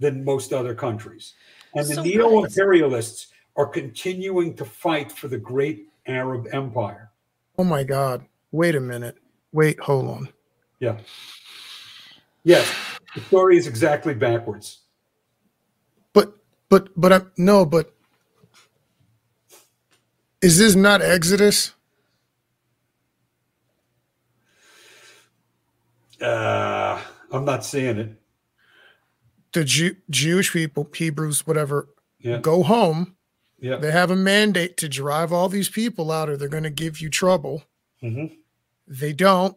than most other countries. And the So, neo imperialists are continuing to fight for the great Arab empire. Oh my God. Wait a minute. Wait, hold on. Yeah. Yes, the story is exactly backwards. But but but I no, but is this not Exodus? Uh, I'm not seeing it. The Jew, Jewish people, Hebrews, whatever, Yeah. go home. Yeah. They have a mandate to drive all these people out, or they're going to give you trouble. Mm-hmm. They don't.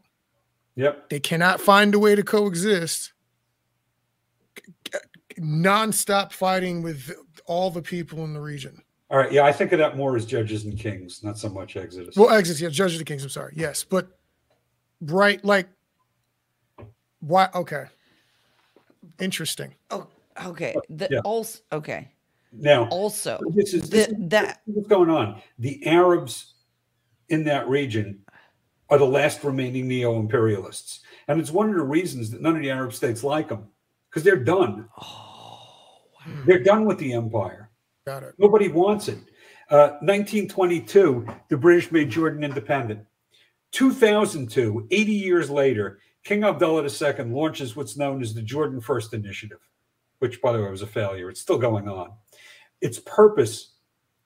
Yep. They cannot find a way to coexist. Non-stop fighting with all the people in the region. All right. Yeah, I think of that more as Judges and Kings, not so much Exodus. Well, Exodus, yeah, Judge of the Kings. I'm sorry. Yes, but right, like, why? Okay, interesting. oh okay the Yeah. also okay now, also this is, this the, is that what's going on. The Arabs in that region are the last remaining neo imperialists. And it's one of the reasons that none of the Arab states like them because they're done. oh They're done with the empire. Got it. Nobody wants it. Uh, 1922, the British made Jordan independent. 2002, 80 years later, King Abdullah II launches what's known as the Jordan First Initiative, which, by the way, was a failure. It's still going on. Its purpose,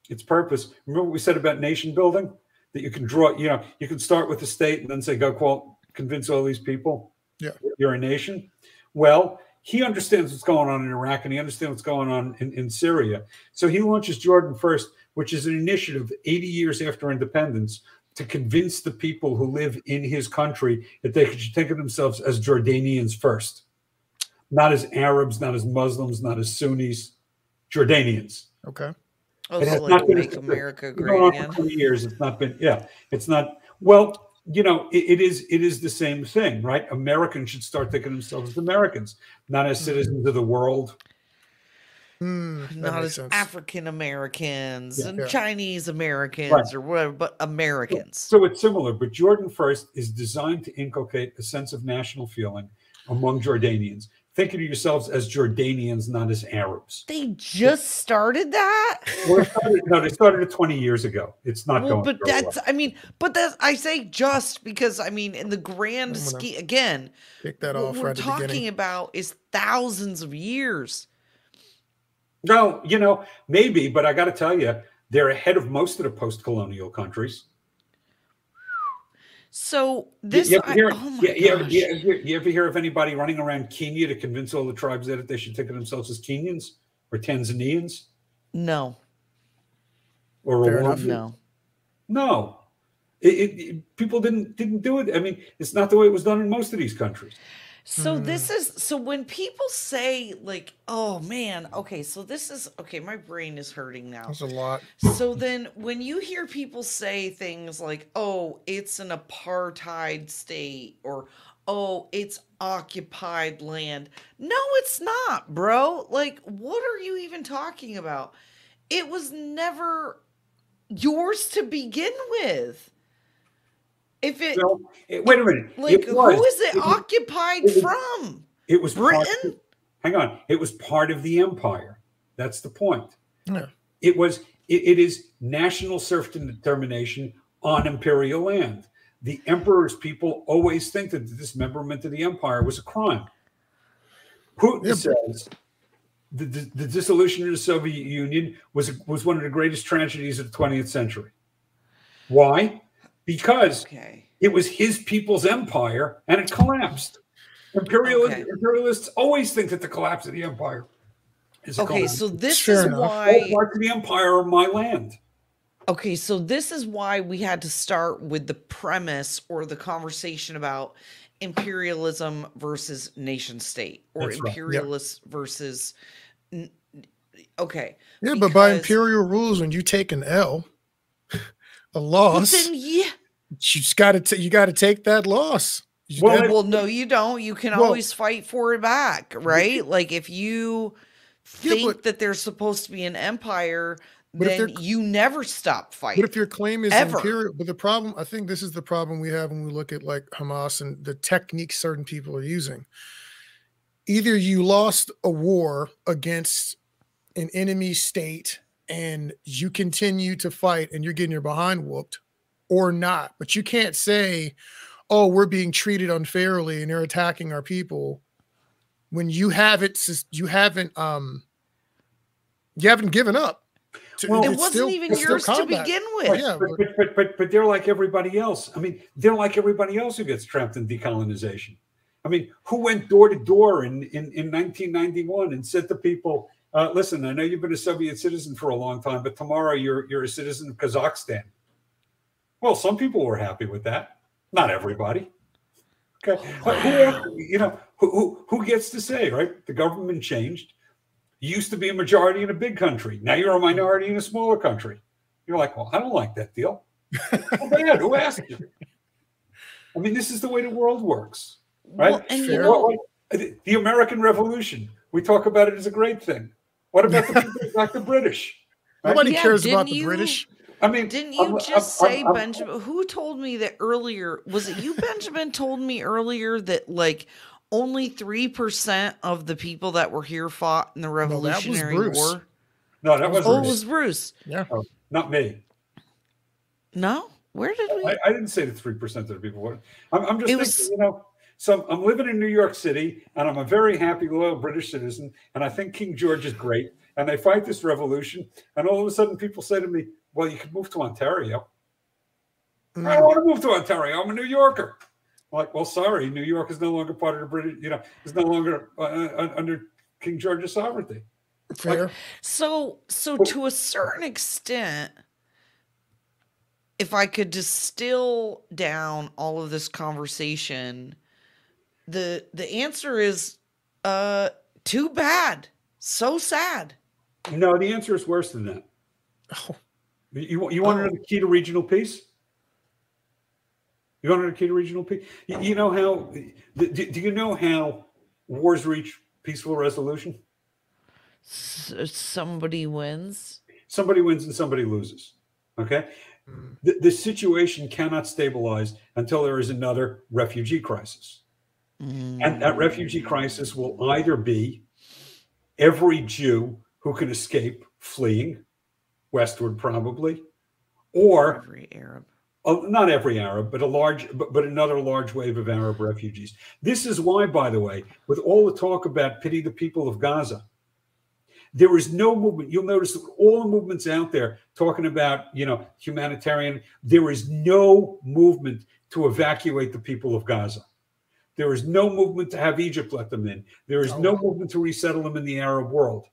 its purpose. Remember what we said about nation building? That you can draw, you know, you can start with the state and then say, go qual- convince all these people Yeah. you're a nation. Well, he understands what's going on in Iraq and he understands what's going on in, in Syria. So he launches Jordan First, which is an initiative 80 years after independence to convince the people who live in his country that they should think of themselves as Jordanians first, not as Arabs, not as Muslims, not as Sunnis, Jordanians. Okay. Oh, It has so not like been- make america great again for 20 years. It's not been, yeah, it's not, well, you know, it, it is it is the same thing, right? Americans should start thinking of themselves as Americans, not as citizens of the world. Hmm, that not as sense. African Americans Yeah. and Yeah. Chinese Americans Right. or whatever, but Americans. So it's similar, but Jordan First is designed to inculcate a sense of national feeling among Jordanians. Thinking of yourselves as Jordanians, not as Arabs. They just started that. Well, started- no, they started it 20 years ago. It's not Well, going but that's well. I mean, but that's I say just because I mean in the grand I'm scheme again, Kick that what off we're right talking about is thousands of years. No, you know, maybe, but I got to tell you, they're ahead of most of the post colonial countries. So this, you, ever I- hear, oh my you, you ever, you, ever, hear of anybody running around Kenya to convince all the tribes that they should think of themselves as Kenyans or Tanzanians no, or Fair enough. no. No, it, it, it- people didn't didn't do it. I mean, it's not the way it was done in most of these countries. So Hmm. this is so when people say like, "Oh man, okay, so this is okay." My brain is hurting now. That's a lot. So then when you hear people say things like, "Oh, it's an apartheid state," or "Oh, it's occupied land," no, it's not, bro. Like, what are you even talking about? It was never yours to begin with. If it So, eh, wait a minute. like, it was, who is it, it occupied it from? It was Britain? partially- hang on. It was part of the empire. That's the point. Yeah. It was. It, it is national self determination on imperial land. The emperor's people always think that the dismemberment of the empire was a crime. Putin Yeah, says the, the, the dissolution of the Soviet Union was was one of the greatest tragedies of the 20th century. Why? Because Okay. it was his people's empire and it collapsed. Imperial, Okay. Imperialists always think that the collapse of the empire is a Okay, collapse. so this Fair is enough. why All parts of the empire are my land. Okay, so this is why we had to start with the premise or the conversation about imperialism versus nation state or That's right. Yep. versus okay. Yeah, but by imperial rules, when you take an L, a loss, Then yeah. you just got to you got to take that loss. You Well, gotta- Well, no, you don't. You can Well- always fight for it back, right? Like if you Yeah, think but- that there's supposed to be an empire, But if then you never stop fighting. But if your claim is Ever. imperial, but the problem, I think this is the problem we have when we look at like Hamas and the techniques certain people are using. Either you lost a war against an enemy state and you continue to fight and you're getting your behind whooped or not. But you can't say, oh, we're being treated unfairly and they're attacking our people when you haven't you haven't um you haven't given up. To- Well, it wasn't still- even it's still yours to begin Well, with. yeah, But, but- but, but, but, but they're like everybody else. I mean, they're like everybody else who gets trapped in decolonization. I mean, who went door to door in, in, in 1991 and said to people, uh, listen, I know you've been a Soviet citizen for a long time, but tomorrow you're, you're a citizen of Kazakhstan. Well, some people were happy with that. Not everybody. Okay. But who, you know, who, who, who gets to say, right? The government changed. You used to be a majority in a big country. Now you're a minority in a smaller country. You're like, well, I don't like that deal. *laughs* Well, bad. Who asked you? I mean, this is the way the world works, right? Well, and you know, Well, like, the American Revolution, we talk about it as a great thing. What about the people like the British? right? Nobody Yeah, cares about the you- British. I mean, Didn't you I'm- just I'm- say, I'm- Benjamin? Who told me that earlier? Was it you, *laughs* Benjamin, told me earlier that like only 3% of the people that were here fought in the Revolutionary Bruce. War? No, that was Oh, wasn't it was Bruce. Yeah. Oh, not me. No? Where did we? I, I didn't say that three percent of the people would. I'm, I'm just It thinking, was- you know. So I'm living in New York City, and I'm a very happy, loyal British citizen, and I think King George is great. And they fight this revolution, and all of a sudden, people say to me, "Well, you could move to Ontario." I Mm. don't want to move to Ontario. I'm a New Yorker. I'm like, well, sorry, New York is no longer part of the British. You know, is no longer uh, uh, under King George's sovereignty. Fair. So, so to a certain extent, if I could distill down all of this conversation, the the answer is uh too bad. So sad. No, the answer is worse than that. Oh, You, you want to know Oh. the key to regional peace? You want to know the key to regional peace? You, you know how? Do, do you know how wars reach peaceful resolution? S- somebody wins. Somebody wins and somebody loses. Okay, mm. the, the situation cannot stabilize until there is another refugee crisis, and that mm. refugee crisis will either be every Jew who can escape fleeing westward, probably, or every Arab. Oh, not every Arab, but a large, but, but another large wave of Arab refugees. This is why, by the way, with all the talk about pity the people of Gaza, there is no movement. You'll notice that all the movements out there talking about, you know, humanitarian. There is no movement to evacuate the people of Gaza. There is no movement to have Egypt let them in. There is no movement to resettle them in the Arab world.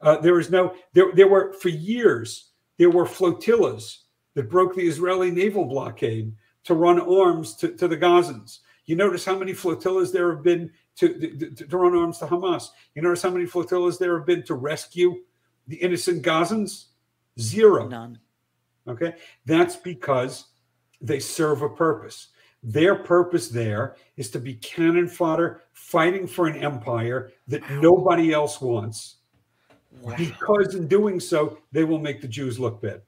Uh, there is no. There, there were for years. There were flotillas that broke the Israeli naval blockade to run arms to, to the Gazans. You notice how many flotillas there have been to, to, to run arms to Hamas. You notice how many flotillas there have been to rescue the innocent Gazans? Zero. None. Okay. That's because they serve a purpose. Their purpose there is to be cannon fodder, fighting for an empire that nobody else wants, Wow. because in doing so, they will make the Jews look bad.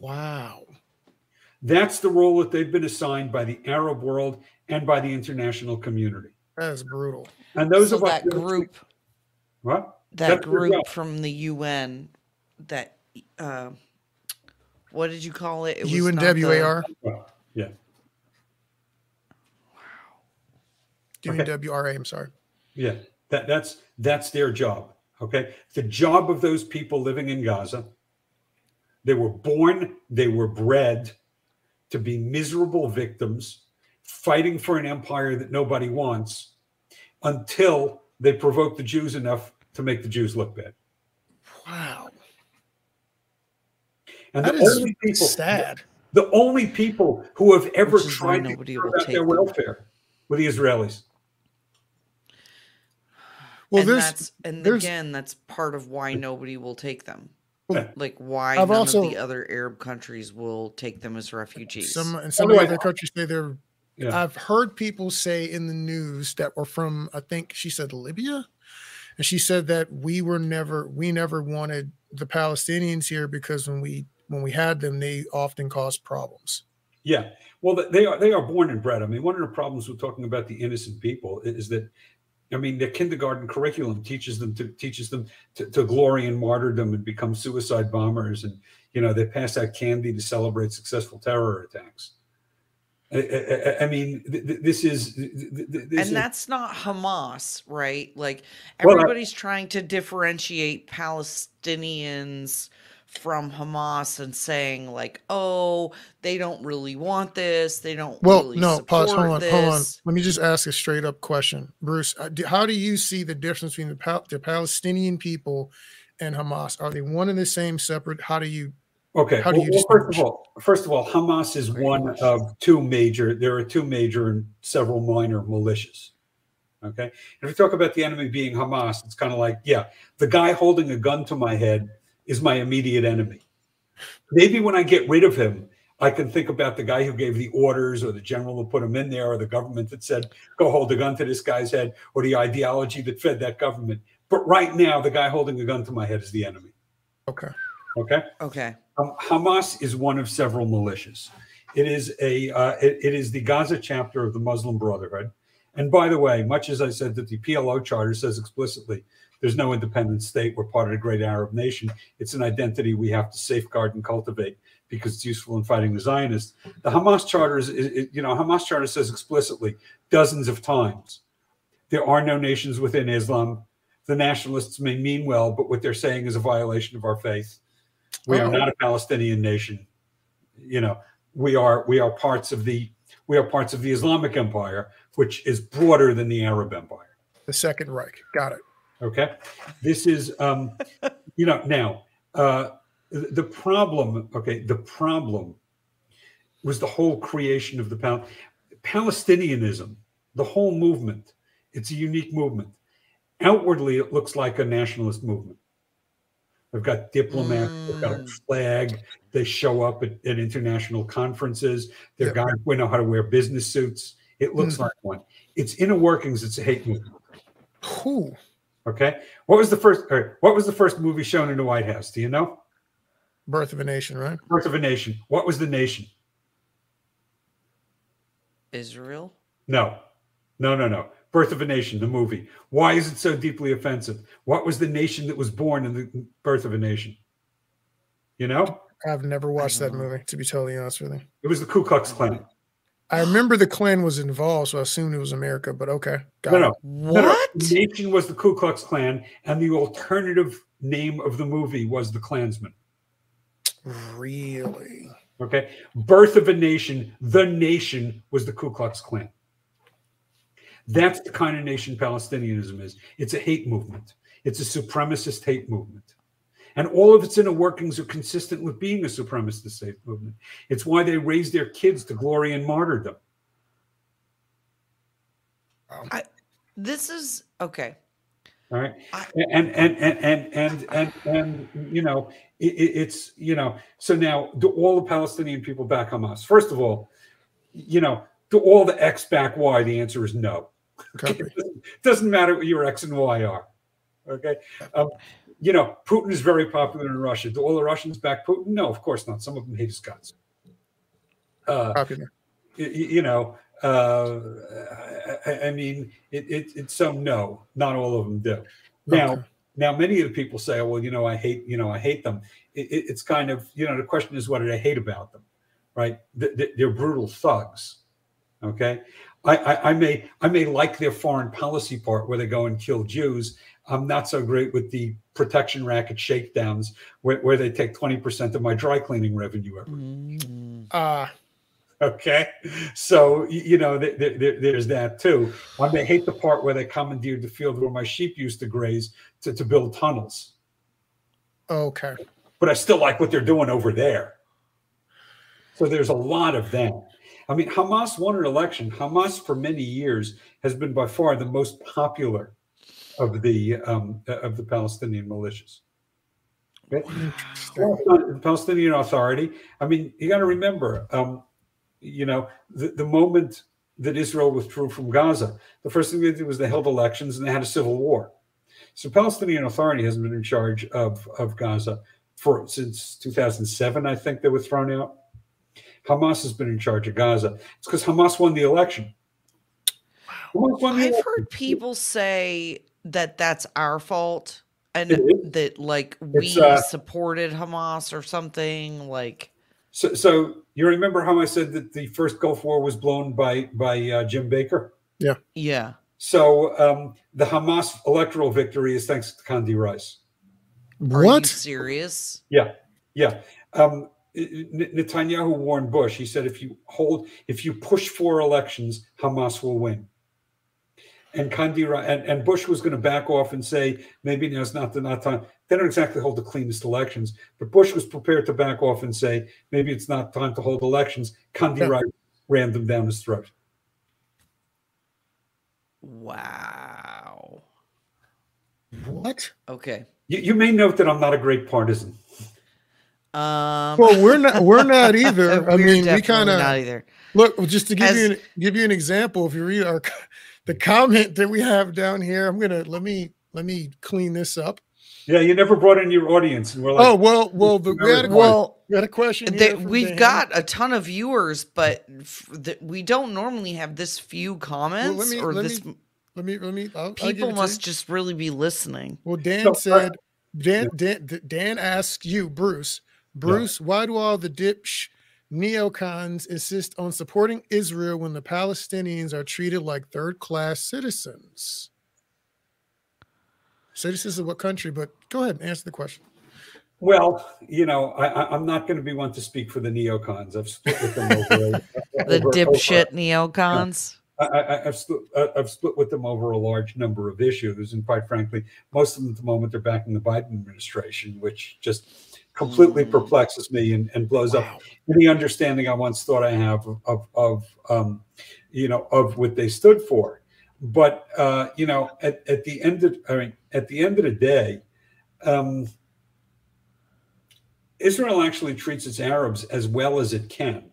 Wow. That's the role that they've been assigned by the Arab world and by the international community. That is brutal. And those so of us that group, what that That's group job. from the UN, that uh, what did you call it? It was not UNWAR. Well, yeah, UNRWA. I'm sorry. yeah. That that's that's their job. Okay, the job of those people living in Gaza. They were born, they were bred to be miserable victims, fighting for an empire that nobody wants, until they provoke the Jews enough to make the Jews look bad. Wow. And That the is only people, sad. the only people who have ever Which is why tried to nobody care will about take their them. welfare were the Israelis. Well, and there's that's and again that's part of why nobody will take them. Like why I've none also- of the other Arab countries will take them as refugees. some and some the of the other countries say they're. Yeah. I've heard people say in the news that were from. I think she said Libya, and she said that we were never we never wanted the Palestinians here because when we when we had them, they often caused problems. Yeah, well, they are they are born and bred. I mean, one of the problems with talking about the innocent people is that, I mean, their kindergarten curriculum teaches them to teaches them to, to glory in martyrdom and become suicide bombers, and you know they pass out candy to celebrate successful terror attacks. I, I- I- mean, th- th- this is th- th- th- this and is- that's not Hamas, right? Like Well, I- everybody's trying to differentiate Palestinians from Hamas and saying like, "Oh, they don't really want this. They don't Well, really no, support pause. Hold on, this." hold on. Let me just ask a straight up question, Bruce. uh, How do you see the difference between the, Pal- the Palestinian people and Hamas? Are they one and the same, separate? How do you? Okay. How do well, you well, first of all, first of all, Hamas is Great one question. of two major. There are two major and several minor militias. Okay. If we talk about the enemy being Hamas, it's kind of like, yeah, the guy holding a gun to my head is my immediate enemy. Maybe when I get rid of him, I can think about the guy who gave the orders, or the general who put him in there, or the government that said, "Go hold a gun to this guy's head," or the ideology that fed that government. But right now, the guy holding a gun to my head is the enemy. Okay. Okay. Okay. Um, Hamas is one of several militias. It is a uh, it, it is the Gaza chapter of the Muslim Brotherhood. And by the way, much as I said that the PLO charter says explicitly there's no independent state, we're part of the great Arab nation. It's an identity we have to safeguard and cultivate because it's useful in fighting the Zionists. The Hamas charter is, is is- you know, Hamas charter says explicitly dozens of times there are no nations within Islam. The nationalists may mean well, but what they're saying is a violation of our faith. We are oh. not a Palestinian nation. You know, we are we are parts of the we are parts of the Islamic Empire, which is broader than the Arab Empire. The Second Reich. Got it. Okay, this is um, you know now uh, the problem. Okay, the problem was the whole creation of the Pal- Palestinianism, the whole movement. It's a unique movement. Outwardly, it looks like a nationalist movement. They've got diplomats, they've got a Mm. flag, they show up at, at international conferences, they're Yep. guys who know how to wear business suits. It looks Mhm. like one. Its inner workings, it's a hate movement. Whew. Okay. What was the first or what was the first movie shown in the White House? Do you know? Birth of a Nation, right? Birth of a Nation. What was the nation? Israel. No. No, no, no. Birth of a Nation, the movie. Why is it so deeply offensive? What was the nation that was born in the birth of a nation? You know? I've never watched that know. movie, to be totally honest with you. It was the Ku Klux Klan. I remember the Klan was involved, so I assumed it was America, but okay. Got No, it. What? No, no. The nation was the Ku Klux Klan, and the alternative name of the movie was the Klansman. Really? Okay. Birth of a nation, the nation was the Ku Klux Klan. That's the kind of nation Palestinianism is. It's a hate movement, it's a supremacist hate movement. And all of its inner workings are consistent with being a supremacist hate movement. It's why they raise their kids to glory and martyrdom. This is okay. All right. And and and and and and and, you know, it, it- it's you know, so now do all the Palestinian people back Hamas? First of all, you know, do all the X back Y? The answer is no. Copy. It *laughs* doesn't, doesn't matter what your X and Y are. Okay. Um, you know, Putin is very popular in Russia. Do all the Russians back Putin? No, of course not. Some of them hate his guts. Uh, Copy that. y- y- you know, Uh, I, I mean, it, it, it's so no, not all of them do. Now, Okay. now many of the people say, well, you know, I hate, you know, I hate them. It, it, it's kind of, you know, the question is, what did I hate about them? Right? Th- th- they're brutal thugs. Okay. I, I, I may, I may like their foreign policy part where they go and kill Jews. I'm not so great with the protection racket shakedowns where, where they take 20% of my dry cleaning revenue every Mm. Ah, Okay, so you know th- th- th- there's that too. I may hate the part where they commandeered the field where my sheep used to graze to, to build tunnels, okay. but I still like what they're doing over there. So there's a lot of that. I mean, Hamas won an election. Hamas for many years has been by far the most popular of the um, of the Palestinian militias. Okay? The Palestinian Authority. I mean, you got to remember, um, you know, the, the moment that Israel withdrew from Gaza, the first thing they did was they held elections and they had a civil war. So Palestinian Authority hasn't been in charge of, of Gaza for since 2007, I think they were thrown out. Hamas has been in charge of Gaza. It's because Hamas won the election. Hamas won the I've election. heard people say that that's our fault and that like we uh, supported Hamas or something like So, so you remember how I said that the first Gulf War was blown by by uh, Jim Baker? yeah. Yeah. So um, the Hamas electoral victory is thanks to Condi Rice. Are you What? serious? Yeah, yeah. Um, Netanyahu warned Bush. He said, if you hold, if you push for elections, Hamas will win. And Condi Rice and, and Bush was going to back off and say maybe now's not the not time. They don't exactly hold the cleanest elections, but Bush was prepared to back off and say maybe it's not time to hold elections. Condi Yeah. Ran them down his throat. Wow. What? Okay. You, you may note that I'm not a great partisan. Um Well, we're not. We're not *laughs* either. I we're mean, we definitely kind not of either. look. Just to give As- you an, give you an example, if you read our the comment that we have down here, I'm gonna let me let me clean this up. Yeah, you never brought in your audience, and we're like, Oh well, well, the, we had a, Well, well, we had a question. That we've Dan. got a ton of viewers, but f- that we don't normally have this few comments me- or let this. me- Let me let me. I'll, I'll people must just really be listening. Well, Dan So, uh, said. Dan, Dan Dan asks you, Bruce. Bruce, why do all the dipsh neocons insist on supporting Israel when the Palestinians are treated like third class citizens? Citizens of what country? But go ahead and answer the question. Well, you know, I, I, I'm not going to be one to speak for the neocons. I've split with them over *laughs* The over- dipshit neocons. I, I, I've split. I- I've split with them over a large number of issues, and quite frankly, most of them at the moment they're backing the Biden administration, which just completely Mm. perplexes me and, and blows up any understanding I once thought I have of, of, of um, you know, of what they stood for. But uh, you know, at, at the end of, I mean, at the end of the day, um, Israel actually treats its Arabs as well as it can.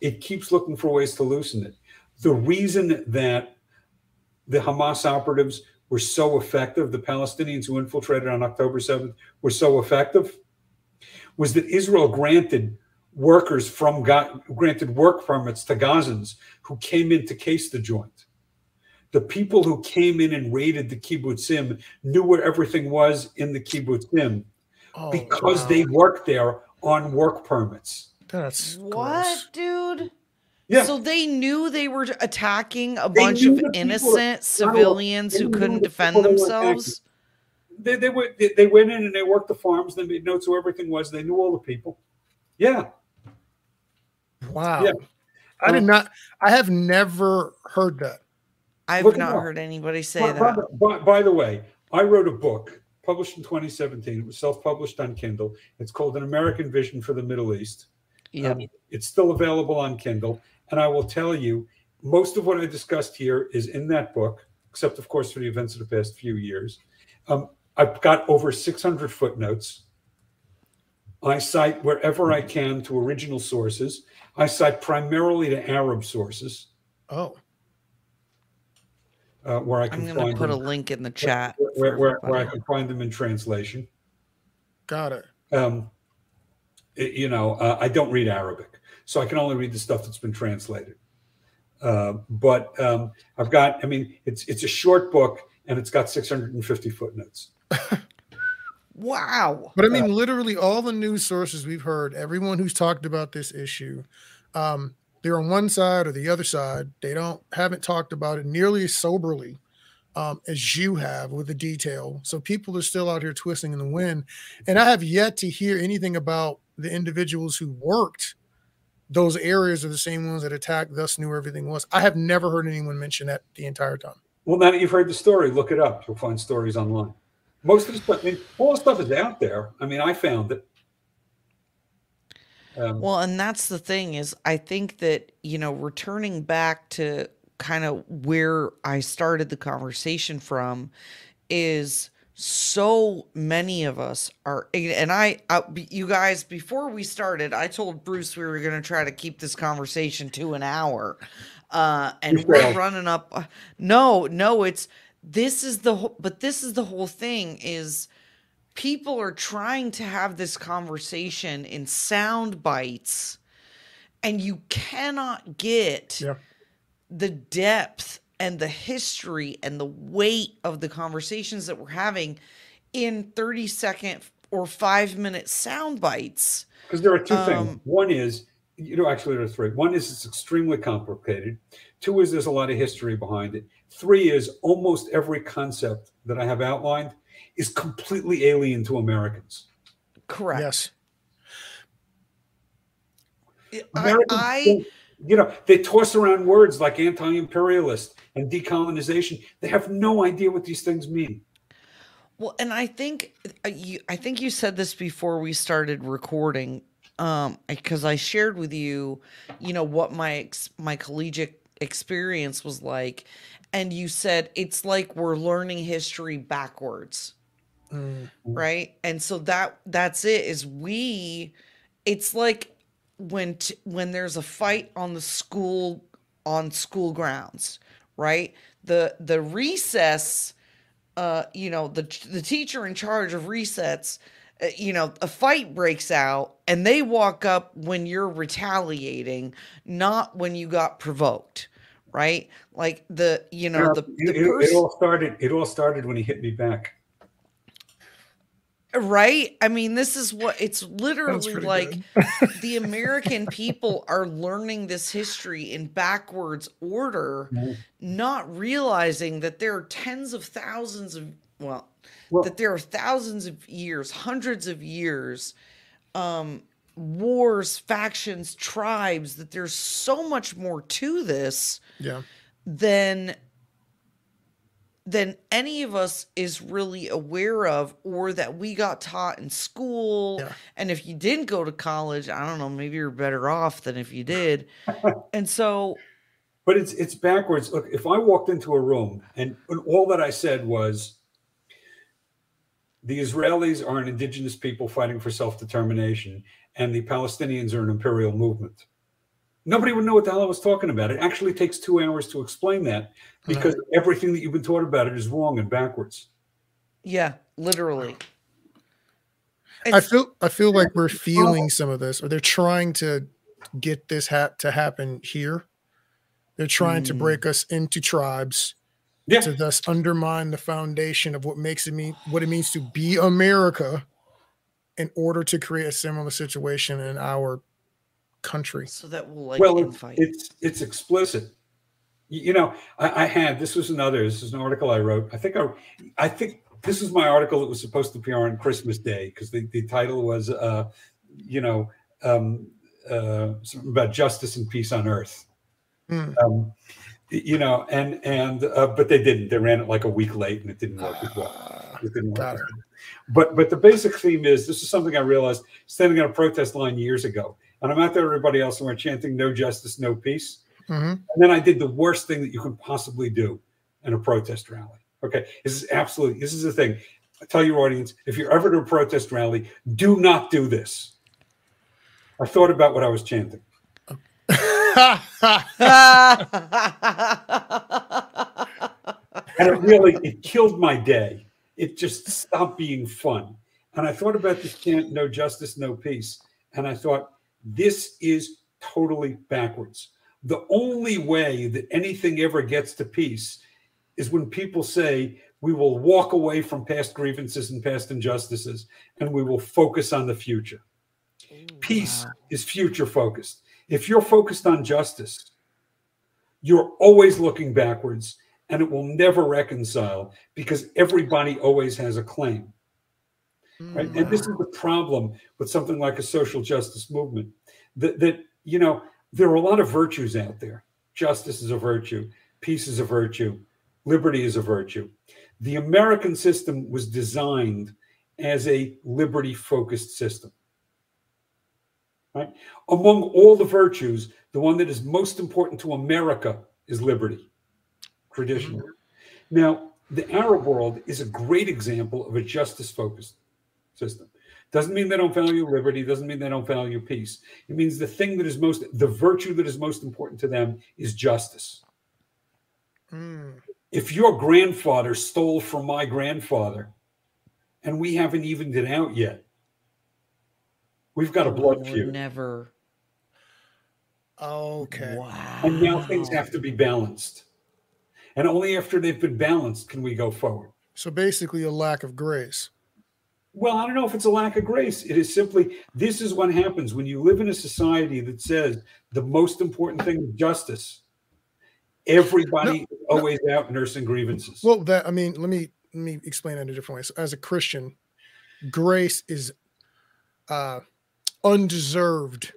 It keeps looking for ways to loosen it. The reason that the Hamas operatives were so effective, the Palestinians who infiltrated on October 7th were so effective, was that Israel granted workers from Ga- granted work permits to Gazans who came in to case the joint. The people who came in and raided the kibbutzim knew where everything was in the kibbutzim Oh, because wow. they worked there on work permits. that's What, gross. dude? Yeah, So they knew they were attacking a They bunch of the people innocent civilians who couldn't defend people that themselves. They, they were they, they went in and they worked the farms. They made notes who everything was. They knew all the people. Yeah, Wow. Yeah. I did Um, not. I have never heard that. I've not up. heard anybody say by, by that. the- by- by the way, I wrote a book published in 2017. It was self-published on Kindle. It's called An American Vision for the Middle East. Yeah. Um, it's still available on Kindle. And I will tell you, most of what I discussed here is in that book, except, of course, for the events of the past few years. Um, I've got over 600 footnotes. I cite wherever I can to original sources. I cite primarily to Arab sources Oh, uh, where I I'm can going to find put a link in the chat. where, for where, where I can find them in translation. got it. Um, it- you know, uh, I don't read Arabic, so I can only read the stuff that's been translated. Uh, but um, I've got, I mean, it's it's a short book and it's got 650 footnotes. *laughs* wow. But I mean, literally all the news sources we've heard, everyone who's talked about this issue, um, they're on one side or the other side. They don't haven't talked about it nearly as soberly um, as you have with the detail. So people are still out here twisting in the wind, and I have yet to hear anything about the individuals who worked those areas are the same ones that attacked, thus knew everything was. I have never heard anyone mention that the entire time. Well, now that you've heard the story, look it up. You'll find stories online. Most of the stuff, I mean, all the stuff is out there. I mean, I found it. Um, well, and that's the thing is, I think that you know, returning back to kind of where I started the conversation from, is so many of us are and I, I, you guys before we started i told bruce we were going to try to keep this conversation to an hour uh and we're running up uh, no no it's this is the whole but this is the whole thing is people are trying to have this conversation in sound bites and you cannot get yeah. the depth and the history and the weight of the conversations that we're having in 30 second or five minute sound bites. Because there are two um, things. One is, you know, actually, there are three. One is it's extremely complicated. Two is there's a lot of history behind it. Three is almost every concept that I have outlined is completely alien to Americans. Correct. Yes. Americans I, you know, they toss around words like anti-imperialist and decolonization. They have no idea what these things mean. Well, and I think uh, you, I think you said this before we started recording, um, because I shared with you, you know, what my ex, my collegiate experience was like, and you said it's like we're learning history backwards, mm. right? And so that that's it. Is we, it's like when t- when there's a fight on the school on school grounds right? The the recess, uh, you know, the the teacher in charge of resets, uh, you know, a fight breaks out and they walk up when you're retaliating, not when you got provoked, right? Like the you know the, the it, it, it all started. It all started when he hit me back right i mean this is what it's literally like *laughs* the american people are learning this history in backwards order mm-hmm. not realizing that there are tens of thousands of well, well, that there are thousands of years hundreds of years um wars factions tribes that there's so much more to this yeah than than any of us is really aware of or that we got taught in school. Yeah. And if you didn't go to college, I don't know, maybe you're better off than if you did. *laughs* and so but it's it's backwards. Look, if I walked into a room and, and all that I said was the Israelis are an indigenous people fighting for self-determination and the Palestinians are an imperial movement nobody would know what the hell I was talking about. It actually takes two hours to explain that because right. everything that you've been taught about it is wrong and backwards. Yeah, literally. I feel I feel like we're feeling some of this, or they're trying to get this hat to happen here. They're trying mm. to break us into tribes yeah. to thus undermine the foundation of what makes it mean what it means to be America in order to create a similar situation in our country. So that will like well, it's, it's, it's explicit. You know, I, I, had this was another. This is an article I wrote. I think I, I think this was my article that was supposed to appear on Christmas Day because the, the title was, uh, you know, um, uh, about justice and peace on earth. Mm. Um, you know, and and uh, but they didn't. They ran it like a week late, and it didn't work as well. Ah, it didn't work. But but the basic theme is this is something I realized standing on a protest line years ago and I'm out there, everybody else, and we're chanting "No justice, no peace." Mm-hmm. And then I did the worst thing that you can possibly do in a protest rally. Okay, this is absolutely this is the thing. I tell your audience if you're ever at a protest rally, do not do this. I thought about what I was chanting. *laughs* and it really it killed my day. It just stopped being fun. And I thought about this chant, no justice, no peace. And I thought, this is totally backwards. the only way that anything ever gets to peace is when people say we will walk away from past grievances and past injustices and we will focus on the future. Peace wow. is future focused. If you're focused on justice, you're always looking backwards and it will never reconcile because everybody always has a claim. Right? And this mm. is the problem with something like a social justice movement. That, that you know, there are a lot of virtues out there. Justice is a virtue, peace is a virtue, liberty is a virtue. The American system was designed as a liberty focused system. Right? Among all the virtues, the one that is most important to America is liberty, traditionally. Mm-hmm. Now, the Arab world is a great example of a justice focused system. Doesn't mean they don't value liberty, doesn't mean they don't value peace. It means the thing that is most, the virtue that is most important to them is justice. Mm. If your grandfather stole from my grandfather and we haven't evened it out yet, we've got a blood feud. Never. Okay. Wow. And now things have to be balanced. And only after they've been balanced can we go forward. So basically, a lack of grace. Well, I don't know if it's a lack of grace. It is simply this is what happens when you live in a society that says the most important thing is justice. Everybody no, always out nursing grievances. Well, that I mean, let me let me explain that in a different way. So as a Christian, grace is uh undeserved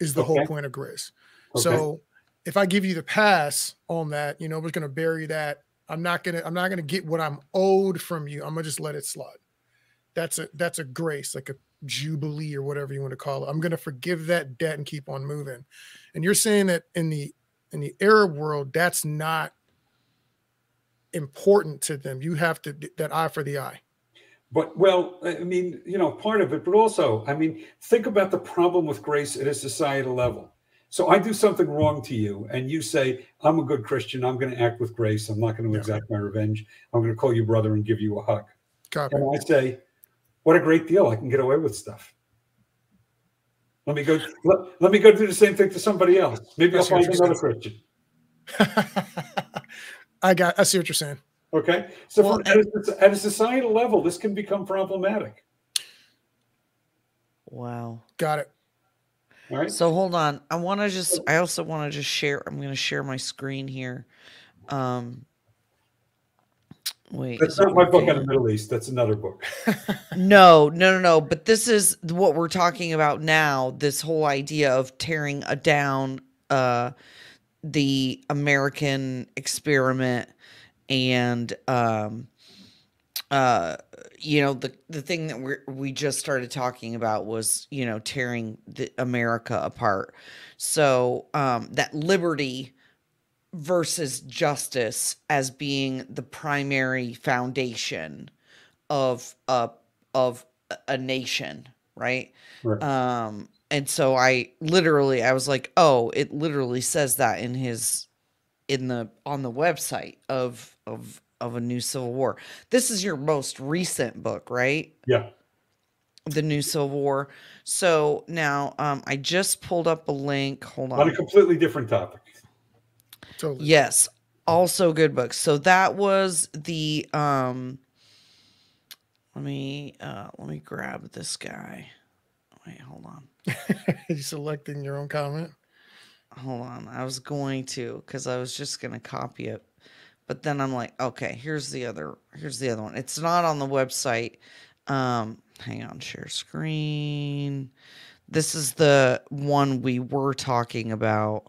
is the okay. whole point of grace. Okay. So if I give you the pass on that, you know, we're gonna bury that. I'm not gonna I'm not gonna get what I'm owed from you. I'm gonna just let it slide. That's a that's a grace like a jubilee or whatever you want to call it. I'm going to forgive that debt and keep on moving. And you're saying that in the in the arab world that's not important to them. You have to that eye for the eye. But well i mean you know part of it but also i mean think about the problem with grace at a societal level so i do something wrong to you and you say i'm a good christian i'm going to act with grace i'm not going to yeah. exact my revenge i'm going to call you brother and give you a hug Copy. and i say what a great deal. I can get away with stuff. Let me go. Let, let me go do the same thing to somebody else. Maybe I'll find another Christian. *laughs* I got. I see what you're saying. Okay. So well, from, at, a, at a societal level, this can become problematic. Wow. Got it. All right. So hold on. I want to just. I also want to just share. I'm going to share my screen here. Um, Wait, that's not my book on the Middle East. That's another book. *laughs* no, no, no, no. But this is what we're talking about now. This whole idea of tearing a down uh, the American experiment and um, uh, you know the the thing that we we just started talking about was you know tearing the America apart. So um, that liberty versus justice as being the primary foundation of a of a nation, right? right? Um and so I literally I was like, "Oh, it literally says that in his in the on the website of of of a new civil war. This is your most recent book, right? Yeah. The new civil war. So now um I just pulled up a link. Hold on. On a completely different topic. Totally. Yes. Also good books. So that was the um let me uh let me grab this guy. Wait, hold on. *laughs* you selecting your own comment? Hold on. I was going to cuz I was just going to copy it. But then I'm like, okay, here's the other here's the other one. It's not on the website. Um hang on, share screen. This is the one we were talking about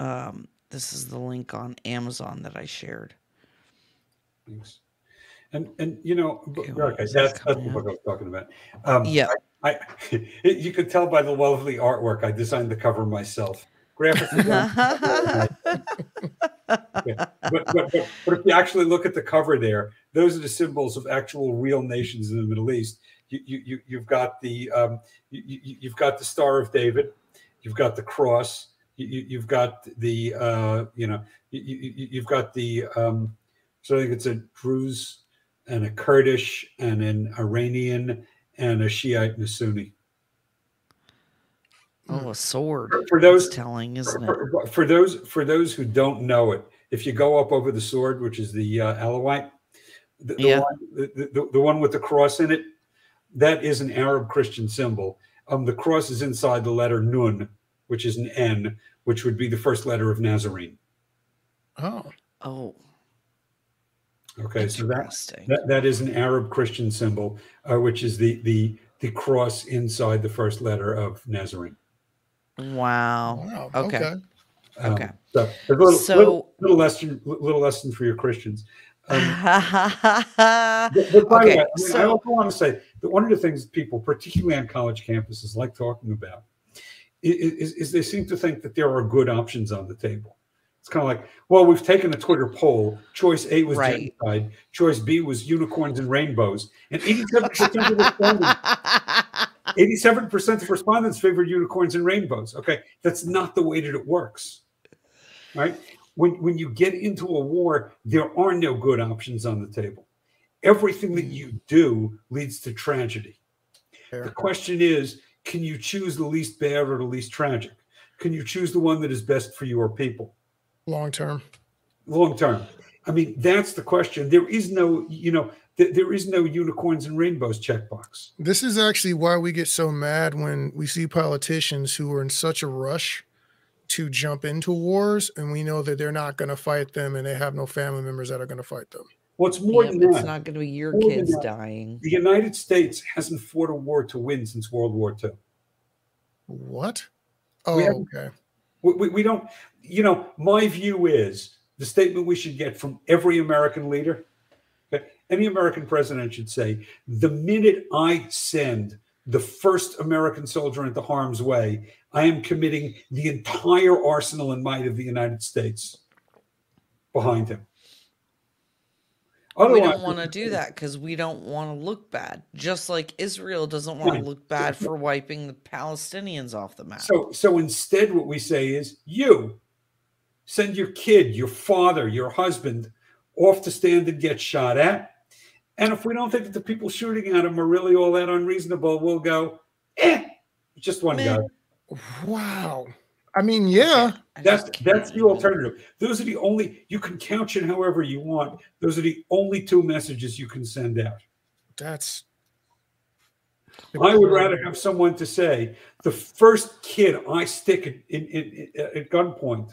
um, this is the link on Amazon that I shared. Thanks. And and you know, okay, that's, that's the book I was talking about. Um, yeah, I, I *laughs* you could tell by the lovely artwork I designed the cover myself. Graphics. *laughs* but, but, but, but if you actually look at the cover there, those are the symbols of actual real nations in the Middle East. You, you, you, have got the um, you, you've got the Star of David, you've got the cross, you, have got the uh, you know you, have got the um, so I think it's a Druze and a Kurdish and an Iranian and a Shiite and a Sunni. Oh, a sword. For, for those It's telling, isn't it? for, for those for those who don't know it, if you go up over the sword, which is the uh, Alawite, the, the, Yeah. one, the, the, the one with the cross in it, that is an Arab Christian symbol. Um, the cross is inside the letter Nun, which is an N, which would be the first letter of Nazarene. Oh, Oh, Okay, so that, that that is an Arab Christian symbol, uh, which is the the the cross inside the first letter of Nazarene. Wow. wow. okay. Okay. Um, Okay. So a little, So- little, little lesson, little lesson for your Christians. Um, okay, *laughs* But, but by Okay, way, I, mean, I also want to say that one of the things people, particularly on college campuses, like talking about i- i- is, is they seem to think that there are good options on the table. It's kind of like, well, we've taken a Twitter poll. Choice A was Right. genocide. Choice B was unicorns and rainbows. And 87% of respondents, 87% of respondents favored unicorns and rainbows. Okay, that's not the way that it works. Right? When when you get into a war, there are no good options on the table. Everything that you do leads to tragedy. Fair. The question is, can you choose the least bad or the least tragic? Can you choose the one that is best for your people? Long term. long term. I mean, that's the question. There is no, you know, th- there is no unicorns and rainbows checkbox. This is actually why we get so mad when we see politicians who are in such a rush to jump into wars and we know that they're not going to fight them and they have no family members that are going to fight them. What's more Yep, than it's that, not going to be your kids dying. the United States hasn't fought a war to win since World War II. What? Oh, We okay. We, we, we don't, you know, my view is the statement we should get from every American leader, okay, any American president should say, the minute I send the first American soldier into harm's way, I am committing the entire arsenal and might of the United States behind him. we don't want to do that because we don't want to look bad. Just like Israel doesn't want to look bad for wiping the Palestinians off the map. So, so instead, what we say is, you send your kid, your father, your husband off the stand and get shot at. And if we don't think that the people shooting at him are really all that unreasonable, we'll go, eh, just one Meh. guy. Wow. I mean, yeah. That's that's can't the alternative. Those are the only you can couch it however you want. Those are the only two messages you can send out. That's. I would rather have someone to say the first kid I stick at, in, in, in- at gunpoint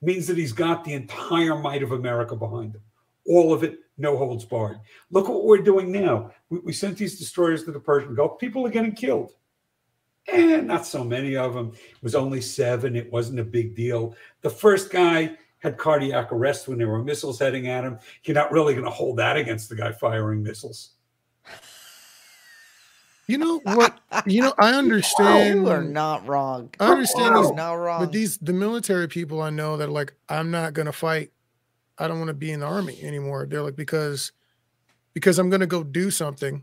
means that he's got the entire might of America behind him. All of it, no holds barred. Look what we're doing now. We, we sent these destroyers to the Persian Gulf. People are getting killed. And not so many of them. It was only seven. It wasn't a big deal. The first guy had cardiac arrest when there were missiles heading at him. You're not really going to hold that against the guy firing missiles. You know what? You know, I *laughs* understand. You are not wrong. I understand You're these, not wrong. but these the military people I know that are like, I'm not gonna fight. I don't want to be in the army anymore. They're like because because I'm gonna go do something.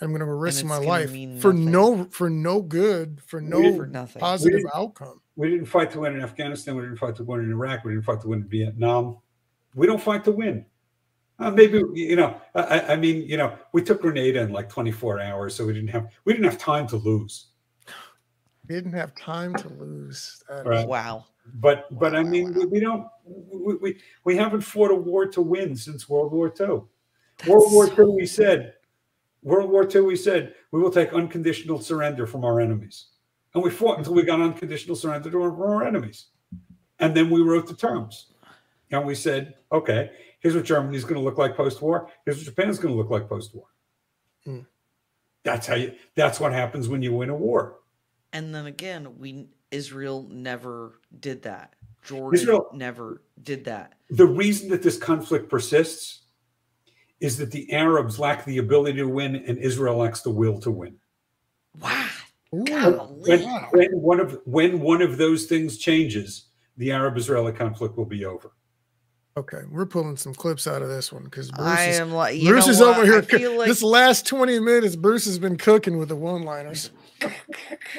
I'm gonna risk my gonna life for nothing. no for no good for no for nothing. positive didn't- outcome. We didn't fight to win in Afghanistan. We didn't fight to win in Iraq. We didn't fight to win in Vietnam. We don't fight to win. Uh, maybe you know. I, I- I mean, you know, we took Grenada in like 24 hours, so we didn't have we didn't have time to lose. We didn't have time to lose. Right. wow. But but I mean, we, we don't we, we we haven't fought a war to win since World War II. World That's War so- II, we said. World War II, we said we will take unconditional surrender from our enemies, and we fought until we got unconditional surrender to our, from our enemies, and then we wrote the terms, and we said, okay, here's what Germany's going to look like post-war. Here's what Japan's going to look like post-war. Hmm. That's how you. That's what happens when you win a war. And then again, we Israel never did that. Jordan Israel- never did that. the reason that this conflict persists is that the Arabs lack the ability to win and Israel lacks the will to win. Wow. When, wow. when one of when one of those things changes, the Arab-Israeli conflict will be over. Okay, we're pulling some clips out of this one because Bruce I is am like you Bruce know is what? over here. I feel like this last 20 minutes, Bruce has been cooking with the one-liners.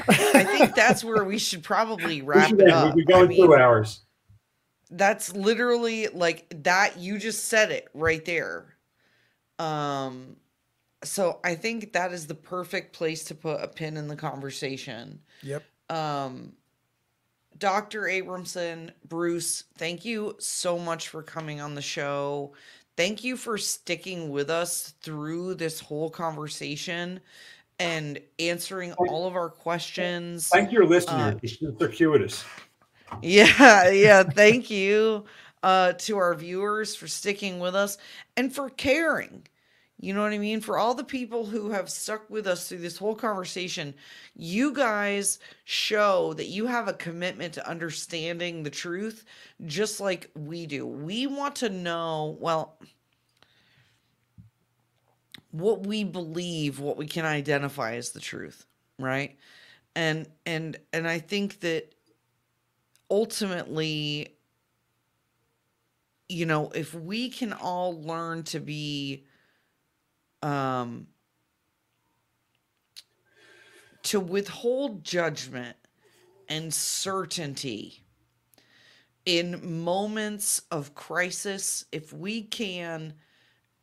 I think that's where we should probably *laughs* We wrap should it up. We've been I going mean, two hours. that's literally like that you just said it right there um so i think that is the perfect place to put a pin in the conversation Yep. um, Dr. Abramson, Bruce, thank you so much for coming on the show. Thank you for sticking with us through this whole conversation and answering all of our questions. Thank your listeners. Uh, It's circuitous. Yeah, *laughs* yeah. Thank you uh, to our viewers for sticking with us and for caring. You know what I mean? For all the people who have stuck with us through this whole conversation, you guys show that you have a commitment to understanding the truth just like we do. We want to know, well, what we believe, what we can identify as the truth, right? And and and I think that ultimately you know, if we can all learn to be um to withhold judgment and certainty in moments of crisis if we can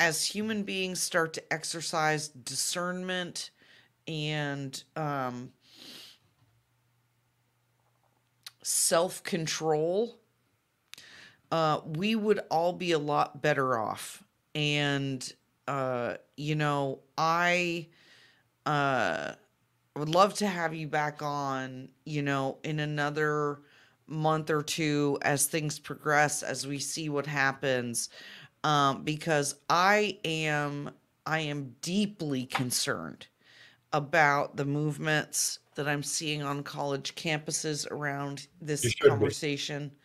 as human beings start to exercise discernment and um self-control uh we would all be a lot better off. And uh you know i uh would love to have you back on you know in another month or two as things progress as we see what happens. Um because i am i am deeply concerned about the movements that i'm seeing on college campuses around this conversation.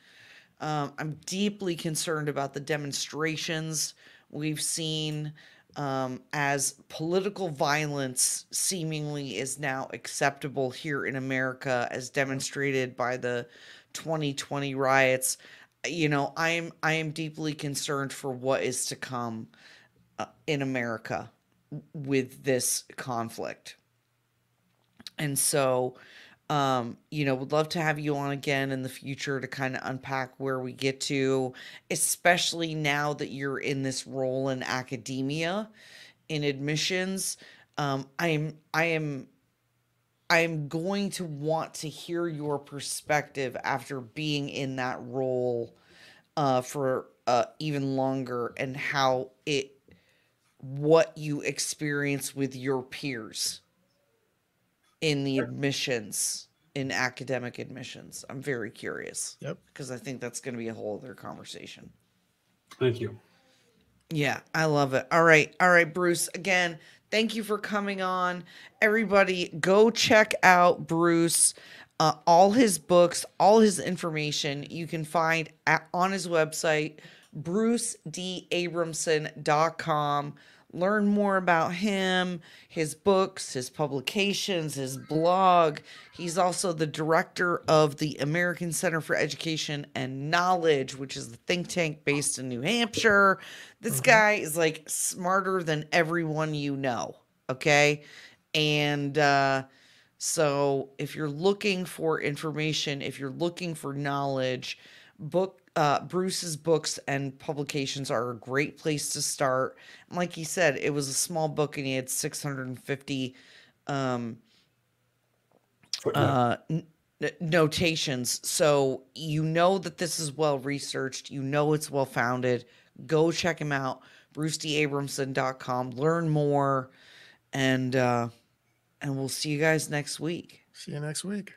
Um, I'm deeply concerned about the demonstrations we've seen um, as political violence seemingly is now acceptable here in America, as demonstrated by the 2020 riots. You know, I am I am deeply concerned for what is to come uh, in America with this conflict. And so, um, you know, would love to have you on again in the future to kind of unpack where we get to, especially now that you're in this role in academia, in admissions. Um, I'm, I am, I am going to want to hear your perspective after being in that role uh, for uh, even longer and how it, what you experience with your peers in the admissions in academic admissions. I'm very curious. Yep. Because I think that's going to be a whole other conversation. Thank you. Yeah, I love it. All right. All right, Bruce. Again, thank you for coming on. Everybody, go check out Bruce. Uh, all his books, all his information you can find at, on his website, brucedabramson.com. Learn more about him, his books, his publications, his blog. He's also the director of the American Center for Education and Knowledge, which is the think tank based in New Hampshire. This guy is like smarter than everyone you know. Okay. And, uh, so if you're looking for information, if you're looking for knowledge, book uh, Bruce's books and publications are a great place to start. And like he said, it was a small book and he had 650 um, uh, n- n- notations. So you know that this is well researched. You know it's well founded. Go check him out. BruceDAbramson.com. Learn more. And uh, and we'll see you guys next week. See you next week.